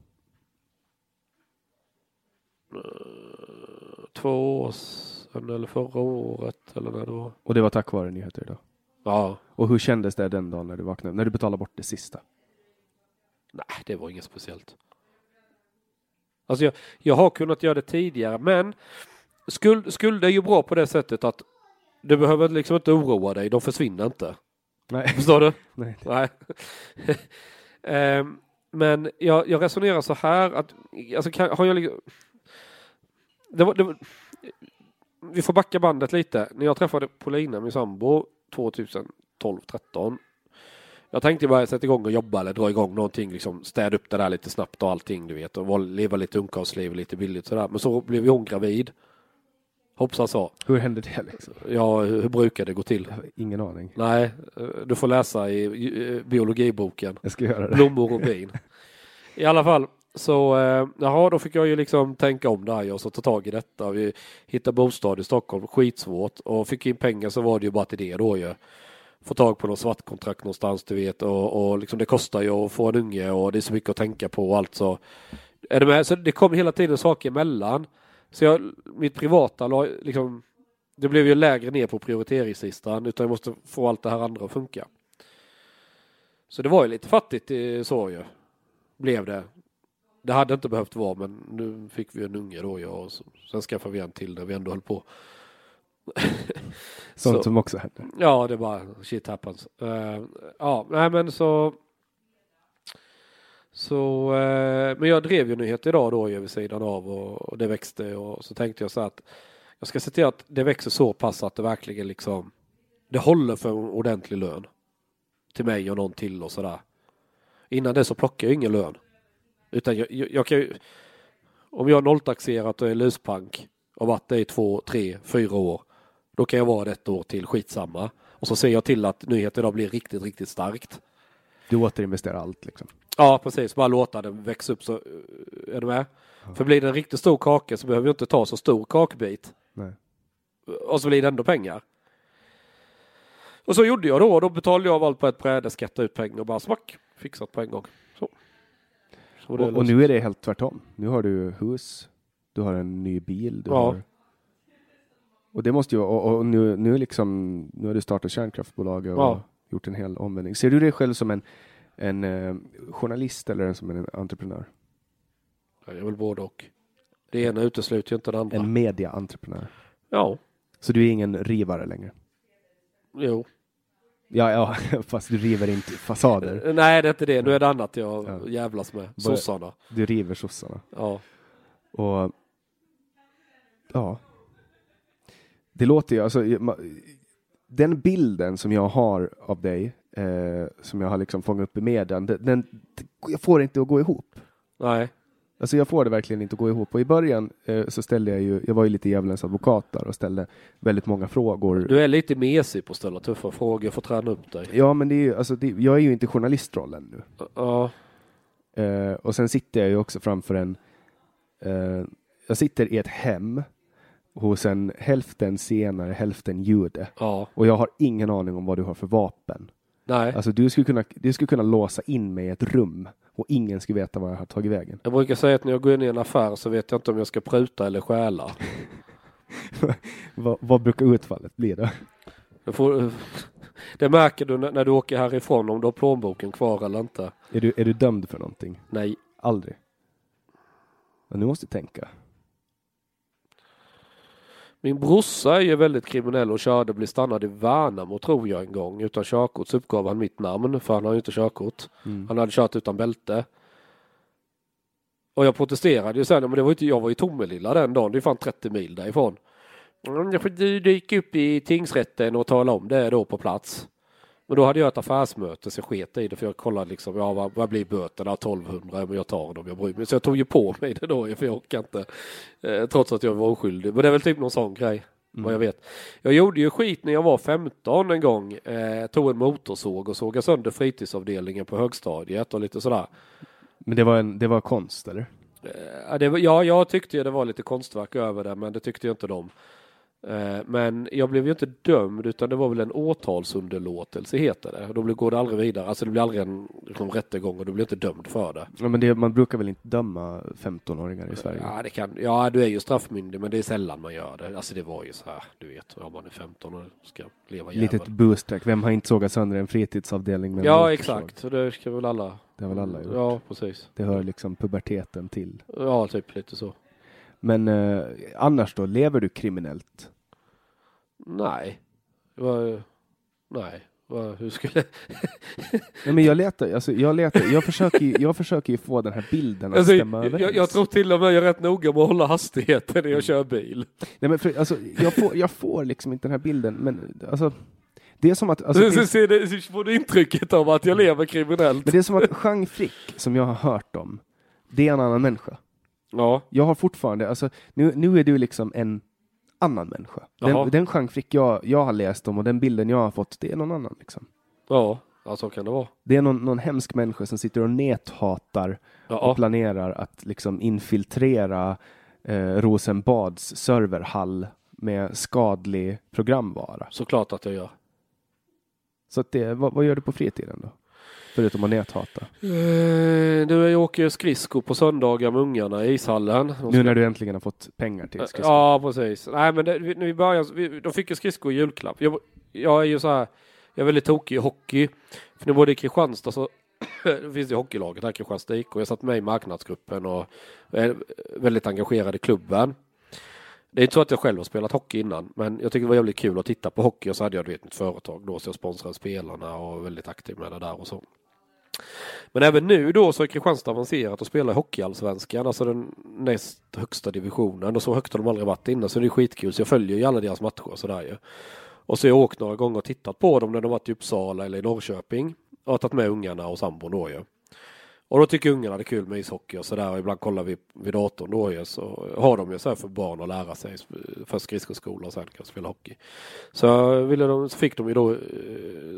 Två år sedan eller förra året eller när det var. Och det var tack vare nyheter idag? Ja, Och hur kändes det den dagen när du vaknade? När du betalade bort det sista? nej det var inget speciellt. Alltså jag, jag har kunnat göra det tidigare men skuld, skuld är ju bra på det sättet att du behöver liksom inte oroa dig, de försvinner inte. Nej. Förstår du? *laughs* Nej. Nej. *laughs* Ehm, men jag, jag resonerar så här att, alltså kan, har jag liksom... Det var, det var, vi får backa bandet lite. När jag träffade Paulina, min sambo, 2012-13. Jag tänkte bara sätta igång och jobba eller dra igång någonting, liksom städa upp det där lite snabbt och allting, du vet, och leva lite ungkarlsliv, lite billigt sådär. Men så blev hon gravid. Hoppsan sa. Hur hände det liksom? Ja, hur, brukar det gå till? Ingen aning. Nej, du får läsa i, biologiboken. Jag ska göra det. Blommor och bin. I alla fall, så eh, jaha, då fick jag ju liksom tänka om där och så ta tag i detta. Vi hittade bostad i Stockholm, skitsvårt och fick in pengar så var det ju bara till det då ju. Få tag på något svartkontrakt någonstans du vet och, och liksom det kostar ju att få en unge och det är så mycket att tänka på och allt så. Är du med? Så det kom hela tiden saker emellan. Så jag, mitt privata la, liksom, det blev ju lägre ner på prioriteringslistan utan jag måste få allt det här andra att funka. Så det var ju lite fattigt eh, så ju. Blev det. Det hade inte behövt vara men nu fick vi en unge då jag och så, sen skaffade vi en till när vi ändå höll på. *laughs* Sånt Så- som också hände. Ja, det bara shit happens. Eh, ja, nej men så. Så, eh, men jag drev ju nyheter idag då ju vid sidan av och, det växte och så tänkte jag så att jag ska se till att det växer så pass att det verkligen liksom det håller för en ordentlig lön till mig och någon till och sådär. Innan det så plockar jag ingen lön. Utan jag, jag, jag kan ju, om jag har nolltaxerat och är luspank och varit det i två, tre, fyra år. Då kan jag vara det ett år till, skitsamma. Och så ser jag till att nyheten idag blir riktigt, riktigt starkt. Du återinvesterar allt liksom. Ja, precis. Bara låta den växa upp så, eh, är du med? För blir det en riktigt stor kaka så behöver jag inte ta så stor kakbit. Nej. Och så blir det ändå pengar. Och så gjorde jag då. Då betalade jag av allt på ett bräde, skattade ut pengar och bara smack. Fixat på en gång. Så. så Och, och nu är det helt tvärtom. Nu har du hus, du har en ny bil, du Ja. har... Och det måste ju, och, och nu, nu liksom, nu har du startat kärnkraftbolaget och Ja. gjort en hel omvändning. Ser du dig själv som en, en eh, journalist eller som en entreprenör? Ja, det är väl både och. Det ena utesluter ju inte det andra. En media-entreprenör. Ja, Så du är ingen rivare längre? jo. Ja, ja, *laughs* fast du river inte fasader. Eh, Nej, det är inte det. Nu är det annat jag Ja. jävlas med. Sossarna. Du river sossarna. Ja. Och ja. Det låter ju, alltså, den bilden som jag har av dig, eh, som jag har liksom fångat upp i medien, den, den, jag får inte att gå ihop. Nej. Alltså jag får det verkligen inte att gå ihop. Och i början eh, så ställde jag ju, jag var ju lite djävulens advokat där och ställde väldigt många frågor. Du är lite mesig på att ställa tuffa frågor för att träna upp dig. Ja, men det är ju, alltså det, jag är ju inte journalistrollen nu. Ja. Eh, och sen sitter jag ju också framför en, eh, jag sitter i ett hem hos en hälften senare, hälften jude. Ja. Och jag har ingen aning om vad du har för vapen. Nej. Alltså du skulle kunna, du skulle kunna låsa in mig i ett rum och ingen skulle veta vad jag har tagit vägen. Jag brukar säga att när jag går in i en affär så vet jag inte om jag ska pruta eller stjäla. *laughs* vad, vad brukar utfallet bli då? Det, får, *laughs* det märker du när, när du åker härifrån om du har plånboken kvar eller inte. Är du, är du dömd för någonting? Nej. Aldrig. Men nu måste du tänka. Min brorsa är ju väldigt kriminell och körde blev stannad i Värnamo tror jag en gång. Utan körkort så uppgav han mitt namn för han har ju inte körkort. Han hade kört utan bälte. Och jag protesterade ju sen, men det var ju inte, jag var i Tomelilla den dagen, det är fan 30 mil därifrån. Mm, Du dyka upp i tingsrätten och tala om det då på plats. Men då hade jag ett affärsmöte så jag sket i det för jag kollade liksom, ja vad, vad blir böterna? 1200, men jag tar dem, jag bryr mig. Så jag tog ju på mig det då för jag orkar inte. Eh, trots att jag var oskyldig. Men det är väl typ någon sån grej. Vad jag vet. Jag gjorde ju skit när jag var 15 en gång. Eh, tog en motorsåg och sågade sönder fritidsavdelningen på högstadiet och lite sådär. Men det var, en, det var konst eller? Ja, det ja, jag tyckte ju det var lite konstverk över det, men det tyckte ju inte de. Eh, Men jag blev ju inte dömd, utan det var väl en åtalsunderlåtelse heter det. Då går det aldrig vidare, alltså det blir aldrig en liksom, rättegång och du blir inte dömd för det. Ja, men det, man brukar väl inte döma 15-åringar i Sverige? Ja, det kan, ja, du är ju straffmyndig, men det är sällan man gör det. Alltså det var ju så här, du vet, om man är 15 och ska leva jävel. Litet boosttrack. Vem har inte sågat sönder en fritidsavdelning med Ja, exakt. Så det ska väl alla. Det har väl alla gjort. Ja, precis. Det hör liksom puberteten till. Ja, typ lite så. Men eh, annars då, lever du kriminellt? Nej. Vad, nej. Vad, hur skulle... *laughs* Nej, men jag letar, alltså, jag letar, jag försöker, ju- jag försöker ju få den här bilden att Alltså, stämma jag, överens. jag tror till och med jag är rätt noga med att hålla hastigheten när jag kör bil. Nej, men för, alltså, jag, får, jag får liksom inte den här bilden, men alltså, det är som att, alltså, så, så, det, så får du intrycket av att jag lever kriminellt. men det är som att Jean Frick, som jag har hört om, det är en annan människa. Ja, Jag har fortfarande, alltså, nu, nu är du liksom en annan människa. Jaha. Den, den Jean Frick jag, jag har läst om och den bilden jag har fått, det är någon annan. Liksom. ja, ja, så kan det vara. Det är någon, någon hemsk människa som sitter och näthatar och Ja, planerar att liksom infiltrera eh, Rosenbads serverhall med skadlig programvara. såklart att jag gör. Så att det, vad, vad gör du på fritiden då? Förutom att näthata. Eh, Du, jag åker skridskor på söndagar med ungarna i ishallen. De Nu när du äntligen har fått pengar till skridskor. Ja, precis. Nej, men det, vi- nu början, vi, de fick ju skridskor i julklapp. Jag, jag är ju så här, jag är väldigt tokig i hockey. För när jag bodde i Kristianstad så *clears throat* det finns ju hockeylaget här Kristianstad IK och jag satt med i marknadsgruppen och är väldigt engagerad i klubben. Det är inte så att jag själv har spelat hockey innan, men jag tycker det var jävligt kul att titta på hockey och så hade jag vet, mitt företag då så jag sponsrade spelarna och var väldigt aktiv med det där och så. Men även nu då så är Kristianstad avancerat och spelar i Hockeyallsvenskan, alltså den näst högsta divisionen och så högt har de aldrig varit innan så det är skitkul så jag följer ju alla deras matcher och sådär ju. Och så har jag åkt några gånger och tittat på dem när de varit i Uppsala eller i Norrköping och har tagit med ungarna och sambon då ju. Och då tycker ungarna det är kul med ishockey och sådär och ibland kollar vi vid datorn då ju så har de ju så här för barn att lära sig först skridskoskola och sen kan spela hockey. Så, ville de, så fick de ju då eh,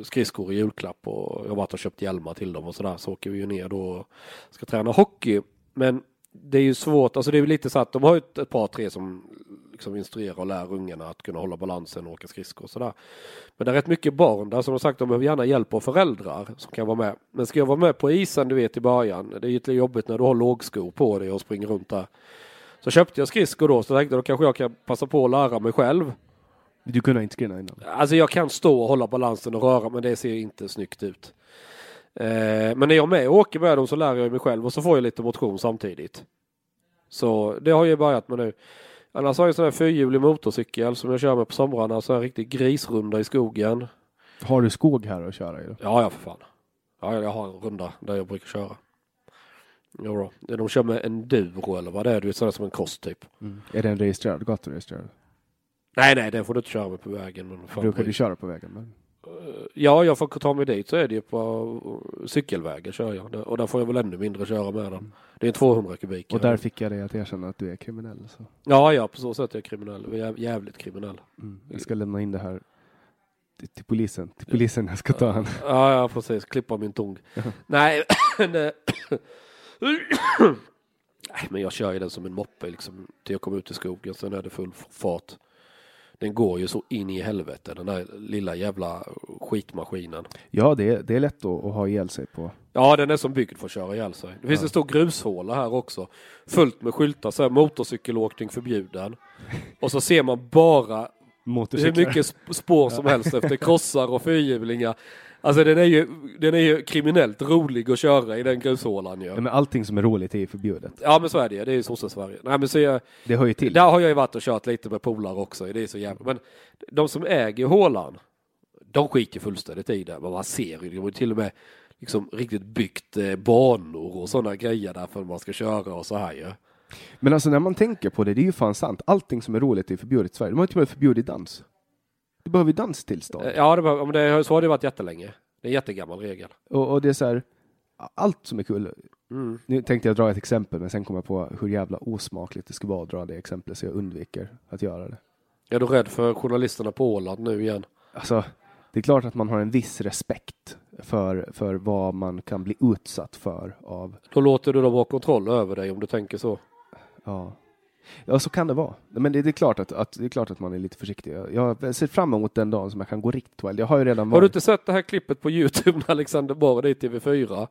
skridskor i julklapp och jag har varit och köpt hjälmar till dem och sådär så åker vi ju ner då och ska träna hockey. Men det är ju svårt, alltså det är lite så att de har ju ett par tre som liksom instruerar och lär ungarna att kunna hålla balansen och åka skridskor och sådär. Men det är rätt mycket barn där som har sagt de behöver gärna hjälp av föräldrar som kan vara med. Men ska jag vara med på isen du vet i början, det är ju lite jobbigt när du har lågskor på dig och springer runt där. Så köpte jag skridskor då, så tänkte jag då kanske jag kan passa på att lära mig själv. Du kunde inte skrina innan? Alltså jag kan stå och hålla balansen och röra men det ser inte snyggt ut. Eh, men när jag är med och åker med dem så lär jag mig själv och så får jag lite motion samtidigt. Så det har jag börjat med nu. Annars har jag en sån här fyrhjulig motorcykel som jag kör med på somrarna, så en riktig grisrunda i skogen. Har du skog här att köra i? Då? Ja, ja för fan. Ja, jag har en runda där jag brukar köra. Jo då. De kör med enduro eller vad det är, du vet sådär som en cross typ. Mm. Är den registrerad? Gaturegistrerad? Nej, nej, den får du inte köra med på vägen. Men fan, Brukar du köra på vägen? Men... Ja, jag får ta mig dit så är det ju på cykelvägen kör jag. Och där får jag väl ännu mindre köra med den. Det är 200 kubik. Och där fick jag dig att erkänna att du är kriminell. Så. Ja, ja, på så sätt är jag kriminell. Jävligt kriminell. Mm. Jag ska lämna in det här till, till polisen. Till polisen jag ska ta han. Ja, ja, precis. Klippa min tång. Nej, *coughs* *coughs* nej. men jag kör ju den som en moppe liksom till jag kommer ut i skogen. Sen är det full fart. Den går ju så in i helvete den där lilla jävla skitmaskinen. Ja, det är, det är lätt att, att ha ihjäl sig på. Ja, den är som byggd för att köra ihjäl sig. Det finns Ja. en stor grushåla här också. Fullt med skyltar, så här motorcykelåkning förbjuden. *laughs* Och så ser man bara hur mycket sp- spår som *laughs* helst efter krossar och fyrhjulingar. Alltså den är ju, den är ju kriminellt rolig att köra i den grushålan ju. Ja, men allting som är roligt är ju förbjudet. Ja men så är det ju, det är ju sosse-Sverige. Nej men så jag, Det hör ju till. där har jag ju varit och kört lite med polare också, det är så jävla, men de som äger hålan, de skiter fullständigt i det, men man ser ju, de har till och med liksom riktigt byggt eh, banor och sådana grejer där för att man ska köra och så här ju. Men alltså när man tänker på det, det är ju fan sant. Allting som är roligt är förbjudet i Sverige. De har ju till och med förbjudit dans. Du behöver ju danstillstånd. Eh, Ja, det men det, så har det varit jättelänge. Det är en jättegammal regel. Och, och det är så här, allt som är kul. Mm. Nu tänkte jag dra ett exempel, men sen kom jag på hur jävla osmakligt det skulle vara att dra det exemplet, så jag undviker att göra det. Är du rädd för journalisterna på Åland nu igen? Alltså, det är klart att man har en viss respekt för, för vad man kan bli utsatt för av, Då låter du dem ha kontroll över dig om du tänker så. ja. Ja, så kan det vara. Men det, det, är klart att, att, det är klart att man är lite försiktig. Jag, jag ser fram emot den dagen som jag kan gå riktigt well. Jag har ju redan Har du varit... inte sett det här klippet på Youtube när Alexander Borg är i TV4?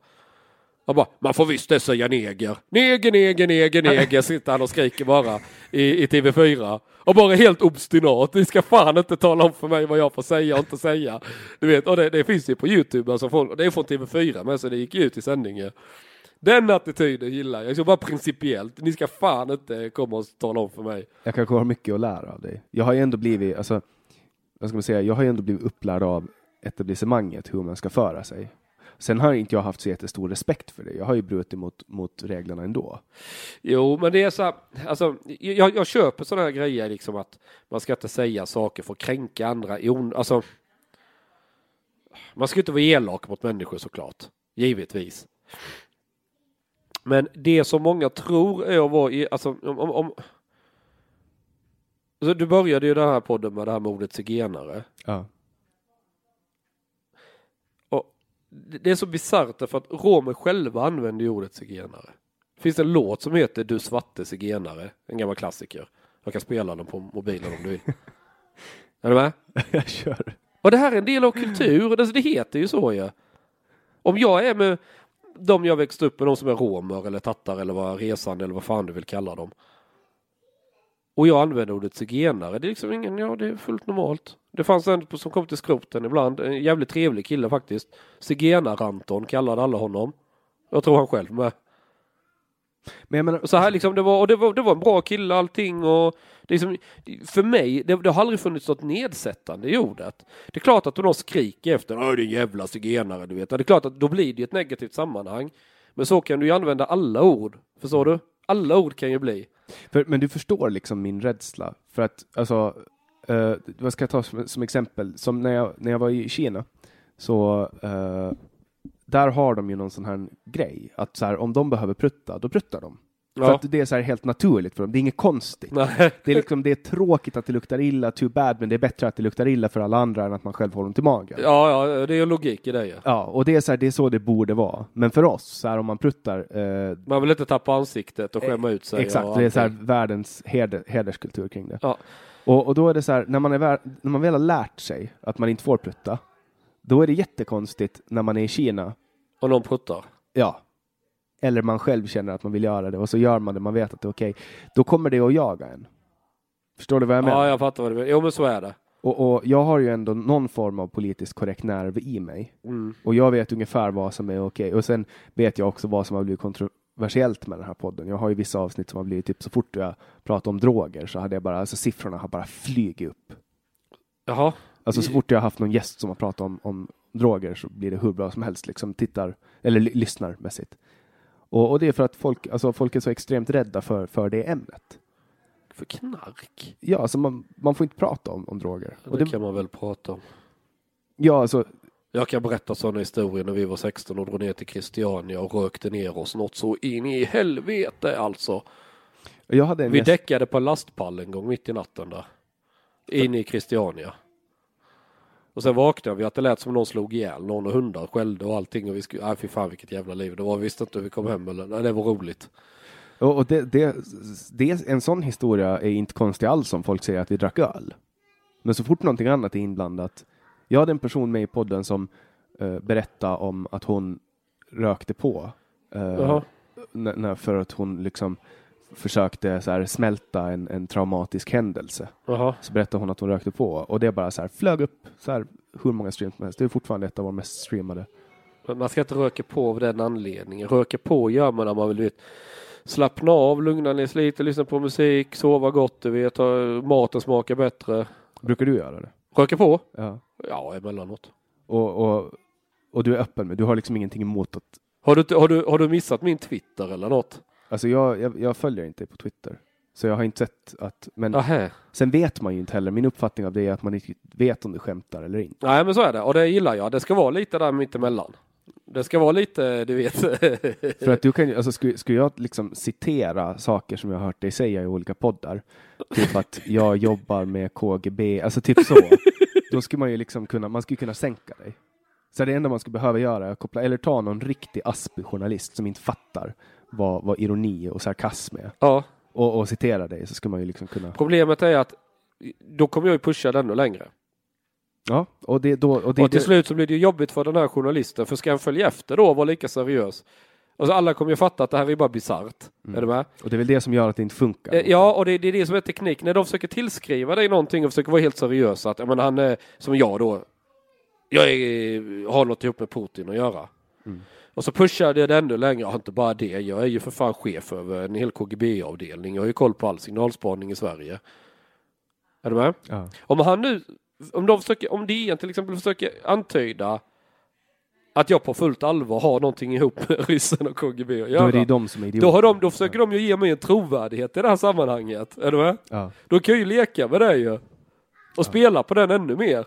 Han bara, man får visst det säga neger. Neger, neger, neger, neger, sitter han och skriker bara i, i TV4. Och bara helt obstinat. Ni ska fan inte tala om för mig vad jag får säga och inte säga. Du vet, och det, det finns ju på Youtube, alltså folk, det är från TV4 men så det gick ju ut i sändningen. Den attityden gillar jag, så bara principiellt. Ni ska fan inte komma och tala om för mig. Jag kanske har mycket att lära av dig. Jag har ju ändå blivit, alltså, vad ska man säga, jag har ju ändå blivit upplärd av etablissemanget, hur man ska föra sig. Sen har inte jag haft så jättestor respekt för det. Jag har ju brutit mot, mot reglerna ändå. Jo, men det är så här, alltså, jag, jag köper sådana här grejer liksom att man ska inte säga saker för att kränka andra. i on- Alltså, man ska inte vara elak mot människor såklart, givetvis. Men det som många tror är att vara, i- alltså om, om, om alltså, du började ju den här podden med det här med ordet zigenare. Ja. Och det är så bisarrt därför att romer själva använder ju ordet zigenare. Det finns en låt som heter Du svarte zigenare, en gammal klassiker. Jag kan spela den på mobilen om du vill. *laughs* är du med? *laughs* jag kör. Och det här är en del av kultur, alltså det heter ju så ju. Om jag är med de jag växte upp med, de som är romer eller tattar eller vad resande eller vad fan du vill kalla dem. Och jag använder ordet zigenare, det är liksom ingen, ja det är fullt normalt. Det fanns en som kom till skroten ibland, en jävligt trevlig kille faktiskt. Zigenar-Anton kallade alla honom. Jag tror han själv med. Men jag menar, så här liksom, det var, och det var, det var en bra kille allting och det liksom, för mig, det, det har aldrig funnits något nedsättande i ordet. Det är klart att om någon skriker efter, åh din jävla zigenare, du vet. Det är klart att då blir det ett negativt sammanhang. Men så kan du ju använda alla ord, förstår du? Alla ord kan ju bli. För, men du förstår liksom min rädsla. För att, alltså, eh, vad ska jag ta som, som exempel? Som när jag, när jag var i Kina, så eh, där har de ju någon sån här grej, att så här, om de behöver prutta, då pruttar de. För Ja. att det är så här helt naturligt för dem, det är inget konstigt. Nej. *laughs* Det är, liksom, det är tråkigt att det luktar illa, too bad, men det är bättre att det luktar illa för alla andra än att man själv får ont i magen. Ja, ja, det är logik i det ju. Ja, och det är, så här, det är så det borde vara. Men för oss, så här, om man pruttar, eh, Man vill inte tappa ansiktet och skämma ut sig. exakt, det är så här, världens heder, hederskultur kring det. Ja. Och, och då är det så här, när man, är, när man väl har lärt sig att man inte får prutta, då är det jättekonstigt när man är i Kina, Och någon pruttar. ja, eller man själv känner att man vill göra det och så gör man det, man vet att det är okej. Då kommer det att jaga en. Förstår du vad jag menar? Ja, jag fattar vad du menar. Jo, men så är det. Och, och jag har ju ändå någon form av politiskt korrekt nerv i mig. Mm. Och jag vet ungefär vad som är okej. Och sen vet jag också vad som har blivit kontroversiellt med den här podden. Jag har ju vissa avsnitt som har blivit typ så fort jag pratar om droger så hade jag bara, alltså siffrorna har bara flugit upp. Jaha. Alltså så fort jag har haft någon gäst som har pratat om, om droger så blir det hur bra som helst, liksom tittar, eller ly- lyssnar mässigt. Och, och det är för att folk, alltså folk är så extremt rädda för, för det ämnet. För knark? Ja, alltså man, man får inte prata om, om droger. Det, Och det, kan man väl prata om. ja, alltså, Jag kan berätta sådana historier när vi var 16 och drog ner till Christiania och rökte ner oss något så in i helvete alltså. Vi gäst, däckade på en lastpall en gång mitt i natten där. In i Christiania. Och sen vaknade vi att det lät som någon slog ihjäl någon och hundar skällde och allting och vi skulle, nej fy fan vilket jävla liv det var. Vi visste inte hur vi kom hem eller, nej det var roligt. och, det, det, det, en sån historia är inte konstig alls om folk säger att vi drack öl. Men så fort någonting annat är inblandat. Jag hade en person med i podden som uh, berättade om att hon rökte på. eh, Jaha. när, när, för att hon liksom försökte så här, smälta en, en traumatisk händelse. Jaha. Så berättade hon att hon rökte på och det bara så här flög upp så här, hur många streams som helst. Det är fortfarande ett av våra mest streamade. Men man ska inte röka på av den anledningen. Röka på gör man när man vill vet, slappna av, lugna ner sig lite, lyssna på musik, sova gott, du vet, maten smakar bättre. Brukar du göra det? Röka på? Ja. Ja, emellanåt. Och, och, och du är öppen med, du har liksom ingenting emot att Har du, har, du, har du missat min Twitter eller något? Alltså jag, jag, jag följer inte dig på Twitter. Så jag har inte sett att, men Nähä. sen vet man ju inte heller. Min uppfattning av det är att man inte vet om du skämtar eller inte. Nej, men så är det. Och det gillar jag. Det ska vara lite där mittemellan. Det ska vara lite, du vet. *laughs* För att du kan alltså skulle, skulle jag liksom citera saker som jag har hört dig säga i olika poddar, typ att jag jobbar med KGB, alltså typ så, då skulle man ju liksom kunna, man skulle kunna sänka dig. Så det enda man skulle behöva göra är att koppla, eller ta någon riktig aspig journalist som inte fattar vad, vad ironi och sarkasm är ja. och, och citera dig så skulle man ju liksom kunna, Problemet är att då kommer jag ju pusha den ännu längre. ja, och det då, och det, och till det, slut så blir det jobbigt för den här journalisten. För ska han följa efter då och vara lika seriös? Alltså alla kommer ju fatta att det här är bara bisarrt. Är du med? och det är väl det som gör att det inte funkar. Eh, Ja, och det, det är det som är teknik. När de försöker tillskriva dig någonting och försöker vara helt seriösa. Att, menar, han är som jag då. Jag är, har något ihop med Putin att göra. Och så pushar det ännu längre. Jag har inte bara det. Jag är ju för fan chef över en hel KGB-avdelning. Jag har ju koll på all signalspaning i Sverige. Är du med? Ja. Om han nu, om de försöker, om DN till exempel försöker antyda att jag på fullt allvar har någonting ihop med *laughs* ryssen och KGB att Då göra. är det de som är idioter. Då, har de, då försöker de ju ge mig en trovärdighet i det här sammanhanget. Är du med? Ja, Då kan jag ju leka med det ju. Och spela på den ännu mer.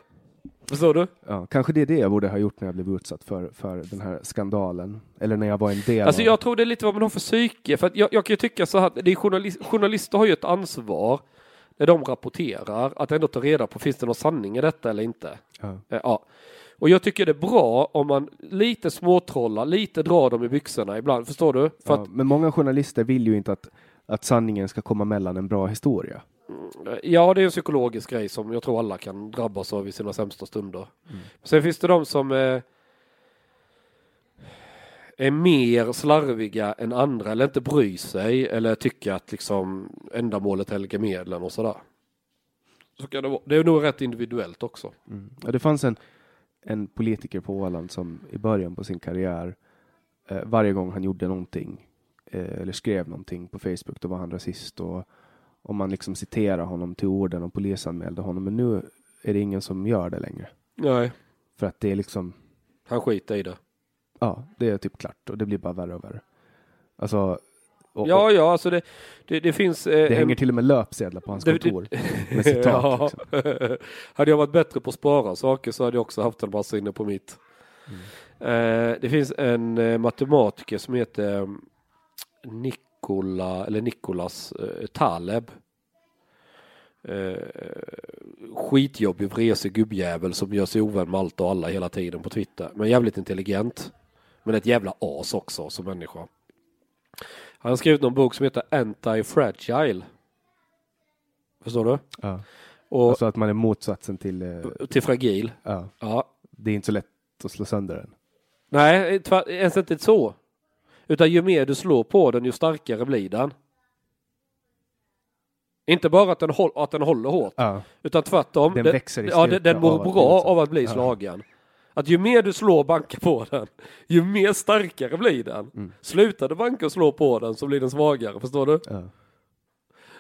Förstår du? ja, kanske det är det jag borde ha gjort när jag blev utsatt för, för den här skandalen. Eller när jag var en del Alltså av... jag tror det är lite vad man har för psyke. För att jag, jag kan ju tycka så här, det är journalist, journalister har ju ett ansvar när de rapporterar att ändå ta reda på finns det någon sanning i detta eller inte. Ja. Eh, Ja. Och jag tycker det är bra om man lite småtrollar, lite drar dem i byxorna ibland. Förstår du? Ja, men många journalister vill ju inte att, att sanningen ska komma mellan en bra historia. Ja, det är en psykologisk grej som jag tror alla kan drabbas av i sina sämsta stunder. Sen finns det de som eh, är mer slarviga än andra eller inte bryr sig eller tycker att liksom ändamålet helgar medlen och sådär. Så kan det vara. Det är nog rätt individuellt också. Mm. Ja, det fanns en, en politiker på Åland som i början på sin karriär, eh, varje gång han gjorde någonting eh, eller skrev någonting på Facebook, då var han rasist och om man liksom citerar honom till orden och polisanmälde honom. Men nu är det ingen som gör det längre. Nej, För att det är liksom, han skiter i det. ja, det är typ klart och det blir bara värre och värre. Alltså, och, Ja, och ja, alltså det, det, det finns... Eh, det en- hänger till och med löpsedlar på hans Det- det- kontor med citat. *laughs* Ja. Liksom. *laughs* hade jag varit bättre på att spara saker så hade jag också haft en massa inne på mitt. Mm. Eh, det finns en eh, matematiker som heter mm, Nikola, eller Nikolas eh, Taleb. Eh, skitjobbig, vresig gubbjävel som gör sig ovän med allt och alla hela tiden på Twitter. Men jävligt intelligent. Men ett jävla as också som människa. Han har skrivit någon bok som heter Anti-Fragile. Förstår du? Ja. Och Alltså att man är motsatsen till, eh, till fragil. ja, Ja. det är inte så lätt att slå sönder den. Nej, ens inte så. Utan ju mer du slår på den, ju starkare blir den. Inte bara att den, håll, att den håller hårt, Ja. utan tvärtom. Den Den- växer i Ja, den, den mår av att bra bli utsatt. av att bli Ja. slagen. Att ju mer du slår och bankar på den, ju mer starkare blir den. Mm. Slutar du banka och slå på den så blir den svagare, förstår du? Ja.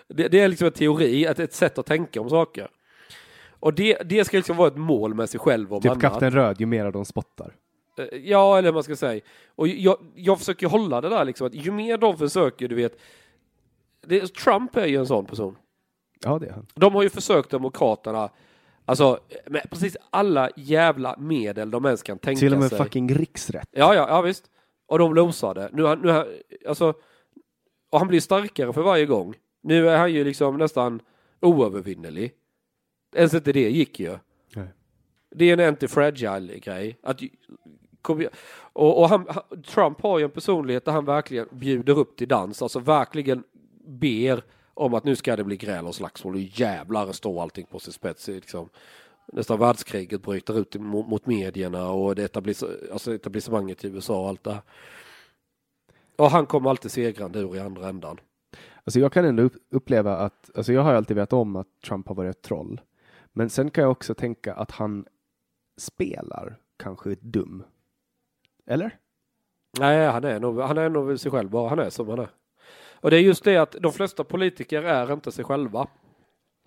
Det, det är liksom en teori, ett, ett sätt att tänka om saker. Och det, det ska liksom vara ett mål med sig själv och Typ. Kapten Röd, ju mer de spottar. Eh, Ja, eller vad man ska säga. Och jag, jag försöker hålla det där liksom, att ju mer de försöker, du vet. Det, Trump är ju en sån person. Ja, det är han. De har ju försökt Demokraterna, alltså med precis alla jävla medel de ens kan tänka Till och med sig. fucking riksrätt. Ja, ja, ja visst. Och de losade. Nu, han- nu, alltså, och han blir starkare för varje gång. Nu är han ju liksom nästan oövervinnerlig. Ens inte det gick ju. Nej. Det är en anti-fragile grej. Att, och och han, Trump har ju en personlighet där han verkligen bjuder upp till dans, alltså verkligen ber om att nu ska det bli gräl och slagsmål och jävlar står allting på sin spets. Liksom. Nästan världskriget bryter ut mot, mot medierna och det etablis, alltså etablissemanget i USA och allt det här. Och han kommer alltid segrande ur i andra ändan. Alltså jag kan ändå uppleva att, alltså jag har alltid vetat om att Trump har varit ett troll. Men sen kan jag också tänka att han spelar kanske dum. Eller? Nej, han är nog, han är nog sig själv bara. Han är som han är. Och det är just det att de flesta politiker är inte sig själva.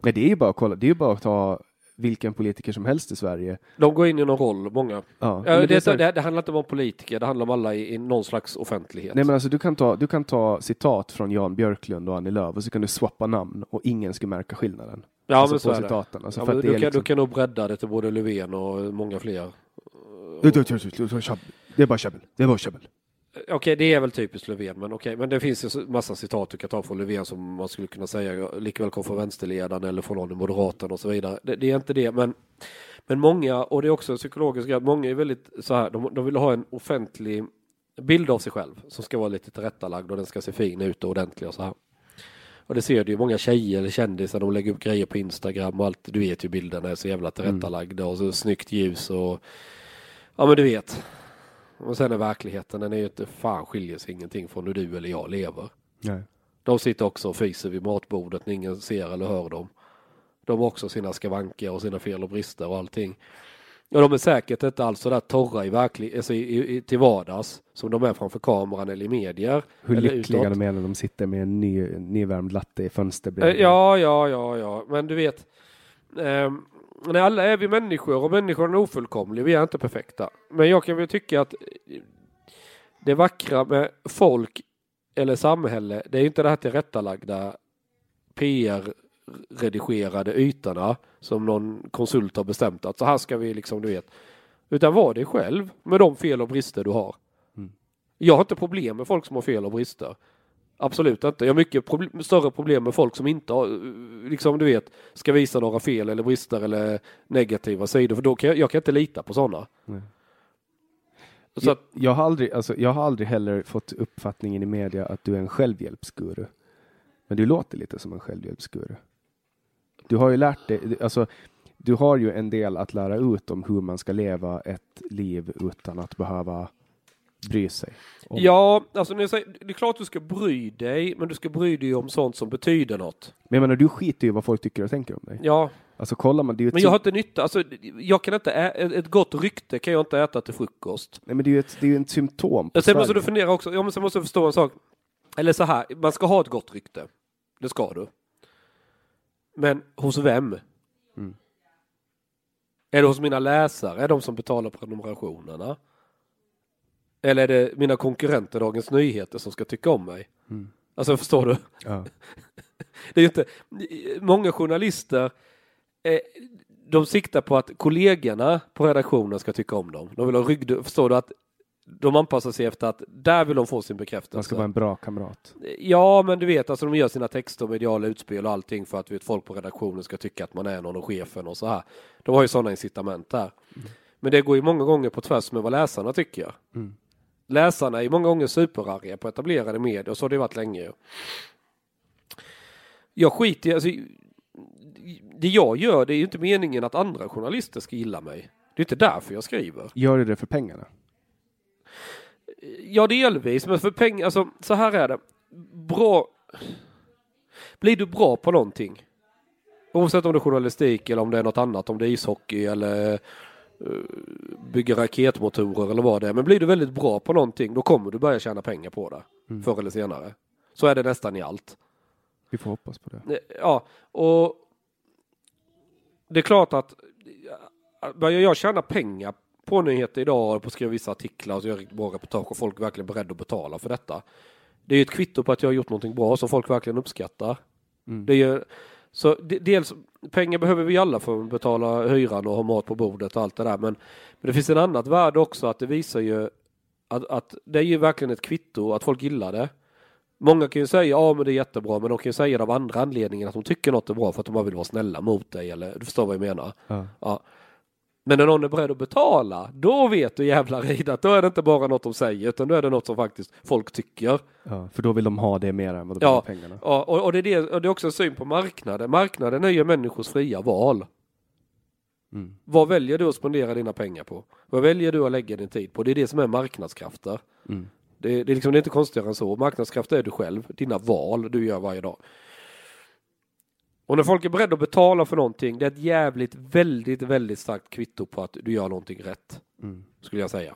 Nej, det är ju bara att kolla, det är ju bara att ta vilken politiker som helst i Sverige. De går in i någon roll, många. Ja, Ja, det, det det, det, handlar inte om politiker, det handlar om alla i, i någon slags offentlighet. Nej men alltså du kan, ta, du kan ta citat från Jan Björklund och Annie Lööf och så kan du swappa namn och ingen ska märka skillnaden. ja, alltså men så är det. citaten. Alltså Ja, men du, det kan, liksom... du kan nog bredda det till både Löfven och många fler. Det är bara käbbel. Det är bara käbbel. Eh, okej, det är väl typiskt Löfven, men okej, men det finns ju massa citat du kan ta från Löfven som man skulle kunna säga likväl kom från vänsterledaren eller från någon i Moderaterna och så vidare. Det, det är inte det, men, men många, och det är också psykologiskt, många är väldigt så här, de, de vill ha en offentlig bild av sig själv som ska vara lite tillrättalagd och den ska se fin ut och ordentlig och så här. Och det ser du ju många tjejer eller kändisar, de lägger upp grejer på Instagram och allt, du vet ju bilderna är så jävla tillrättalagda och så snyggt ljus och ja men du vet. Och sen är verkligheten, den är ju inte fan skiljer sig ingenting från hur du eller jag lever. Nej. De sitter också och fiser vid matbordet när ingen ser eller hör dem. De har också sina skavanker och sina fel och brister och allting. Och de är säkert inte alls så där torra i verklig, alltså i, i, till vardags som de är framför kameran eller i medier. Hur eller lyckliga utåt. de är när de sitter med en ny, nyvärmd latte i Eh, fönsterbrädan. Ja, ja, ja, ja, men du vet. ehm, nej, alla är vi människor och människan är ofullkomlig. Vi är inte perfekta. Men jag kan väl tycka att det vackra med folk eller samhälle, det är inte det här tillrättalagda PR-redigerade ytorna som någon konsult har bestämt att så här ska vi liksom, du vet. Utan var dig själv med de fel och brister du har. Mm. Jag har inte problem med folk som har fel och brister. Absolut inte. Jag har mycket proble- större problem med folk som inte har, liksom du vet, ska visa några fel eller brister eller negativa sidor. För då kan jag, jag kan inte lita på sådana. Så jag, jag, har aldrig, alltså, jag har aldrig heller fått uppfattningen i media att du är en självhjälpsguru. Men du låter lite som en självhjälpsguru. Du har ju lärt dig, alltså, du har ju en del att lära ut om hur man ska leva ett liv utan att behöva bry sig. om- ja, alltså när jag säger, det är klart du ska bry dig, men du ska bry dig om sånt som betyder något. Men jag menar, du skiter ju i vad folk tycker och tänker om dig. Ja, Alltså kollar man, det är ju ett, Men jag har inte nytta, alltså jag kan inte, ä- ett gott rykte kan jag inte äta till frukost. nej, men det är ju ett, det är ju ett symptom på Sen måste du fundera också, ja men sen måste du förstå en sak. Eller så här, man ska ha ett gott rykte. Det ska du. Men hos vem? Mm. Är det hos mina läsare, är de som betalar prenumerationerna? Eller är det mina konkurrenter Dagens Nyheter som ska tycka om mig? Mm. Alltså förstår du? Ja. *laughs* Det är inte, många journalister eh, de siktar på att kollegorna på redaktionen ska tycka om dem. De vill ha rygg, förstår du att de anpassar sig efter att där vill de få sin bekräftelse. Man ska vara en bra kamrat. Ja, men du vet, alltså de gör sina texter och mediala utspel och allting för att vet, folk på redaktionen ska tycka att man är någon och chefen och så här. De har ju sådana incitament där. Men det går ju många gånger på tvärs med vad läsarna tycker. Mm. Läsarna är många gånger superarga på etablerade medier och så har det varit länge. Jag skiter alltså, det jag gör det är ju inte meningen att andra journalister ska gilla mig. Det är inte därför jag skriver. Gör du det för pengarna? Ja, delvis, men för pengar, alltså så här är det. Bra. Blir du bra på någonting, oavsett om det är journalistik eller om det är något annat, om det är ishockey eller bygga raketmotorer eller vad det är, men blir du väldigt bra på någonting, då kommer du börja tjäna pengar på det, förr eller senare. Så är det nästan i allt. Vi får hoppas på det. Ja, och det är klart att ja, börjar jag tjäna pengar på nyheter idag och på att skriva vissa artiklar och göra bra reportage och folk är verkligen beredda att betala för detta. Det är ju ett kvitto på att jag har gjort någonting bra som folk verkligen uppskattar. Mm. Det är ju, så de- dels, pengar behöver vi alla för att betala hyran och ha mat på bordet och allt det där. Men, men det finns en annat värde också att det visar ju att, att det är ju verkligen ett kvitto att folk gillar det. Många kan ju säga ja men det är jättebra men de kan ju säga det av andra anledningar att de tycker något är bra för att de bara vill vara snälla mot dig eller du förstår vad jag menar. Ja. Ja. Men när någon är beredd att betala, då vet du jävlar i det att då är det inte bara något de säger utan då är det något som faktiskt folk tycker. Ja, för då vill de ha det mer än vad de Ja, vill pengarna. ja och, och, det är det, och det är också en syn på marknaden. Marknaden är ju människors fria val. Mm. Vad väljer du att spendera dina pengar på? Vad väljer du att lägga din tid på? Det är det som är marknadskrafter. Mm. Det, det, är liksom, det är inte konstigare än så. Marknadskrafter är du själv, dina val du gör varje dag. Och när folk är beredda att betala för någonting, det är ett jävligt, väldigt, väldigt starkt kvitto på att du gör någonting rätt. Mm. Skulle jag säga.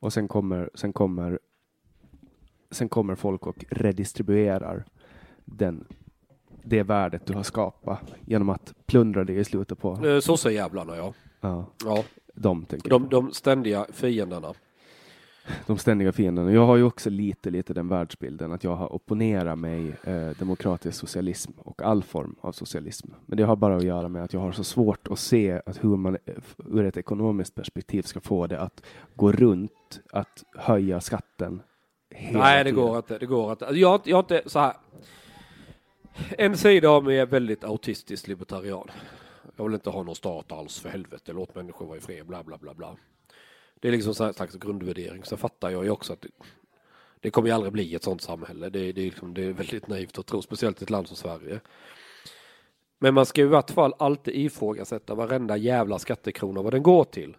Och sen kommer, sen kommer sen kommer folk och redistribuerar den, det värdet du har skapat genom att plundra det i slutet på Eh, Så säger jävlarna ja. ja, ja. de, tänker De, de ständiga fienderna. De ständiga fienderna. Jag har ju också lite, lite den världsbilden att jag har opponerat mig eh, demokratisk socialism och all form av socialism. Men det har bara att göra med att jag har så svårt att se att hur man eh, ur ett ekonomiskt perspektiv ska få det att gå runt att höja skatten. Nej, det tiden. går inte. Det går inte. Jag, jag inte så här. En sida av mig är väldigt autistisk libertarian. Jag vill inte ha någon stat alls för helvete. Låt människor vara i fred, bla bla bla bla. Det är liksom en slags grundvärdering. Så fattar jag ju också att det, det kommer ju aldrig bli ett sånt samhälle. Det, det, är liksom, det är väldigt naivt att tro, speciellt i ett land som Sverige. Men man ska ju i vart fall alltid ifrågasätta varenda jävla skattekrona vad den går till.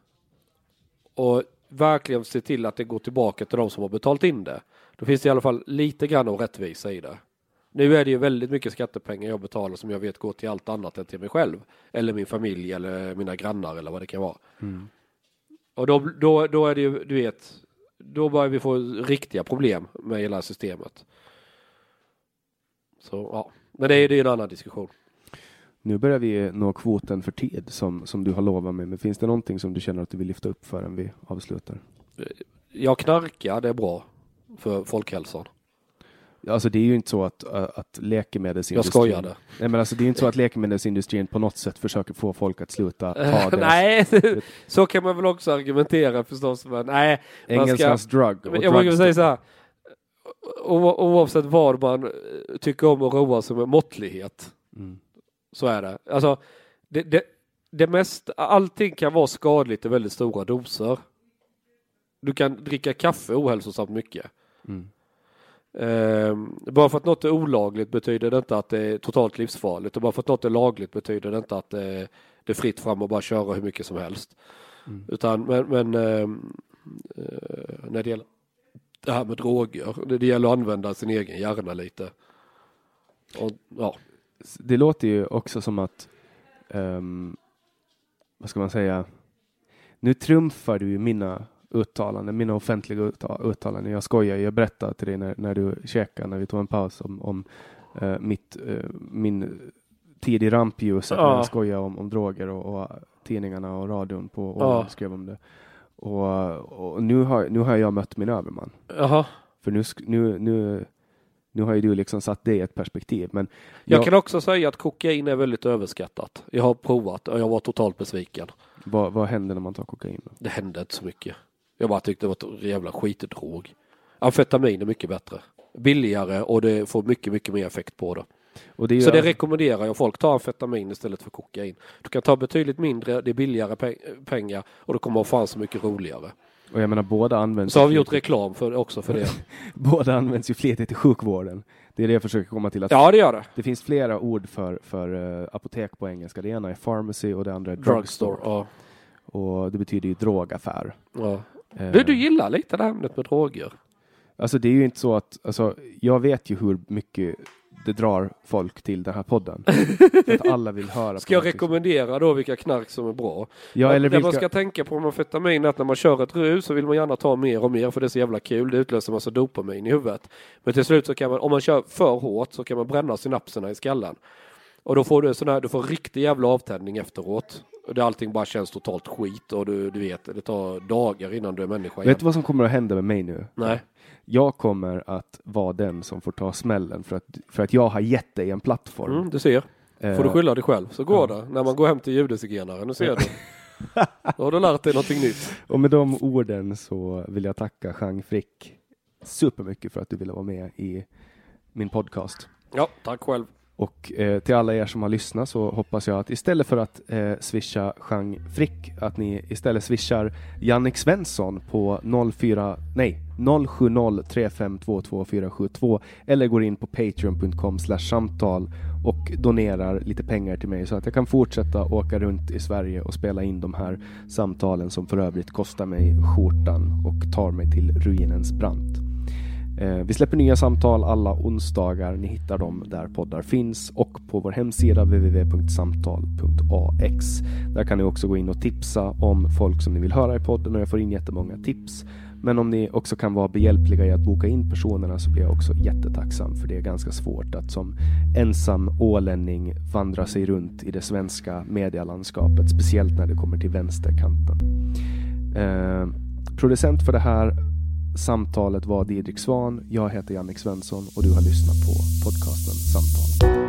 Och verkligen se till att det går tillbaka till de som har betalt in det. Då finns det i alla fall lite grann av rättvisa i det. Nu är det ju väldigt mycket skattepengar jag betalar som jag vet går till allt annat än till mig själv. Eller min familj eller mina grannar eller vad det kan vara. Mm. Och då, då, då är det ju, du vet, då börjar vi få riktiga problem med hela systemet. Så ja, men det är är en annan diskussion. Nu börjar vi nå kvoten för tid som, som du har lovat mig. Men finns det någonting som du känner att du vill lyfta upp förrän vi avslutar? Jag knarkar, det är bra för folkhälsan. Alltså det är ju inte så att, att Jag läkemedelsindustrin... skojade. Nej men alltså det är inte så att läkemedelsindustrin på något sätt försöker få folk att sluta *laughs* ta deras nej, *laughs* så kan man väl också argumentera förstås. Men nej, man ska, engelskans drug. och jag brukar säga så här. o- Oavsett vad man eh, tycker om att roa sig med måttlighet. Mm. Så är det. Alltså, det, det, det mest, allting kan vara skadligt i väldigt stora doser. Du kan dricka kaffe ohälsosamt mycket. Mm. Ehm, bara för att något är olagligt betyder det inte att det är totalt livsfarligt. Och bara för att något är lagligt betyder det inte att det, det är fritt fram och bara köra hur mycket som helst. Mm. Utan, men, men eh, när det gäller det här med droger, det, gäller att använda sin egen hjärna lite. Och, ja. Det låter ju också som att ehm, vad ska man säga, nu trumfar du ju mina uttalanden, mina offentliga utta- uttalanden. Jag skojar, jag berättade till dig när, när du käkade, när vi tog en paus om, om eh, mitt, eh, min tid i rampljuset, när Ja. jag skojade om, om droger och, och tidningarna och radion på och Ja. skrev om det. Och, och nu, har, nu har jag mött min överman. Jaha. För nu, nu, nu, nu har ju du liksom satt det i ett perspektiv. Men Jag jag- kan också säga att kokain är väldigt överskattat. Jag har provat och jag var totalt besviken. vad, vad händer när man tar kokain? Då? Det hände inte så mycket. Jag bara tyckte det var ett jävla skitdrog. Amfetamin är mycket bättre. Billigare och det får mycket, mycket mer effekt på det. Det Så det rekommenderar jag. Folk tar amfetamin istället för kokain. Du kan ta betydligt mindre, det är billigare pe- pengar och det kommer vara fan så mycket roligare. och jag menar båda används Så har vi gjort reklam för, också för det. *laughs* Båda används ju flitigt i sjukvården. Det är det jag försöker komma till. Att Ja, det gör det. Det finns flera ord för, för eh, apotek på engelska. Det ena är pharmacy och det andra är drugstore. Drugstore. Ja. Och det betyder ju drogaffär. Ja. Eh, Du, du gillar lite det här ämnet med droger. Alltså det är ju inte så att, alltså, jag vet ju hur mycket det drar folk till den här podden. för att alla vill höra. *laughs* Ska jag rekommendera då vilka knark som är bra? Ja, eller det man vilka... ska tänka på med amfetamin är att när man kör ett rus så vill man gärna ta mer och mer för det är så jävla kul. Det utlöser massa dopamin i huvudet. Men till slut så kan man, om man kör för hårt så kan man bränna synapserna i skallen. Och då får du sån här, du får riktig jävla avtändning efteråt. Och Där allting bara känns totalt skit och du, du vet, det tar dagar innan du är människa igen. Vet du vad som kommer att hända med mig nu? Nej. Jag kommer att vara den som får ta smällen för att, för att jag har gett dig en plattform. Mm, du ser. Eh, Får du skylla dig själv så går det. När man går hem till ljudhygienaren, nu ser du. *laughs* Då har du lärt dig någonting nytt. Och med de orden så vill jag tacka Jean Frick supermycket för att du ville vara med i min podcast. Ja, tack själv. Och eh, till alla er som har lyssnat så hoppas jag att istället för att eh, swisha Jean Frick att ni istället swishar Jannik Svensson på 04, nej, 0703522472 eller går in på patreon.com samtal och donerar lite pengar till mig så att jag kan fortsätta åka runt i Sverige och spela in de här samtalen som för övrigt kostar mig skjortan och tar mig till ruinens brant. Eh, Vi släpper nya samtal alla onsdagar. Ni hittar dem där poddar finns och på vår hemsida www.samtal.ax. Där kan ni också gå in och tipsa om folk som ni vill höra i podden och jag får in jättemånga tips. Men om ni också kan vara behjälpliga i att boka in personerna så blir jag också jättetacksam för det är ganska svårt att som ensam ålänning vandra sig runt i det svenska medialandskapet, speciellt när det kommer till vänsterkanten. Eh, producent för det här samtalet var Didrik Svan. Jag heter Jannik Svensson och du har lyssnat på podcasten Samtal.